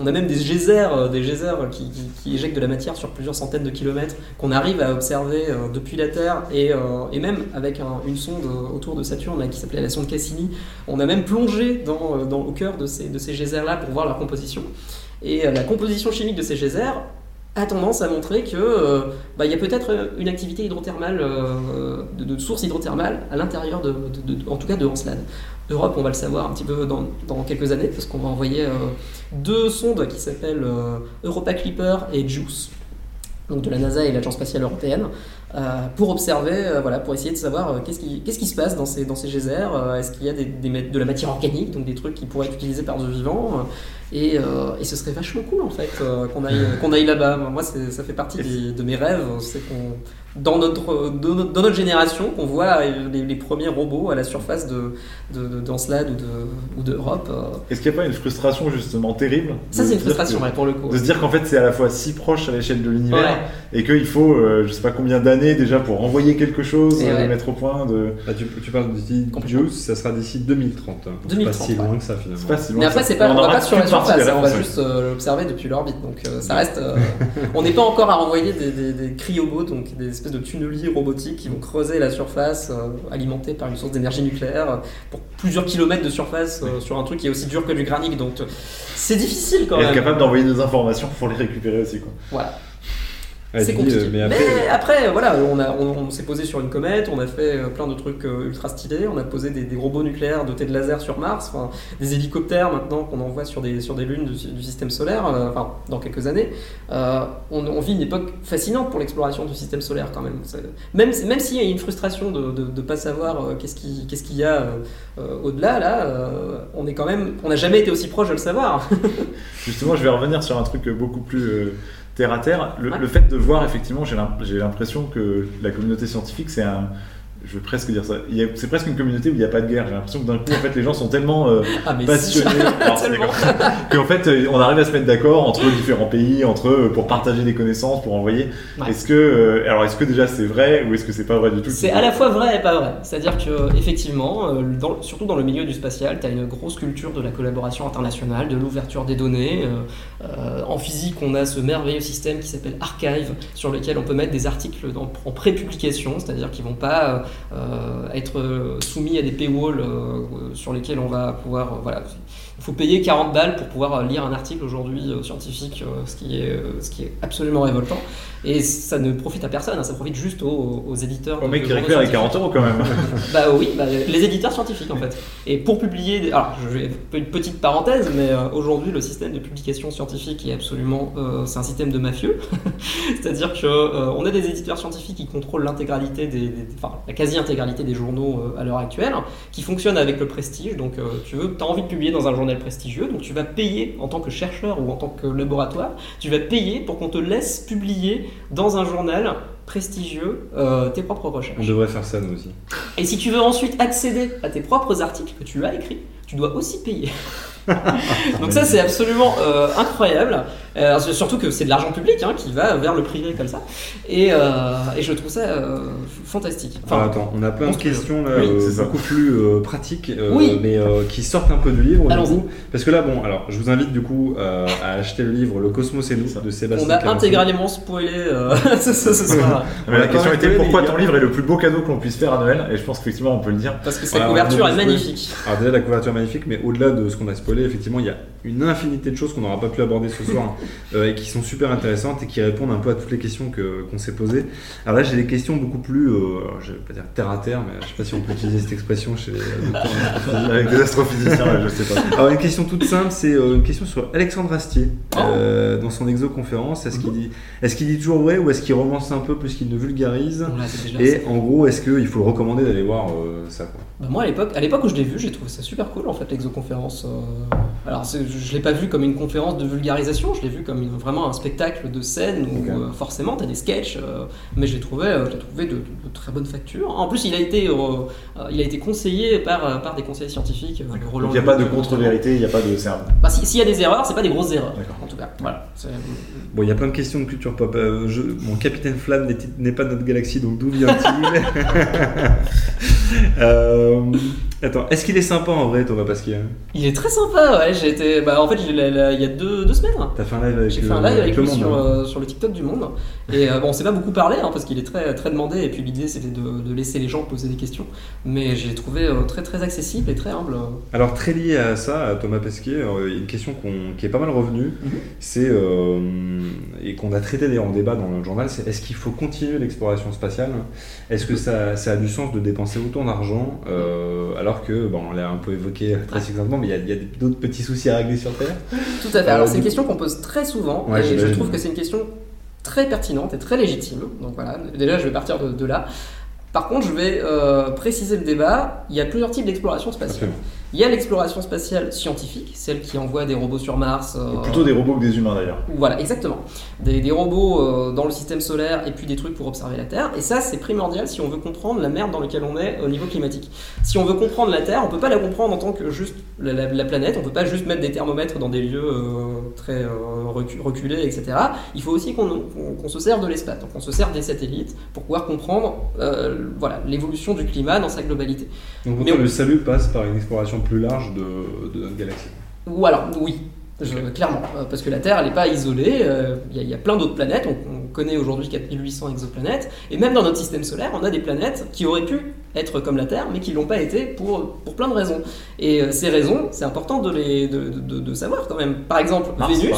on a même des geysers, euh, des geysers qui, éjectent de la matière sur plusieurs centaines de kilomètres qu'on arrive à observer depuis la Terre et, même avec un- une sonde autour de Saturne qui s'appelait la sonde Cassini. On a même plongé au cœur de ces, de ces geysers-là pour voir leur composition. Et la composition chimique de ces geysers a tendance à montrer que euh, bah, y a peut-être une activité hydrothermale, euh, de, source hydrothermale à l'intérieur de, en tout cas de Encelade. Europe, on va le savoir un petit peu dans, quelques années, parce qu'on va envoyer euh, deux sondes qui s'appellent euh, Europa Clipper et JUICE, donc de la NASA et l'Agence spatiale européenne, euh, pour observer, euh, voilà, pour essayer de savoir euh, qu'est-ce qui, qu'est-ce qui se passe dans ces, dans ces geysers, euh, est-ce qu'il y a des, des de la matière organique, donc des trucs qui pourraient être utilisés par de vivants, euh, et, euh, et ce serait vachement cool en fait euh, qu'on aille, qu'on aille là-bas. Moi, c'est- ça fait partie des- de mes rêves, c'est qu'on dans notre, dans notre, dans notre génération qu'on voit les, les premiers robots à la surface de, de, de- ou, de, ou d'Europe. euh. Est-ce qu'il n'y a pas une frustration justement terrible Ça, c'est une frustration que- ouais, pour le coup. De se dire qu'en fait c'est à la fois si proche à l'échelle de l'univers Ouais. et qu'il faut euh, je sais pas combien d'années déjà pour envoyer quelque chose, Et euh, ouais. le mettre au point de. Bah, tu, tu parles d'ici. Juice, ça sera d'ici 2030. Donc, 2030, C'est pas si ouais. loin que ça finalement. C'est pas si loin Mais après, c'est pas, on, va pas sur la surface, hein, on va juste euh, l'observer depuis l'orbite. Donc euh, ça reste. euh, on n'est pas encore à renvoyer des, des, des cryobots, donc des espèces de tunneliers robotiques qui vont creuser la surface, euh, alimentés par une source d'énergie nucléaire, euh, pour plusieurs kilomètres de surface euh, sur un truc qui est aussi dur que du granit. Donc euh, c'est difficile quand Et être même. capable d'envoyer des informations pour les récupérer aussi quoi. Voilà. C'est compliqué. euh, mais mais après, voilà, on, a- on, on s'est posé sur une comète, on a fait euh, plein de trucs euh, ultra stylés, on a posé des, des robots nucléaires dotés de lasers sur Mars, des hélicoptères maintenant qu'on envoie sur des, sur des lunes du, du système solaire, euh, enfin, dans quelques années. Euh, on, on vit une époque fascinante pour l'exploration du système solaire quand même. Même, même s'il y a une frustration de ne pas savoir euh, qu'est-ce qui- qu'est-ce qu'il y a au-delà, là, on est quand même, on n'a jamais été aussi proche de le savoir. Justement, je vais revenir sur un truc beaucoup plus terre à terre. Le, Ouais. le fait de voir, effectivement, j'ai l'impression que la communauté scientifique, c'est un. Je veux presque dire ça. C'est presque une communauté où il n'y a pas de guerre. J'ai l'impression que d'un coup, en fait, les gens sont tellement euh, Ah, si. passionnés. D'accord. Qu'en fait, euh, on arrive à se mettre d'accord entre différents pays, entre eux, pour partager des connaissances, pour envoyer. Ouais. Est-ce que, euh, alors, est-ce que déjà c'est vrai ou est-ce que c'est pas vrai du tout? C'est à la fois vrai et pas vrai. C'est-à-dire que effectivement, euh, dans- surtout dans le milieu du spatial, tu as une grosse culture de la collaboration internationale, de l'ouverture des données. Euh, en physique, on a ce merveilleux système qui s'appelle Archive, sur lequel on peut mettre des articles dans- en pré-publication, c'est-à-dire qu'ils vont pas être euh, soumis à des paywalls euh, sur lesquels on va pouvoir... euh, voilà. Il faut payer 40 balles pour pouvoir euh, lire un article aujourd'hui euh, scientifique, euh, ce, qui est, euh, ce qui est absolument révoltant. Et ça ne profite à personne, hein, ça profite juste aux, aux éditeurs. Au mec qui récupère les scientifiques. 40 euros quand même. Bah oui, bah, les éditeurs scientifiques en fait. Et pour publier, des- alors je vais une petite parenthèse, mais euh, aujourd'hui le système de publication scientifique est absolument, euh, c'est un système de mafieux. C'est-à-dire que euh, on a des éditeurs scientifiques qui contrôlent l'intégralité des, des- enfin la quasi-intégralité des journaux à l'heure actuelle, qui fonctionnent avec le prestige. Donc tu veux, as envie de publier dans un journal prestigieux, donc tu vas payer en tant que chercheur ou en tant que laboratoire, tu vas payer pour qu'on te laisse publier dans un journal prestigieux euh, tes propres recherches. on devrait faire ça nous aussi. Et si tu veux ensuite accéder à tes propres articles que tu as écrits, tu dois aussi payer. Donc ça c'est absolument euh, incroyable, Euh, surtout que c'est de l'argent public hein, qui va vers le privé comme ça, et, euh, et je trouve ça euh, fantastique. Enfin, Enfin, attends, on a plein de questions là, Oui, euh, beaucoup plus euh, pratiques, euh, Oui. mais euh, qui sortent un peu du livre. Du Allons-y. coup, parce que là, bon, alors, je vous invite du coup euh, à acheter le livre Le Cosmos et nous de Sébastien. on a intégralement spoilé euh, ce, ce- ce soir, Mais la question était pourquoi ton livre est le plus beau cadeau que l'on puisse faire à Noël? Et je pense qu'effectivement on peut le dire. parce que sa couverture est magnifique. Alors déjà la couverture est magnifique, mais au-delà de ce qu'on a spoilé, effectivement, il y a une infinité de choses qu'on n'aura pas pu aborder ce soir euh, et qui sont super intéressantes et qui répondent un peu à toutes les questions que- qu'on s'est posées. Alors là, j'ai des questions beaucoup plus, euh, je vais pas dire terre à terre, mais je sais pas si on peut utiliser cette expression chez les docteurs. Avec des astrophysiciens, je sais pas. Alors une question toute simple, c'est euh, une question sur Alexandre Astier Oh. euh, dans son exoconférence. Est-ce qu'il dit, est-ce qu'il dit toujours vrai ou est-ce qu'il romance un peu plus qu'il ne vulgarise là, Et en gros, est-ce qu'il faut le recommander d'aller voir euh, ça quoi? Bah, moi, à l'époque, à l'époque où je l'ai vu, j'ai trouvé ça super cool en fait, l'exoconférence. euh. Alors, c'est- je l'ai pas vu comme une conférence de vulgarisation, je l'ai vu comme une- vraiment un spectacle de scène où euh, forcément tu as des sketchs, euh, mais je l'ai trouvé, euh, je trouvé de, de- de très bonne facture. En plus, il a été, euh, euh, il a été conseillé par, par des conseillers scientifiques. euh, Roland Donc il n'y a pas de contre-vérité, il n'y a pas de. Bah, si- S'il y a des erreurs, c'est pas des grosses erreurs. En tout cas, voilà. Bon, il y a plein de questions de culture pop. Euh, je- mon capitaine Flamme n'est- pas de notre galaxie, donc d'où vient-il Euh, Attends, est-ce qu'il est sympa en vrai, Thomas Pasquier? Il est très sympa, ouais. J'ai été, bah, en fait, il y a deux, deux semaines. T'as fait un live avec, J'ai le- fait un live avec lui sur, euh, sur le TikTok du monde. Et euh, bon, on s'est pas beaucoup parlé hein, parce qu'il est très, très demandé. Et puis l'idée c'était de, de laisser les gens poser des questions. Mais j'ai trouvé euh, très très accessible et très humble. Alors très lié à ça, à Thomas Pesquet, euh, il y a une question qui est pas mal revenue, Mhm. c'est et qu'on a traité d'ailleurs en débat dans le journal, c'est est-ce qu'il faut continuer l'exploration spatiale? Est-ce que ça, ça a du sens de dépenser autant d'argent? Alors que bon, on l'a un peu évoqué très succinctement, mais il y a, a d'autres petits soucis à régler sur Terre. Tout à fait. Euh, Alors c'est du- une question qu'on pose très souvent. Ouais, et je trouve que c'est une question très pertinente et très légitime. Donc voilà, déjà je vais partir de, de là. Par contre, je vais euh, préciser le débat. Il y a plusieurs types d'exploration spatiale. Absolument. Il y a l'exploration spatiale scientifique, celle qui envoie des robots sur Mars. euh, Plutôt des robots que des humains d'ailleurs. Voilà, exactement. Des, des robots euh, dans le système solaire et puis des trucs pour observer la Terre. Et ça, c'est primordial si on veut comprendre la merde dans laquelle on est au niveau climatique. Si on veut comprendre la Terre, on peut pas la comprendre en tant que juste la, la- la planète. On peut pas juste mettre des thermomètres dans des lieux euh, très euh, recu- reculés, etc. Il faut aussi qu'on qu'on se serve de l'espace. Donc on se sert des satellites pour pouvoir comprendre euh, voilà l'évolution du climat dans sa globalité. Donc Mais on- le salut passe par une exploration plus large de, de notre galaxie? Ou alors, oui, je- clairement, euh, parce que la Terre, elle n'est pas isolée, euh, il y, a- il y a plein d'autres planètes, on, on connaît aujourd'hui 4800 exoplanètes, et même dans notre système solaire, on a des planètes qui auraient pu être comme la Terre, mais qui ne l'ont pas été pour, pour plein de raisons. Et euh, ces raisons, c'est important de, les, de, de- de savoir quand même. Par exemple, Mars, Vénus,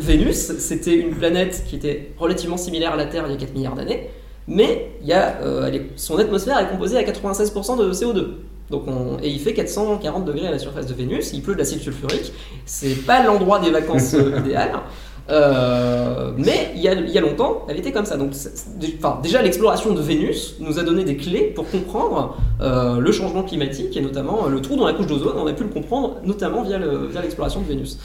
Vénus. C'était une planète qui était relativement similaire à la Terre il y a 4 milliards d'années, mais il y a, euh, est- son atmosphère est composée à 96% de CO2. Donc on- et il fait 440 degrés à la surface de Vénus, il pleut de l'acide sulfurique, c'est pas l'endroit des vacances euh, idéal. Euh, mais il y, a, il y a longtemps, elle était comme ça. Donc, déjà, l'exploration de Vénus nous a donné des clés pour comprendre euh, le changement climatique et notamment euh, le trou dans la couche d'ozone. On a pu le comprendre notamment via le- via l'exploration de Vénus.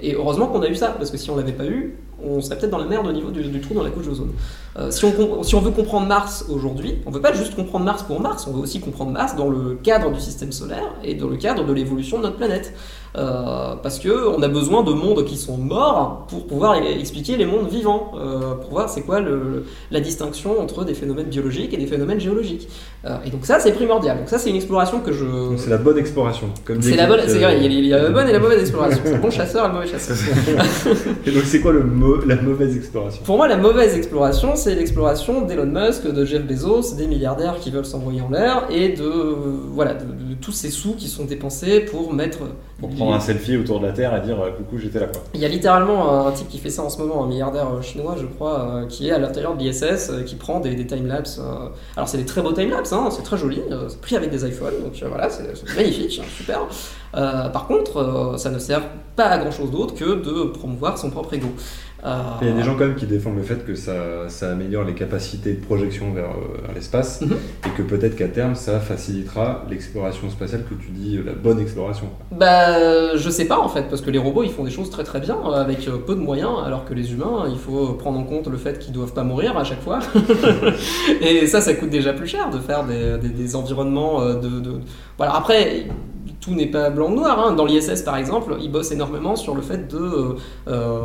Et heureusement qu'on a eu ça, parce que si on l'avait pas eu, on serait peut-être dans la merde au niveau du, du trou dans la couche d'ozone. Euh, si, on, si on veut comprendre Mars aujourd'hui, on veut pas juste comprendre Mars pour Mars, on veut aussi comprendre Mars dans le cadre du système solaire et dans le cadre de l'évolution de notre planète. Euh, parce que on a besoin de mondes qui sont morts pour pouvoir e- expliquer les mondes vivants, euh, pour voir c'est quoi le- la distinction entre des phénomènes biologiques et des phénomènes géologiques. Euh, et donc ça c'est primordial. Donc ça c'est une exploration que je c'est la bonne exploration. comme c'est la bonne, Kit, c'est vrai, il y a- il y a la bonne et la mauvaise exploration. C'est le bon chasseur et le mauvais chasseur. Et donc c'est quoi le mo- la mauvaise exploration Pour moi, la mauvaise exploration, c'est l'exploration d'Elon Musk, de Jeff Bezos, des milliardaires qui veulent s'envoyer en l'air et de, voilà, de, de tous ces sous qui sont dépensés pour mettre. Pour prendre un selfie autour de la Terre et dire euh, coucou, j'étais là quoi. Il y a littéralement un type qui fait ça en ce moment, un milliardaire euh, chinois, je crois, euh, qui est à l'intérieur de l'ISS, euh, qui prend des, des timelapses. Alors, c'est des très beaux timelapses, hein, c'est très joli, c'est pris avec des iPhones, donc voilà, c'est magnifique, hein, super. Par contre, ça ne sert pas à grand chose d'autre que de promouvoir son propre ego. Euh, Il y a des gens quand même qui défendent le fait que ça, ça améliore les capacités de projection vers, euh, vers l'espace Mhm. et que peut-être qu'à terme ça facilitera l'exploration spatiale que tu dis euh, la bonne exploration. Bah, je sais pas en fait, parce que les robots ils font des choses très très bien euh, avec peu de moyens, alors que les humains il faut prendre en compte le fait qu'ils doivent pas mourir à chaque fois. et ça, ça coûte déjà plus cher de faire des, des- des environnements de, de- Voilà, après. Tout n'est pas blanc ou noir. hein. Dans l'ISS, par exemple, ils bossent énormément sur le fait de, euh,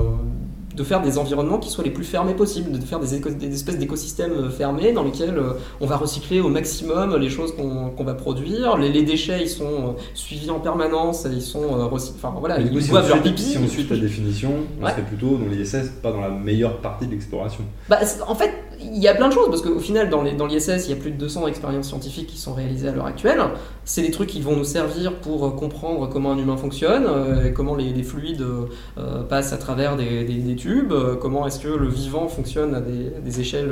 de faire des environnements qui soient les plus fermés possibles, de faire des, espèces d'écosystèmes fermés dans lesquels euh, on va recycler au maximum les choses qu'on va produire. Les, les déchets, ils sont euh, suivis en permanence, ils sont euh, recy- Enfin voilà, ils si leur pipi. si on suit ta définition, on Ouais. serait plutôt dans l'ISS, pas dans la meilleure partie de l'exploration. Bah, en fait, il y a plein de choses, parce qu'au final, dans les- dans l'ISS, il y a plus de 200 expériences scientifiques qui sont réalisées à l'heure actuelle. C'est des trucs qui vont nous servir pour euh, comprendre comment un humain fonctionne, euh, comment les, les fluides euh, passent à travers des, des- des tubes, euh, comment est-ce que le vivant fonctionne à des, des échelles,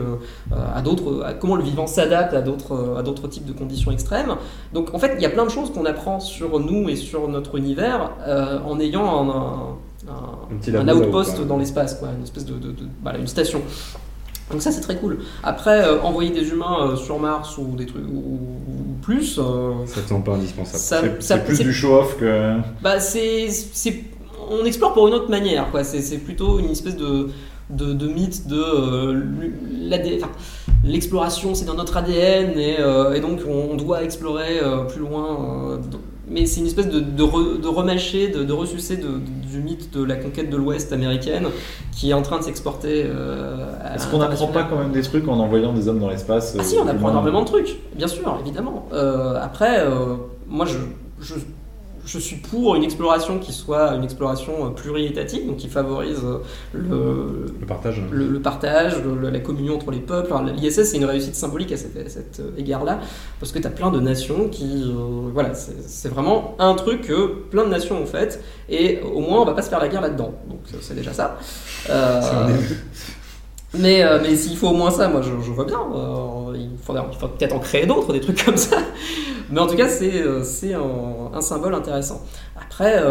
à d'autres, à- comment le vivant s'adapte à d'autres, à d'autres types de conditions extrêmes. Donc en fait, il y a plein de choses qu'on apprend sur nous et sur notre univers en ayant un, un- outpost dans l'espace, quoi, une espèce de, de- de- voilà, une station. Donc ça c'est très cool. Après, euh, envoyer des humains euh, sur Mars ou des trucs ou, ou plus, euh, Ça te semble pas indispensable. C'est plus du show-off que. bah c'est, c'est- on explore pour une autre manière, quoi. C'est, c'est plutôt une espèce de, de, de mythe de l'exploration, c'est dans notre ADN et, et donc on doit explorer plus loin. donc- mais c'est une espèce de, de, re- de remâcher, de, de- du mythe de la conquête de l'Ouest américaine qui est en train de s'exporter. euh, Est-ce qu'on n'apprend pas quand même des trucs en envoyant des hommes dans l'espace Ah si, euh, on apprend humains énormément de trucs, bien sûr, évidemment. Euh, après, euh, moi, je, je, je suis pour une exploration qui soit une exploration euh, pluriétatique, donc qui favorise euh, le, Le partage. le, le partage, le- la communion entre les peuples. L'ISS, c'est une réussite symbolique à cet, cet, euh, égard-là, parce que tu as plein de nations qui... euh, voilà, c'est vraiment un truc que plein de nations ont fait, et au moins, on va pas se faire la guerre là-dedans. Donc, c'est déjà ça. Euh. Mais, euh, mais s'il faut au moins ça, moi je, je vois bien. Euh, il faudrait, il faut peut-être en créer d'autres, des trucs comme ça. Mais en tout cas, c'est euh, un, un symbole intéressant. Après,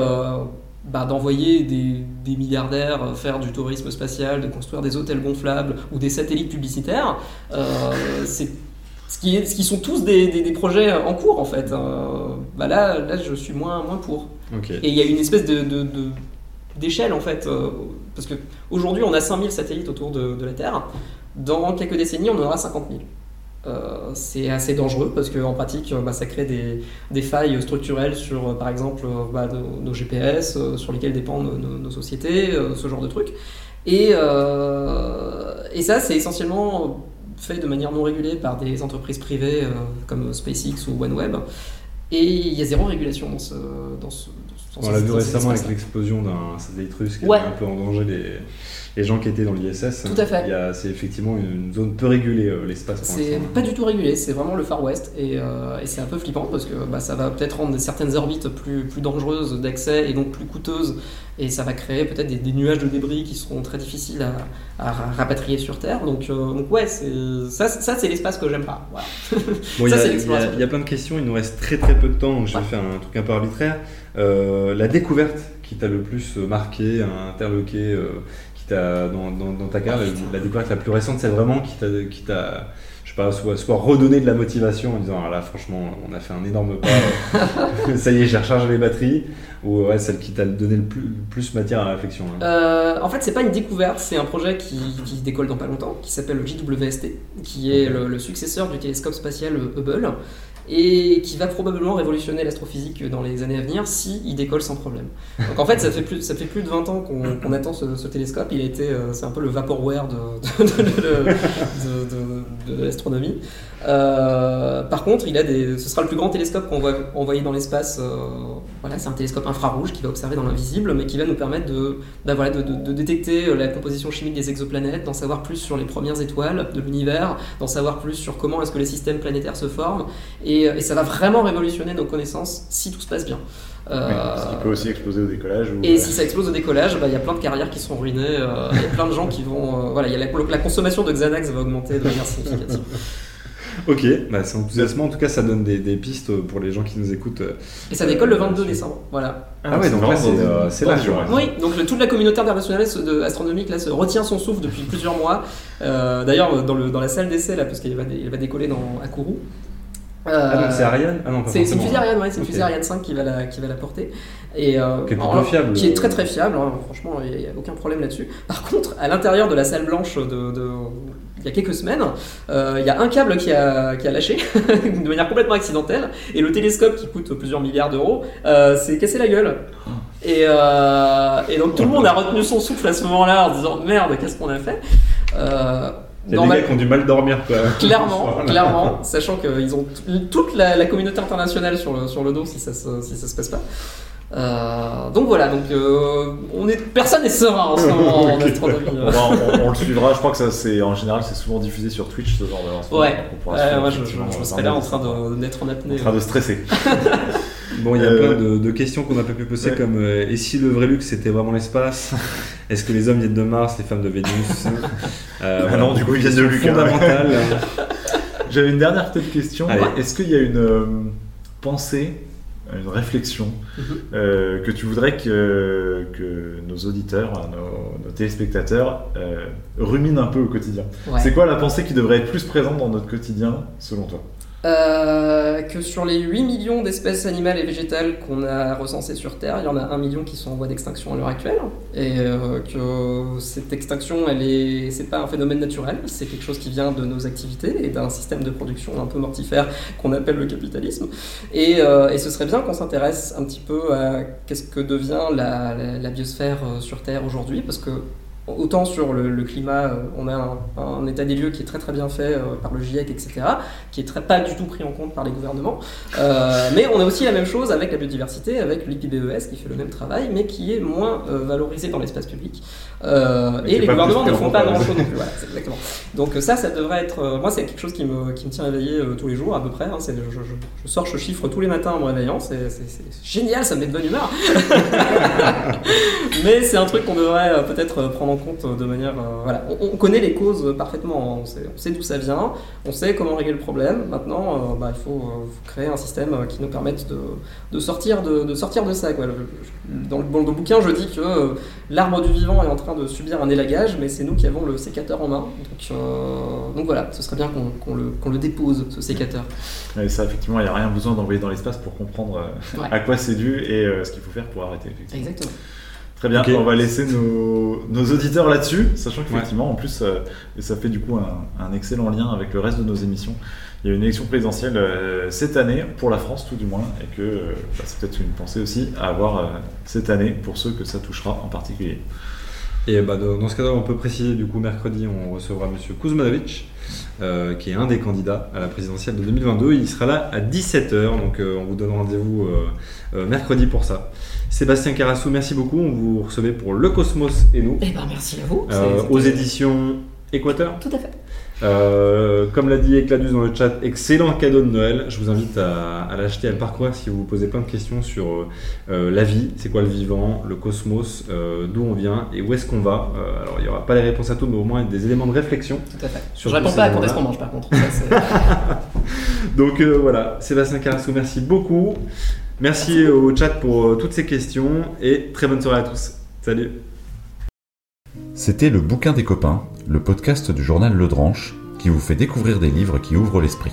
bah, d'envoyer des, des milliardaires faire du tourisme spatial, de construire des hôtels gonflables ou des satellites publicitaires, c'est ce qui, est, ce qui sont tous des, des- des projets en cours en fait. Euh, bah là, là, je suis moins, moins pour. Et il y a une espèce de, de- de- d'échelle en fait, euh, parce que aujourd'hui on a 5000 satellites autour de, la Terre. Dans quelques décennies, on en aura 50 000. Euh, c'est assez dangereux parce qu'en pratique, euh, bah, ça crée des, failles structurelles sur, par exemple, bah, nos, GPS, sur lesquels dépendent nos, sociétés, ce genre de trucs. Et, et ça, c'est essentiellement fait de manière non régulée par des entreprises privées comme SpaceX ou OneWeb. Et il y a zéro régulation dans ce. On l'a vu récemment avec l'explosion d'un satellite russe qui Ouais. a un peu en danger les, les gens qui étaient dans l'ISS. Tout à fait. C'est effectivement une zone peu régulée, euh, l'espace. C'est pas du tout régulé, c'est vraiment le Far West et, euh, et c'est un peu flippant parce que bah, ça va peut-être rendre certaines orbites plus, plus dangereuses d'accès et donc plus coûteuses et ça va créer peut-être des, des nuages de débris qui seront très difficiles à, à ra- rapatrier sur Terre. Donc, euh, donc ouais, ça, ça c'est l'espace que j'aime pas. Voilà. Bon, il y, Ça, il y a- il y a plein de questions, il nous reste très très peu de temps, donc je vais faire un truc un peu arbitraire. Euh, la découverte qui t'a le plus marqué, interloqué, euh, t'a dans, dans- dans ta carrière, la, la découverte la plus récente, c'est vraiment qui t'a, qui t'a je sais pas, soit, soit redonné de la motivation en disant ah là franchement on a fait un énorme pas, ça y est j'ai rechargé les batteries, ou ouais, celle qui t'a donné le plus, plus matière à la réflexion. hein. Euh, en fait, c'est pas une découverte, c'est un projet qui, qui décolle dans pas longtemps, qui s'appelle le JWST, qui est le successeur du télescope spatial Hubble, et qui va probablement révolutionner l'astrophysique dans les années à venir si décolle sans problème. Donc en fait, ça fait plus, ça fait plus de 20 ans qu'on attend ce, télescope. Il a euh, c'est un peu le vaporware de, l'astronomie. Euh, par contre, il a des, ce sera le plus grand télescope qu'on va envoyer dans l'espace. euh, voilà, c'est un télescope infrarouge qui va observer dans l'invisible, mais qui va nous permettre de, bah voilà, de, détecter la composition chimique des exoplanètes, d'en savoir plus sur les premières étoiles de l'univers, d'en savoir plus sur comment est-ce que les systèmes planétaires se forment, et, et ça va vraiment révolutionner nos connaissances si tout se passe bien. Euh, Oui, ce qui peut aussi exploser au décollage. Ou, et euh, si ça explose au décollage, bah, il y a plein de carrières qui sont ruinées, euh, il y a plein de gens qui vont... euh, voilà, il y a la, la consommation de Xanax va augmenter de manière significative. Ok, bah, c'est enthousiasmant, en tout cas ça donne des, des pistes pour les gens qui nous écoutent. Et ça décolle le 22 décembre, voilà. Ah ouais, donc là, c'est, euh, là. Oui, donc le- toute la communauté internationale de- astronomique là, se retient son souffle depuis plusieurs mois. Euh, D'ailleurs, dans, le- dans la salle d'essai, là, parce qu'elle va, va décoller dans, à Kourou. Ah Euh, c'est Ariane? Ah c'est une fusée Ariane, ouais, c'est une fusée Ariane 5 qui va la, qui va la porter. Et, euh, Qui est plutôt alors, fiable. Qui est très très fiable, hein, franchement, il n'y a aucun problème là-dessus. Par contre, à l'intérieur de la salle blanche de, de- il y a quelques semaines, euh, il y a un câble qui a, qui a lâché de manière complètement accidentelle, et le télescope qui coûte plusieurs milliards d'euros euh, s'est cassé la gueule. Et, euh, et donc tout le monde a retenu son souffle à ce moment-là en disant merde, qu'est-ce qu'on a fait? Il y a normal- des gars qui ont du mal dormir quoi. Clairement, Voilà. clairement, sachant qu'ils ont toute la, la communauté internationale sur le, sur le dos si ça, se, si ça se passe pas. Euh, donc voilà, donc euh, on est, personne n'est serein en ce moment en Ok. astronomie. On, va- on- on le suivra, je crois que ça c'est en général c'est souvent diffusé sur Twitch ce genre de lancement. Ouais, Ouais, je, je- dans serais là en train de- d'être en apnée. en train de stresser. Bon, il y a Euh, plein de, de questions qu'on n'a pas pu poser, ouais. comme euh, et si le vrai luxe c'était vraiment l'espace? Est-ce que les hommes viennent de Mars, les femmes de Vénus? Euh, Ah non, du coup, ils viennent de Question Lucas, fondamentale. J'avais une dernière petite question. Est-ce qu'il y a une euh, pensée, une réflexion Mhm. euh, que tu voudrais que, que nos auditeurs, nos, nos téléspectateurs euh, ruminent un peu au quotidien? Ouais. C'est quoi la pensée qui devrait être plus présente dans notre quotidien selon toi? Euh, que sur les 8 millions d'espèces animales et végétales qu'on a recensées sur Terre, il y en a 1 million qui sont en voie d'extinction à l'heure actuelle. Et euh, que cette extinction, elle est, c'est pas un phénomène naturel, c'est quelque chose qui vient de nos activités et d'un système de production un peu mortifère qu'on appelle le capitalisme. Et, euh, ce serait bien qu'on s'intéresse un petit peu à qu'est-ce que devient la, la- biosphère sur Terre aujourd'hui, parce que Autant sur le, le climat, euh, on a un, un état des lieux qui est très très bien fait euh, par le GIEC, etc qui est très, pas du tout pris en compte par les gouvernements. Euh, mais on a aussi la même chose avec la biodiversité, avec l'IPBES qui fait le même travail, mais qui est moins valorisé dans l'espace public. Euh, et les gouvernements ne font pas grand-chose non plus. Voilà, c'est exactement. Donc euh, ça, ça devrait être... euh, moi, c'est quelque chose qui me, qui me tient éveillé euh, tous les jours, à peu près. hein. Je, je- je sors ce chiffre tous les matins en me réveillant. C'est génial, ça me met de bonne humeur. Mais c'est un truc qu'on devrait peut-être prendre en compte de manière. voilà, on, on connaît les causes parfaitement, hein. on sait, sait d'où ça vient, on sait comment régler le problème. Maintenant, bah, il faut, faut créer un système qui nous permette de, de sortir, de, de sortir de ça. Quoi. Dans, le, dans le bouquin, je dis que l'arbre du vivant est en train de subir un élagage, mais c'est nous qui avons le sécateur en main. Donc, euh, donc voilà, ce serait bien qu'on le, dépose, ce sécateur. Et ça, effectivement, il n'y a rien besoin d'envoyer dans l'espace pour comprendre euh, Ouais. à quoi c'est dû et euh, ce qu'il faut faire pour arrêter. Effectivement. Exactement. Très bien, on va laisser nos, nos auditeurs là-dessus, sachant qu'effectivement, en plus, euh, et ça fait du coup un, un excellent lien avec le reste de nos émissions. Il y a une élection présidentielle euh, cette année, pour la France tout du moins, et que euh, bah, c'est peut-être une pensée aussi à avoir euh, cette année pour ceux que ça touchera en particulier. Et bah, dans ce cas-là, on peut préciser, du coup, mercredi, on recevra M. Kuzmanovic, euh, qui est un des candidats à la présidentielle de 2022. Il sera là à 17h, donc euh, on vous donne rendez-vous euh, mercredi pour ça. Sébastien Carassou, merci beaucoup. On vous recevait pour Le Cosmos et nous, Eh ben merci à vous. aux éditions Équateur. Tout à fait. Euh, comme l'a dit Ecladus dans le chat, excellent cadeau de Noël. Je vous invite à, à l'acheter, à le parcourir si vous vous posez plein de questions sur euh, euh, la vie, c'est quoi le vivant, le cosmos, euh, d'où on vient et où est-ce qu'on va? Alors il n'y aura pas les réponses à tout, mais au moins des éléments de réflexion. Tout à fait. Sur je réponds pas à quand est-ce qu'on mange par contre. Ça, Donc voilà, Sébastien Carasso, merci beaucoup. Merci au chat pour toutes ces questions et très bonne soirée à tous. Salut C'était Le Bouquin des copains, le podcast du journal Le Dranche, qui vous fait découvrir des livres qui ouvrent l'esprit.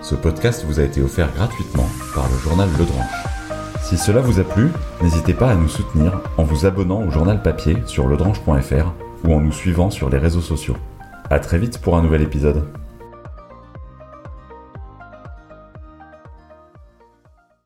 Ce podcast vous a été offert gratuitement par le journal Le Dranche. Si cela vous a plu, n'hésitez pas à nous soutenir en vous abonnant au journal papier sur ledranche.fr ou en nous suivant sur les réseaux sociaux. A très vite pour un nouvel épisode.